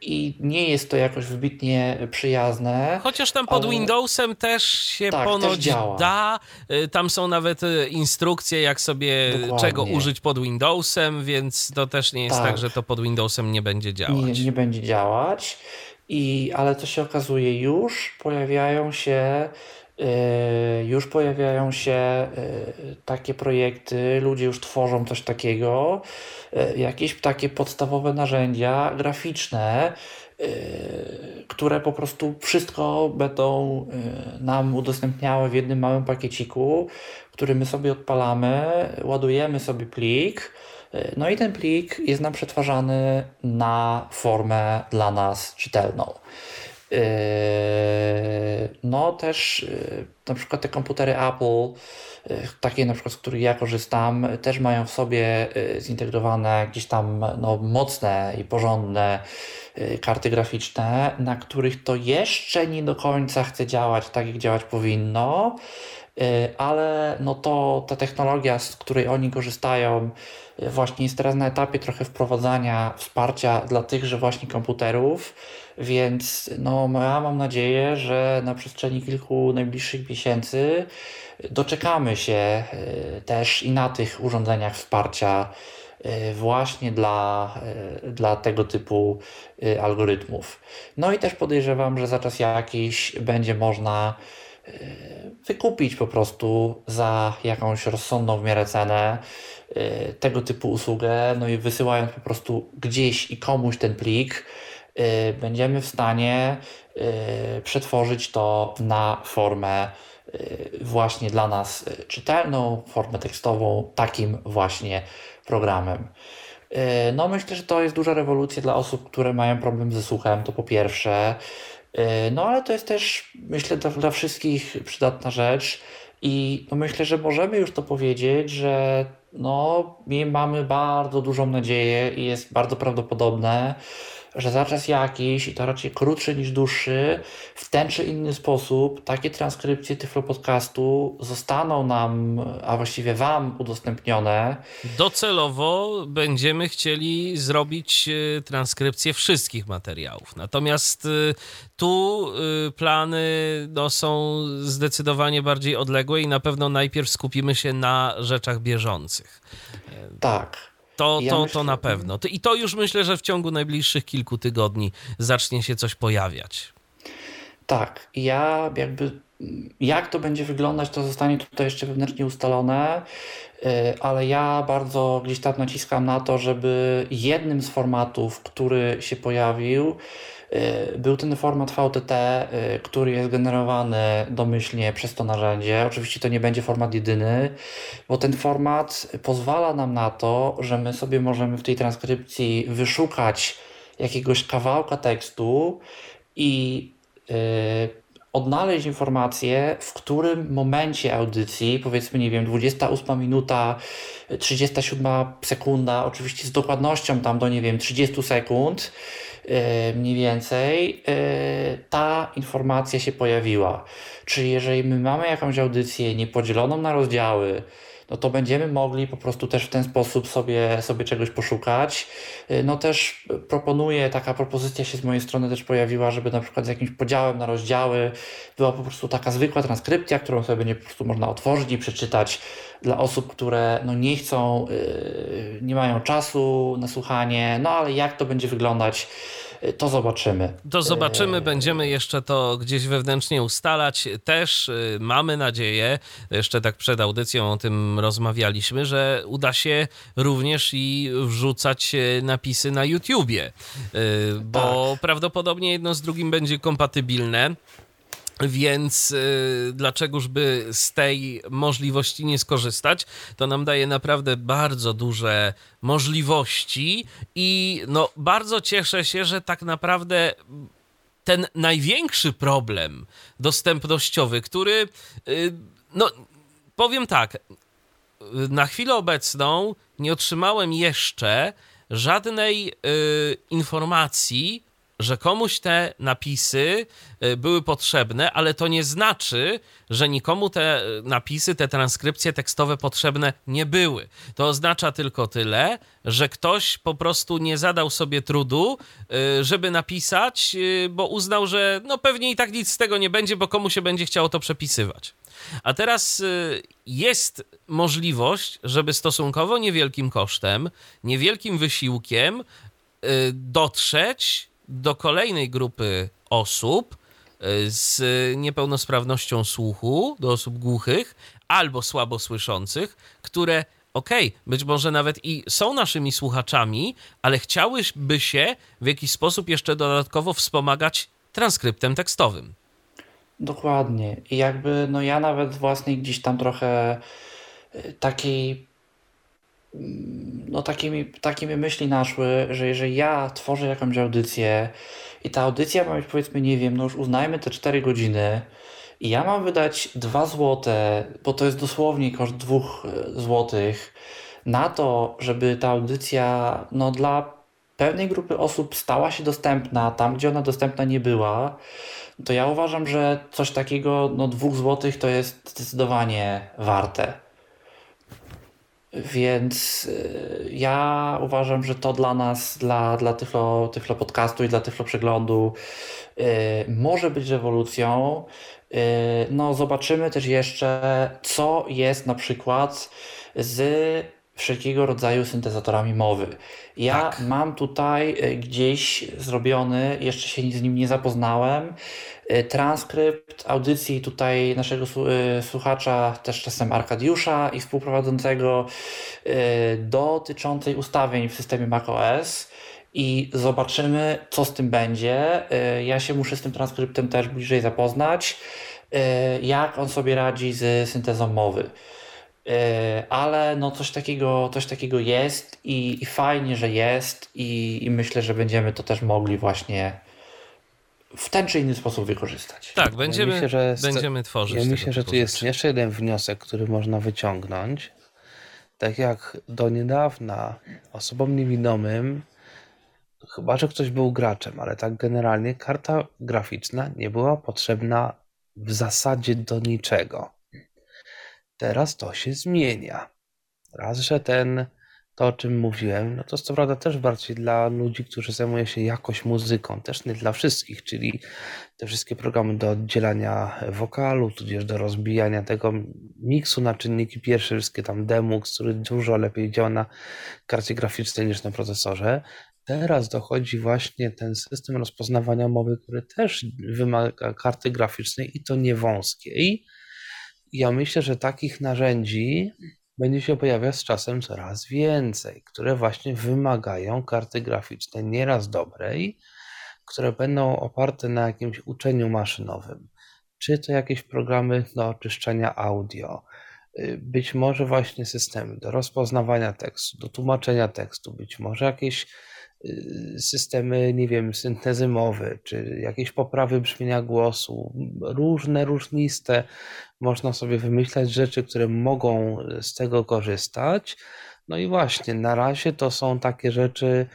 i nie jest to jakoś wybitnie przyjazne. Chociaż tam pod ale... Windowsem też się tak, ponoć też da. Y, tam są nawet instrukcje, jak sobie Dokładnie. czego użyć pod Windowsem, więc to też nie jest tak, tak że to pod Windowsem nie będzie działać. Nie, nie będzie działać. I, ale co się okazuje, już pojawiają się Y, już pojawiają się y, takie projekty, ludzie już tworzą coś takiego, y, jakieś takie podstawowe narzędzia graficzne, które po prostu wszystko będą nam udostępniały w jednym małym pakieciku, który my sobie odpalamy, ładujemy sobie plik. No i ten plik jest nam przetwarzany na formę dla nas czytelną. Yy, no też yy, na przykład te komputery Apple, yy, takie na przykład, z których ja korzystam, też mają w sobie zintegrowane jakieś tam no, mocne i porządne karty graficzne, na których to jeszcze nie do końca chce działać tak, jak działać powinno, ale no to ta technologia, z której oni korzystają, właśnie jest teraz na etapie trochę wprowadzania wsparcia dla tychże właśnie komputerów, więc no, ja mam nadzieję, że na przestrzeni kilku najbliższych miesięcy doczekamy się e, też i na tych urządzeniach wsparcia e, właśnie dla, e, dla tego typu algorytmów. No i też podejrzewam, że za czas jakiś będzie można wykupić po prostu za jakąś rozsądną w miarę cenę tego typu usługę, no i wysyłając po prostu gdzieś i komuś ten plik, będziemy w stanie przetworzyć to na formę Y, właśnie dla nas y, czytelną, formę tekstową, takim właśnie programem. Y, no myślę, że to jest duża rewolucja dla osób, które mają problem ze słuchem, to po pierwsze. No ale to jest też, myślę, dla, dla wszystkich przydatna rzecz i no myślę, że możemy już to powiedzieć, że no, my mamy bardzo dużą nadzieję i jest bardzo prawdopodobne, że za czas jakiś, i to raczej krótszy niż dłuższy, w ten czy inny sposób takie transkrypcje Tyflo Podcastu zostaną nam, a właściwie Wam udostępnione. Docelowo będziemy chcieli zrobić e, transkrypcję wszystkich materiałów. Natomiast e, tu e, plany no, są zdecydowanie bardziej odległe i na pewno najpierw skupimy się na rzeczach bieżących. Tak. To, ja to, myślę, to na pewno. I to już myślę, że w ciągu najbliższych kilku tygodni zacznie się coś pojawiać. Tak, ja jakby jak to będzie wyglądać, to zostanie tutaj jeszcze wewnętrznie ustalone, y, ale ja bardzo gdzieś tam naciskam na to, żeby jednym z formatów, który się pojawił, był ten format VTT, y, który jest generowany domyślnie przez to narzędzie. Oczywiście to nie będzie format jedyny, bo ten format pozwala nam na to, że my sobie możemy w tej transkrypcji wyszukać jakiegoś kawałka tekstu i yy, odnaleźć informację, w którym momencie audycji, powiedzmy, nie wiem, 28 minuta, 37 sekunda, oczywiście z dokładnością tam do, nie wiem, 30 sekund, mniej więcej e, ta informacja się pojawiła. Czyli jeżeli my mamy jakąś audycję niepodzieloną na rozdziały, no to będziemy mogli po prostu też w ten sposób sobie, sobie czegoś poszukać. E, no też proponuję, taka propozycja się z mojej strony też pojawiła, żeby na przykład z jakimś podziałem na rozdziały była po prostu taka zwykła transkrypcja, którą sobie będzie po prostu można otworzyć i przeczytać dla osób, które no nie chcą, yy, nie mają czasu na słuchanie, no ale jak to będzie wyglądać, yy, to zobaczymy. To zobaczymy, będziemy jeszcze to gdzieś wewnętrznie ustalać. Też yy, mamy nadzieję, jeszcze tak przed audycją o tym rozmawialiśmy, że uda się również i wrzucać napisy na YouTubie, bo tak. prawdopodobnie jedno z drugim będzie kompatybilne. Więc y, dlaczegoż by z tej możliwości nie skorzystać? To nam daje naprawdę bardzo duże możliwości i no bardzo cieszę się, że tak naprawdę ten największy problem dostępnościowy, który y, no powiem tak, na chwilę obecną nie otrzymałem jeszcze żadnej y, informacji że komuś te napisy y, były potrzebne, ale to nie znaczy, że nikomu te napisy, te transkrypcje tekstowe potrzebne nie były. To oznacza tylko tyle, że ktoś po prostu nie zadał sobie trudu, y, żeby napisać, y, bo uznał, że no pewnie i tak nic z tego nie będzie, bo komu się będzie chciało to przepisywać. A teraz jest możliwość, żeby stosunkowo niewielkim kosztem, niewielkim wysiłkiem dotrzeć do kolejnej grupy osób e, z niepełnosprawnością słuchu, do osób głuchych albo słabo słyszących, które okej, okay, być może nawet i są naszymi słuchaczami, ale chciałyby się w jakiś sposób jeszcze dodatkowo wspomagać transkryptem tekstowym. Dokładnie. I jakby, no ja nawet własnej gdzieś tam trochę e, takiej no takimi, takimi myśli naszły, że jeżeli ja tworzę jakąś audycję i ta audycja ma być powiedzmy, nie wiem, no już uznajmy te 4 godziny i ja mam wydać 2 złote, bo to jest dosłownie koszt 2 e, złotych na to, żeby ta audycja no dla pewnej grupy osób stała się dostępna tam, gdzie ona dostępna nie była, to ja uważam, że coś takiego, no 2 złotych to jest zdecydowanie warte. Więc y, ja uważam, że to dla nas, dla, dla Tyflo, Tyflo Podcastu i dla Tyflo Przeglądu y, może być rewolucją. Y, no, zobaczymy też jeszcze, co jest na przykład z wszelkiego rodzaju syntezatorami mowy. Ja tak. mam tutaj gdzieś zrobiony, jeszcze się z nim nie zapoznałem, transkrypt audycji tutaj naszego y, słuchacza, też czasem Arkadiusza i współprowadzącego y, dotyczącej ustawień w systemie macOS i zobaczymy, co z tym będzie. Ja się muszę z tym transkryptem też bliżej zapoznać, jak on sobie radzi z syntezą mowy. Ale no coś takiego, coś takiego jest i, i fajnie, że jest i, i myślę, że będziemy to też mogli właśnie w ten czy inny sposób wykorzystać. Tak, będziemy, ja myślę, że będziemy tworzyć. Ja myślę, że tu jest jeszcze jeden wniosek, który można wyciągnąć. Tak jak do niedawna osobom niewidomym, chyba że ktoś był graczem, ale tak generalnie karta graficzna nie była potrzebna w zasadzie do niczego. Teraz to się zmienia. Raz, że ten to, o czym mówiłem, no to to prawda też bardziej dla ludzi, którzy zajmują się jakoś muzyką, też nie dla wszystkich, czyli te wszystkie programy do oddzielania wokalu, tudzież do rozbijania tego miksu na czynniki pierwsze, wszystkie tam demux, który dużo lepiej działa na karcie graficznej niż na procesorze. Teraz dochodzi właśnie ten system rozpoznawania mowy, który też wymaga karty graficznej i to nie wąskiej. Ja myślę, że takich narzędzi będzie się pojawiać z czasem coraz więcej, które właśnie wymagają karty graficznej nieraz dobrej, które będą oparte na jakimś uczeniu maszynowym, czy to jakieś programy do oczyszczania audio, y, być może właśnie systemy do rozpoznawania tekstu, do tłumaczenia tekstu, być może jakieś systemy, nie wiem, syntezy mowy, czy jakieś poprawy brzmienia głosu, różne, różniste można sobie wymyślać rzeczy, które mogą z tego korzystać. No i właśnie, na razie to są takie rzeczy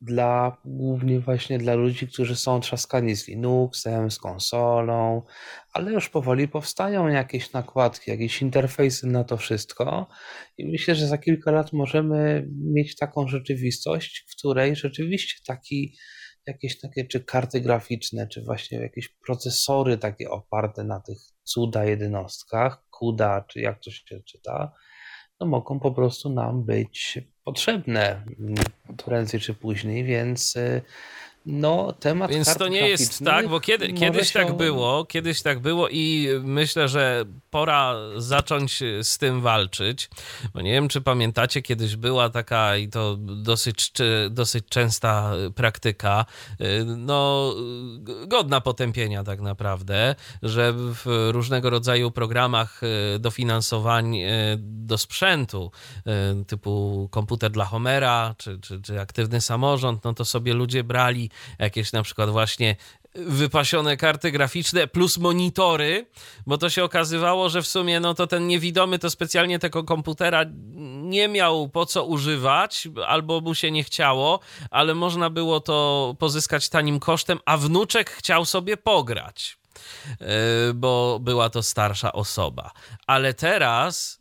dla głównie właśnie dla ludzi, którzy są trzaskani z Linuxem, z konsolą, ale już powoli powstają jakieś nakładki, jakieś interfejsy na to wszystko. I myślę, że za kilka lat możemy mieć taką rzeczywistość, w której rzeczywiście taki jakieś takie, czy karty graficzne, czy właśnie jakieś procesory takie oparte na tych cuda jednostkach, CUDA, czy jak to się czyta, mogą po prostu nam być potrzebne prędzej czy później, więc y, no, temat Więc to nie jest tak, bo kiedy, kiedyś się... tak było, kiedyś tak było i myślę, że pora zacząć z tym walczyć. Bo nie wiem, czy pamiętacie, kiedyś była taka i to dosyć, dosyć częsta praktyka, no godna potępienia tak naprawdę, że w różnego rodzaju programach dofinansowań do sprzętu, typu komputer dla Homera, czy, czy, czy aktywny samorząd, no to sobie ludzie brali jakieś na przykład właśnie wypasione karty graficzne plus monitory, bo to się okazywało, że w sumie no to ten niewidomy to specjalnie tego komputera nie miał po co używać, albo mu się nie chciało, ale można było to pozyskać tanim kosztem, a wnuczek chciał sobie pograć, e, bo była to starsza osoba. Ale teraz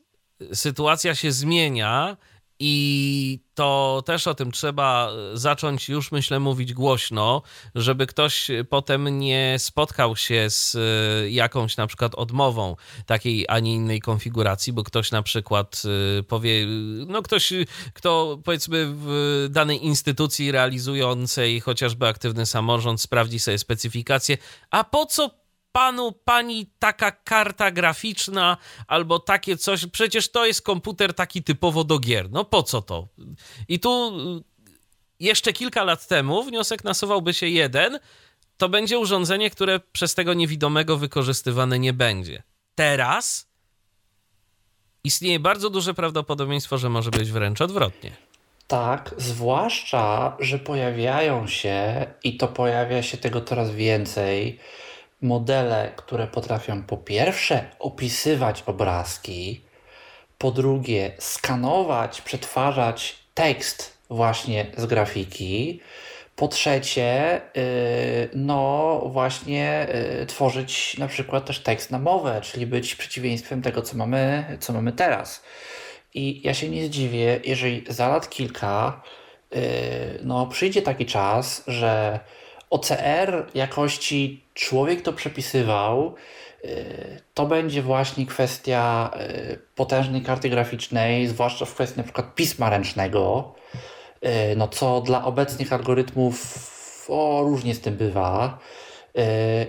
sytuacja się zmienia i to też o tym trzeba zacząć już, myślę, mówić głośno, żeby ktoś potem nie spotkał się z e, jakąś na przykład odmową takiej, a nie innej konfiguracji, bo ktoś na przykład e, powie, no ktoś, kto powiedzmy w danej instytucji realizującej chociażby aktywny samorząd sprawdzi sobie specyfikację, a po co panu, pani taka karta graficzna albo takie coś. Przecież to jest komputer taki typowo do gier. No po co to? I tu y, jeszcze kilka lat temu wniosek nasuwałby się jeden. To będzie urządzenie, które przez tego niewidomego wykorzystywane nie będzie. Teraz istnieje bardzo duże prawdopodobieństwo, że może być wręcz odwrotnie. Tak, zwłaszcza, że pojawiają się i to pojawia się tego coraz więcej modele, które potrafią po pierwsze opisywać obrazki, po drugie skanować, przetwarzać tekst właśnie z grafiki, po trzecie, y, no właśnie y, tworzyć na przykład też tekst na mowę, czyli być przeciwieństwem tego, co mamy, co mamy teraz. I ja się nie zdziwię, jeżeli za lat kilka yy, no, przyjdzie taki czas, że OCR jakości człowiek to przepisywał, yy, to będzie właśnie kwestia yy, potężnej karty graficznej, zwłaszcza w kwestii przykład pisma ręcznego, yy, no co dla obecnych algorytmów o, różnie z tym bywa.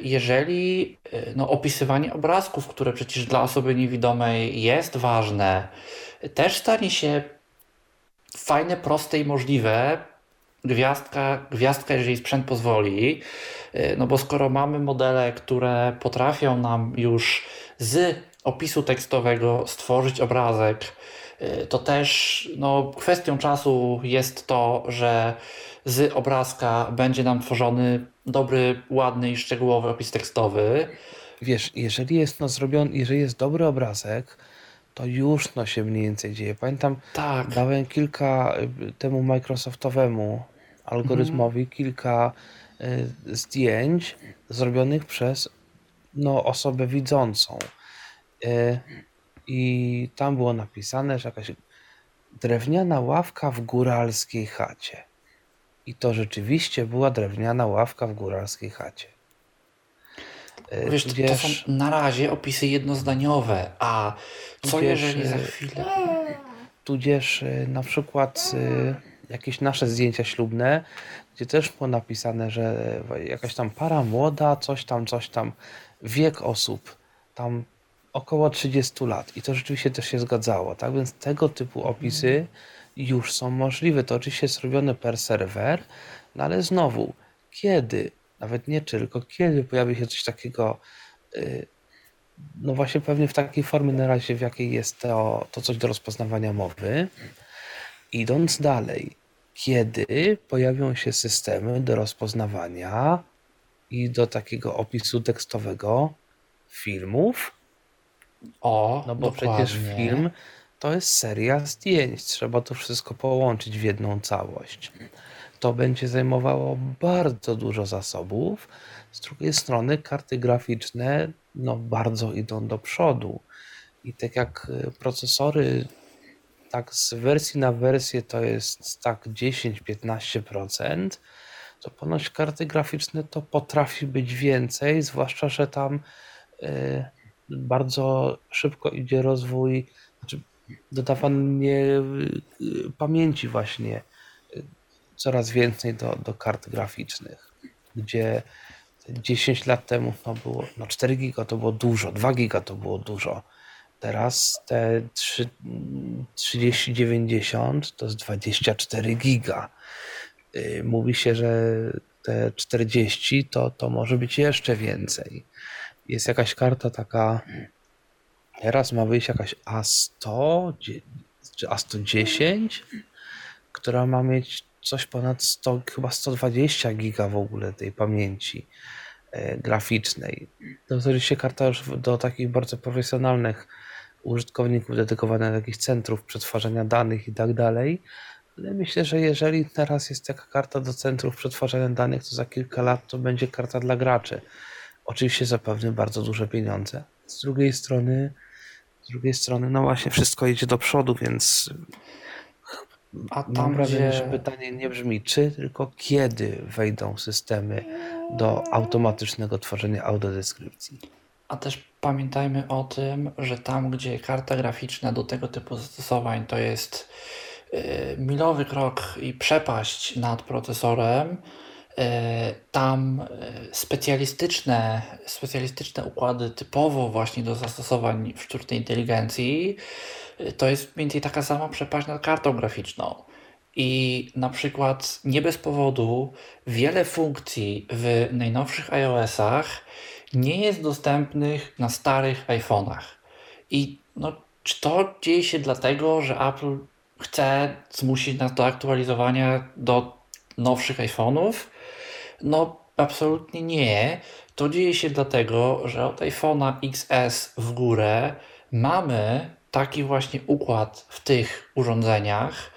Jeżeli no, opisywanie obrazków, które przecież dla osoby niewidomej jest ważne, też stanie się fajne, proste i możliwe. Gwiazdka, gwiazdka, jeżeli sprzęt pozwoli. Y, no bo skoro mamy modele, które potrafią nam już z opisu tekstowego stworzyć obrazek, y, to też no, kwestią czasu jest to, że z obrazka będzie nam tworzony dobry, ładny i szczegółowy opis tekstowy. Wiesz, jeżeli jest no zrobiony, jeżeli jest dobry obrazek, to już no się mniej więcej dzieje. Pamiętam, tak. dałem kilka y, temu Microsoftowemu algorytmowi mhm. kilka y, zdjęć zrobionych przez no, osobę widzącą. Y, I tam było napisane, że jakaś drewniana ławka w góralskiej chacie. I to rzeczywiście była drewniana ławka w góralskiej chacie. E, Wiesz, tudzież... to, są na razie opisy jednozdaniowe, a co tudzież, jeżeli za chwilę... Tudzież e, na przykład jakieś nasze zdjęcia ślubne, gdzie też było napisane, że jakaś tam para młoda, coś tam, coś tam, wiek osób, tam około 30 lat. I to rzeczywiście też się zgadzało, tak? Więc tego typu opisy już są możliwe. To oczywiście jest robione per serwer, no ale znowu, kiedy nawet nie czy, tylko kiedy pojawi się coś takiego, y, no właśnie pewnie w takiej formie na razie, w jakiej jest to, to coś do rozpoznawania mowy. Idąc dalej, kiedy pojawią się systemy do rozpoznawania i do takiego opisu tekstowego filmów. O, no bo dokładnie. przecież film to jest seria zdjęć. Trzeba to wszystko połączyć w jedną całość to będzie zajmowało bardzo dużo zasobów. Z drugiej strony karty graficzne no, bardzo idą do przodu. I tak jak y, procesory, tak z wersji na wersję to jest tak 10-15%, to ponoć karty graficzne to potrafi być więcej, zwłaszcza, że tam y, bardzo szybko idzie rozwój, znaczy dodawanie y, pamięci właśnie coraz więcej do, do kart graficznych, gdzie 10 lat temu no było, no 4 giga to było dużo, 2 giga to było dużo. Teraz te 3090 to jest 24 giga. Y, mówi się, że te 40 to, to może być jeszcze więcej. Jest jakaś karta taka, teraz ma wyjść jakaś A100 czy A110, która ma mieć coś ponad 100, chyba 120 giga w ogóle tej pamięci e, graficznej. To oczywiście karta już do takich bardzo profesjonalnych użytkowników dedykowanych do takich centrów przetwarzania danych i tak dalej. Ale myślę, że jeżeli teraz jest taka karta do centrów przetwarzania danych, to za kilka lat to będzie karta dla graczy. Oczywiście zapewne bardzo duże pieniądze. Z drugiej strony, z drugiej strony, no właśnie wszystko idzie do przodu, więc a tam, Mam wrażenie, gdzie... że pytanie nie brzmi czy, tylko kiedy wejdą systemy do automatycznego tworzenia audiodeskrypcji. A też pamiętajmy o tym, że tam, gdzie karta graficzna do tego typu zastosowań to jest yy, milowy krok i przepaść nad procesorem, yy, tam yy, specjalistyczne, specjalistyczne układy typowo właśnie do zastosowań w sztucznej inteligencji to jest mniej więcej taka sama przepaść nad kartą graficzną. I na przykład nie bez powodu wiele funkcji w najnowszych iOS-ach nie jest dostępnych na starych iPhone'ach. I no, czy to dzieje się dlatego, że Apple chce zmusić nas do aktualizowania do nowszych iPhone'ów? No, absolutnie nie. To dzieje się dlatego, że od iPhone'a XS w górę mamy taki właśnie układ w tych urządzeniach,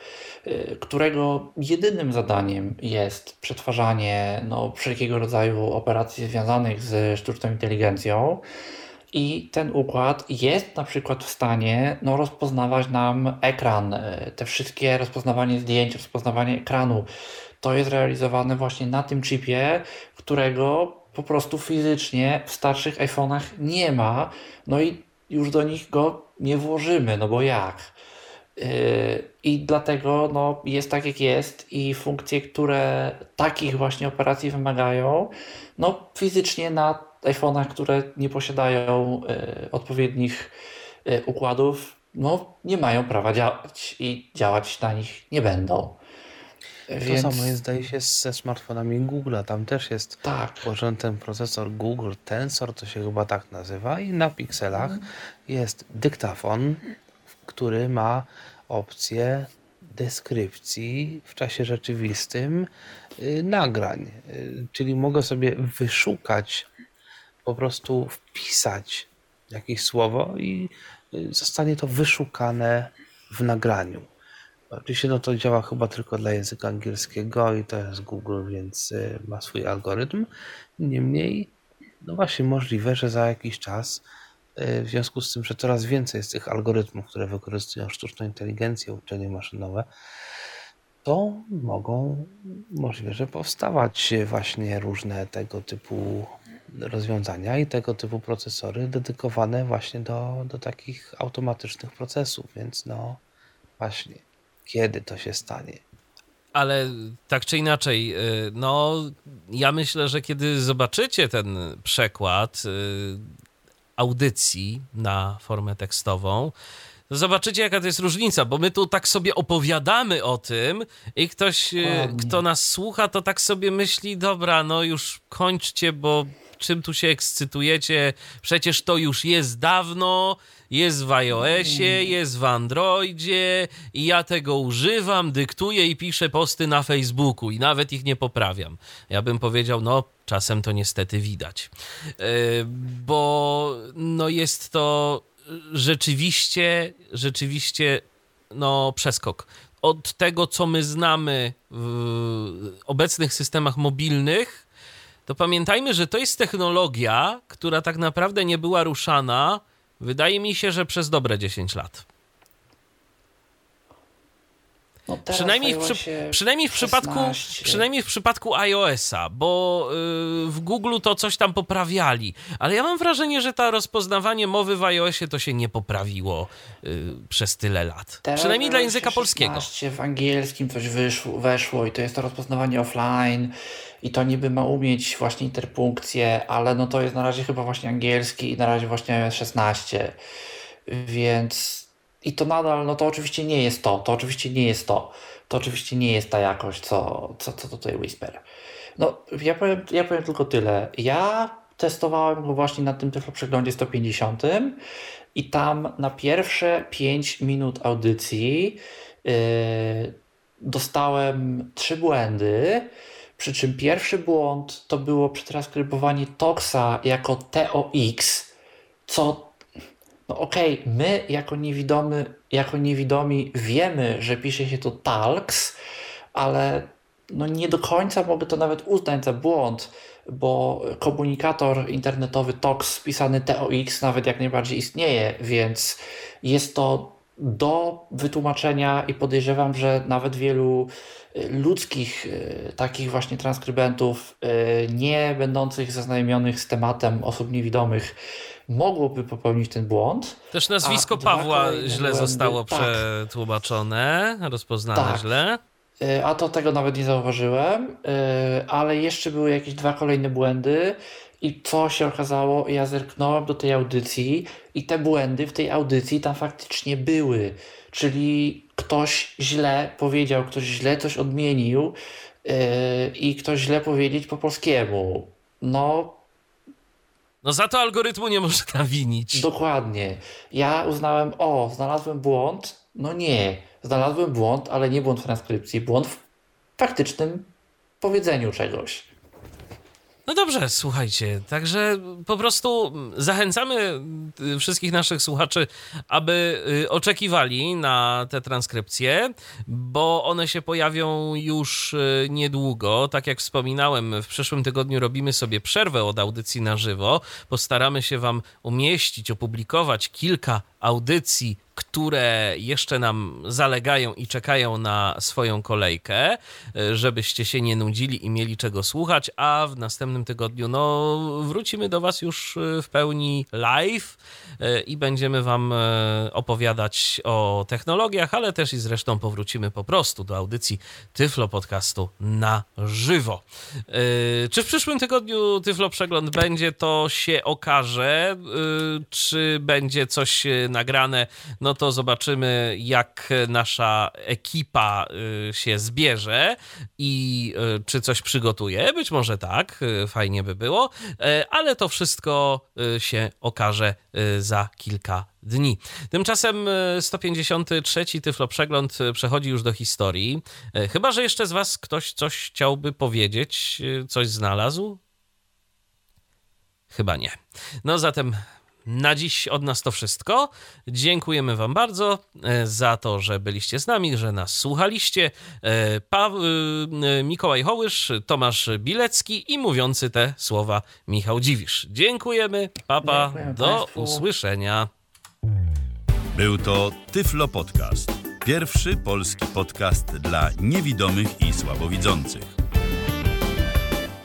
którego jedynym zadaniem jest przetwarzanie no, wszelkiego rodzaju operacji związanych z sztuczną inteligencją. i ten układ jest na przykład w stanie no, rozpoznawać nam ekran, e, te wszystkie rozpoznawanie zdjęć, rozpoznawanie ekranu. To jest realizowane właśnie na tym chipie, którego po prostu fizycznie w starszych iPhone'ach nie ma, no i już do nich go nie włożymy, no bo jak? Yy, I dlatego no, jest tak, jak jest, i funkcje, które takich właśnie operacji wymagają, no fizycznie na iPhone'ach, które nie posiadają y, odpowiednich y, układów, no nie mają prawa działać i działać na nich nie będą. Więc... To samo jest, zdaje się, ze smartfonami Google'a. Tam też jest tak. włożony ten procesor Google Tensor, to się chyba tak nazywa, i na pikselach mhm. jest dyktafon, który ma opcję deskrypcji w czasie rzeczywistym y, nagrań. Y, czyli mogę sobie wyszukać, po prostu wpisać jakieś słowo i y, zostanie to wyszukane w nagraniu. Oczywiście no to działa chyba tylko dla języka angielskiego i to jest Google, więc ma swój algorytm. Niemniej, no właśnie możliwe, że za jakiś czas, w związku z tym, że coraz więcej jest tych algorytmów, które wykorzystują sztuczną inteligencję, uczenie maszynowe, to mogą możliwe, że powstawać właśnie różne tego typu rozwiązania i tego typu procesory dedykowane właśnie do, do takich automatycznych procesów, więc no właśnie kiedy to się stanie. Ale tak czy inaczej, y, no ja myślę, że kiedy zobaczycie ten przekład y, audycji na formę tekstową, to zobaczycie, jaka to jest różnica, bo my tu tak sobie opowiadamy o tym i ktoś, Ładnie. kto nas słucha, to tak sobie myśli, dobra, no już kończcie, bo czym tu się ekscytujecie? Przecież to już jest dawno, jest w iOSie, jest w Androidzie i ja tego używam, dyktuję i piszę posty na Facebooku i nawet ich nie poprawiam. Ja bym powiedział, no czasem to niestety widać, yy, bo no jest to rzeczywiście, rzeczywiście no przeskok. Od tego, co my znamy w obecnych systemach mobilnych, to pamiętajmy, że to jest technologia, która tak naprawdę nie była ruszana Wydaje mi się, że przez dobre 10 lat. No przynajmniej, w, przy, przynajmniej, w przypadku, przynajmniej w przypadku iOS-a, bo yy, w Google to coś tam poprawiali, ale ja mam wrażenie, że to rozpoznawanie mowy w iOSie to się nie poprawiło yy, przez tyle lat. Teraz przynajmniej dla języka polskiego. W angielskim coś wyszło, weszło i to jest to rozpoznawanie offline i to niby ma umieć właśnie interpunkcję, ale no to jest na razie chyba właśnie angielski i na razie właśnie iOS 16, więc i to nadal, no to oczywiście nie jest to, to oczywiście nie jest to, to oczywiście nie jest ta jakość, co, co, co tutaj Whisper. No, ja powiem, ja powiem tylko tyle. Ja testowałem go właśnie na tym tylko przeglądzie 150 i tam na pierwsze 5 minut audycji yy, dostałem trzy błędy, przy czym pierwszy błąd to było przetranskrybowanie TOXa jako TOX, co no okej, okay, my jako niewidomy, jako niewidomi wiemy, że pisze się to talks, ale no nie do końca mogę to nawet uznać za błąd, bo komunikator internetowy TOX spisany TOX nawet jak najbardziej istnieje, więc jest to do wytłumaczenia i podejrzewam, że nawet wielu y, ludzkich y, takich właśnie transkrybentów y, nie będących zaznajomionych z tematem osób niewidomych mogłoby popełnić ten błąd. Też nazwisko Pawła źle zostało tak. przetłumaczone, rozpoznane tak. źle. Y, a to tego nawet nie zauważyłem, y, ale jeszcze były jakieś dwa kolejne błędy. I co się okazało, ja zerknąłem do tej audycji i te błędy w tej audycji tam faktycznie były. Czyli ktoś źle powiedział, ktoś źle coś odmienił yy, i ktoś źle powiedzieć po polskiemu. No, no za to algorytmu nie można winić. Dokładnie. Ja uznałem, o, znalazłem błąd. No nie, znalazłem błąd, ale nie błąd w transkrypcji, błąd w faktycznym powiedzeniu czegoś. No dobrze, słuchajcie, także po prostu zachęcamy y, wszystkich naszych słuchaczy, aby y, oczekiwali na te transkrypcje, bo one się pojawią już y, niedługo. Tak jak wspominałem, w przyszłym tygodniu robimy sobie przerwę od audycji na żywo. Postaramy się Wam umieścić, opublikować kilka audycji które jeszcze nam zalegają i czekają na swoją kolejkę, e, żebyście się nie nudzili i mieli czego słuchać, a w następnym tygodniu no, wrócimy do Was już e, w pełni live e, i będziemy Wam opowiadać o technologiach, ale też i zresztą powrócimy po prostu do audycji Tyflo Podcastu na żywo. Czy w przyszłym tygodniu Tyflo Przegląd będzie, to się okaże. Czy będzie coś nagrane, no to zobaczymy, jak nasza ekipa y, się zbierze i y, czy coś przygotuje. Być może tak, y, fajnie by było, ale to wszystko się okaże za kilka dni. Tymczasem 153 Tyflo Przegląd przechodzi już do historii. Chyba, że jeszcze z Was ktoś coś chciałby powiedzieć, coś znalazł? Chyba nie. No zatem na dziś od nas to wszystko. Dziękujemy Wam bardzo e, za to, że byliście z nami, że nas słuchaliście. E, pa e, Mikołaj Hołysz, Tomasz Bilecki i mówiący te słowa Michał Dziwisz. Dziękujemy, papa, Dziękuję do Państwu. usłyszenia. Był to Tyflo Podcast. Pierwszy polski podcast dla niewidomych i słabowidzących.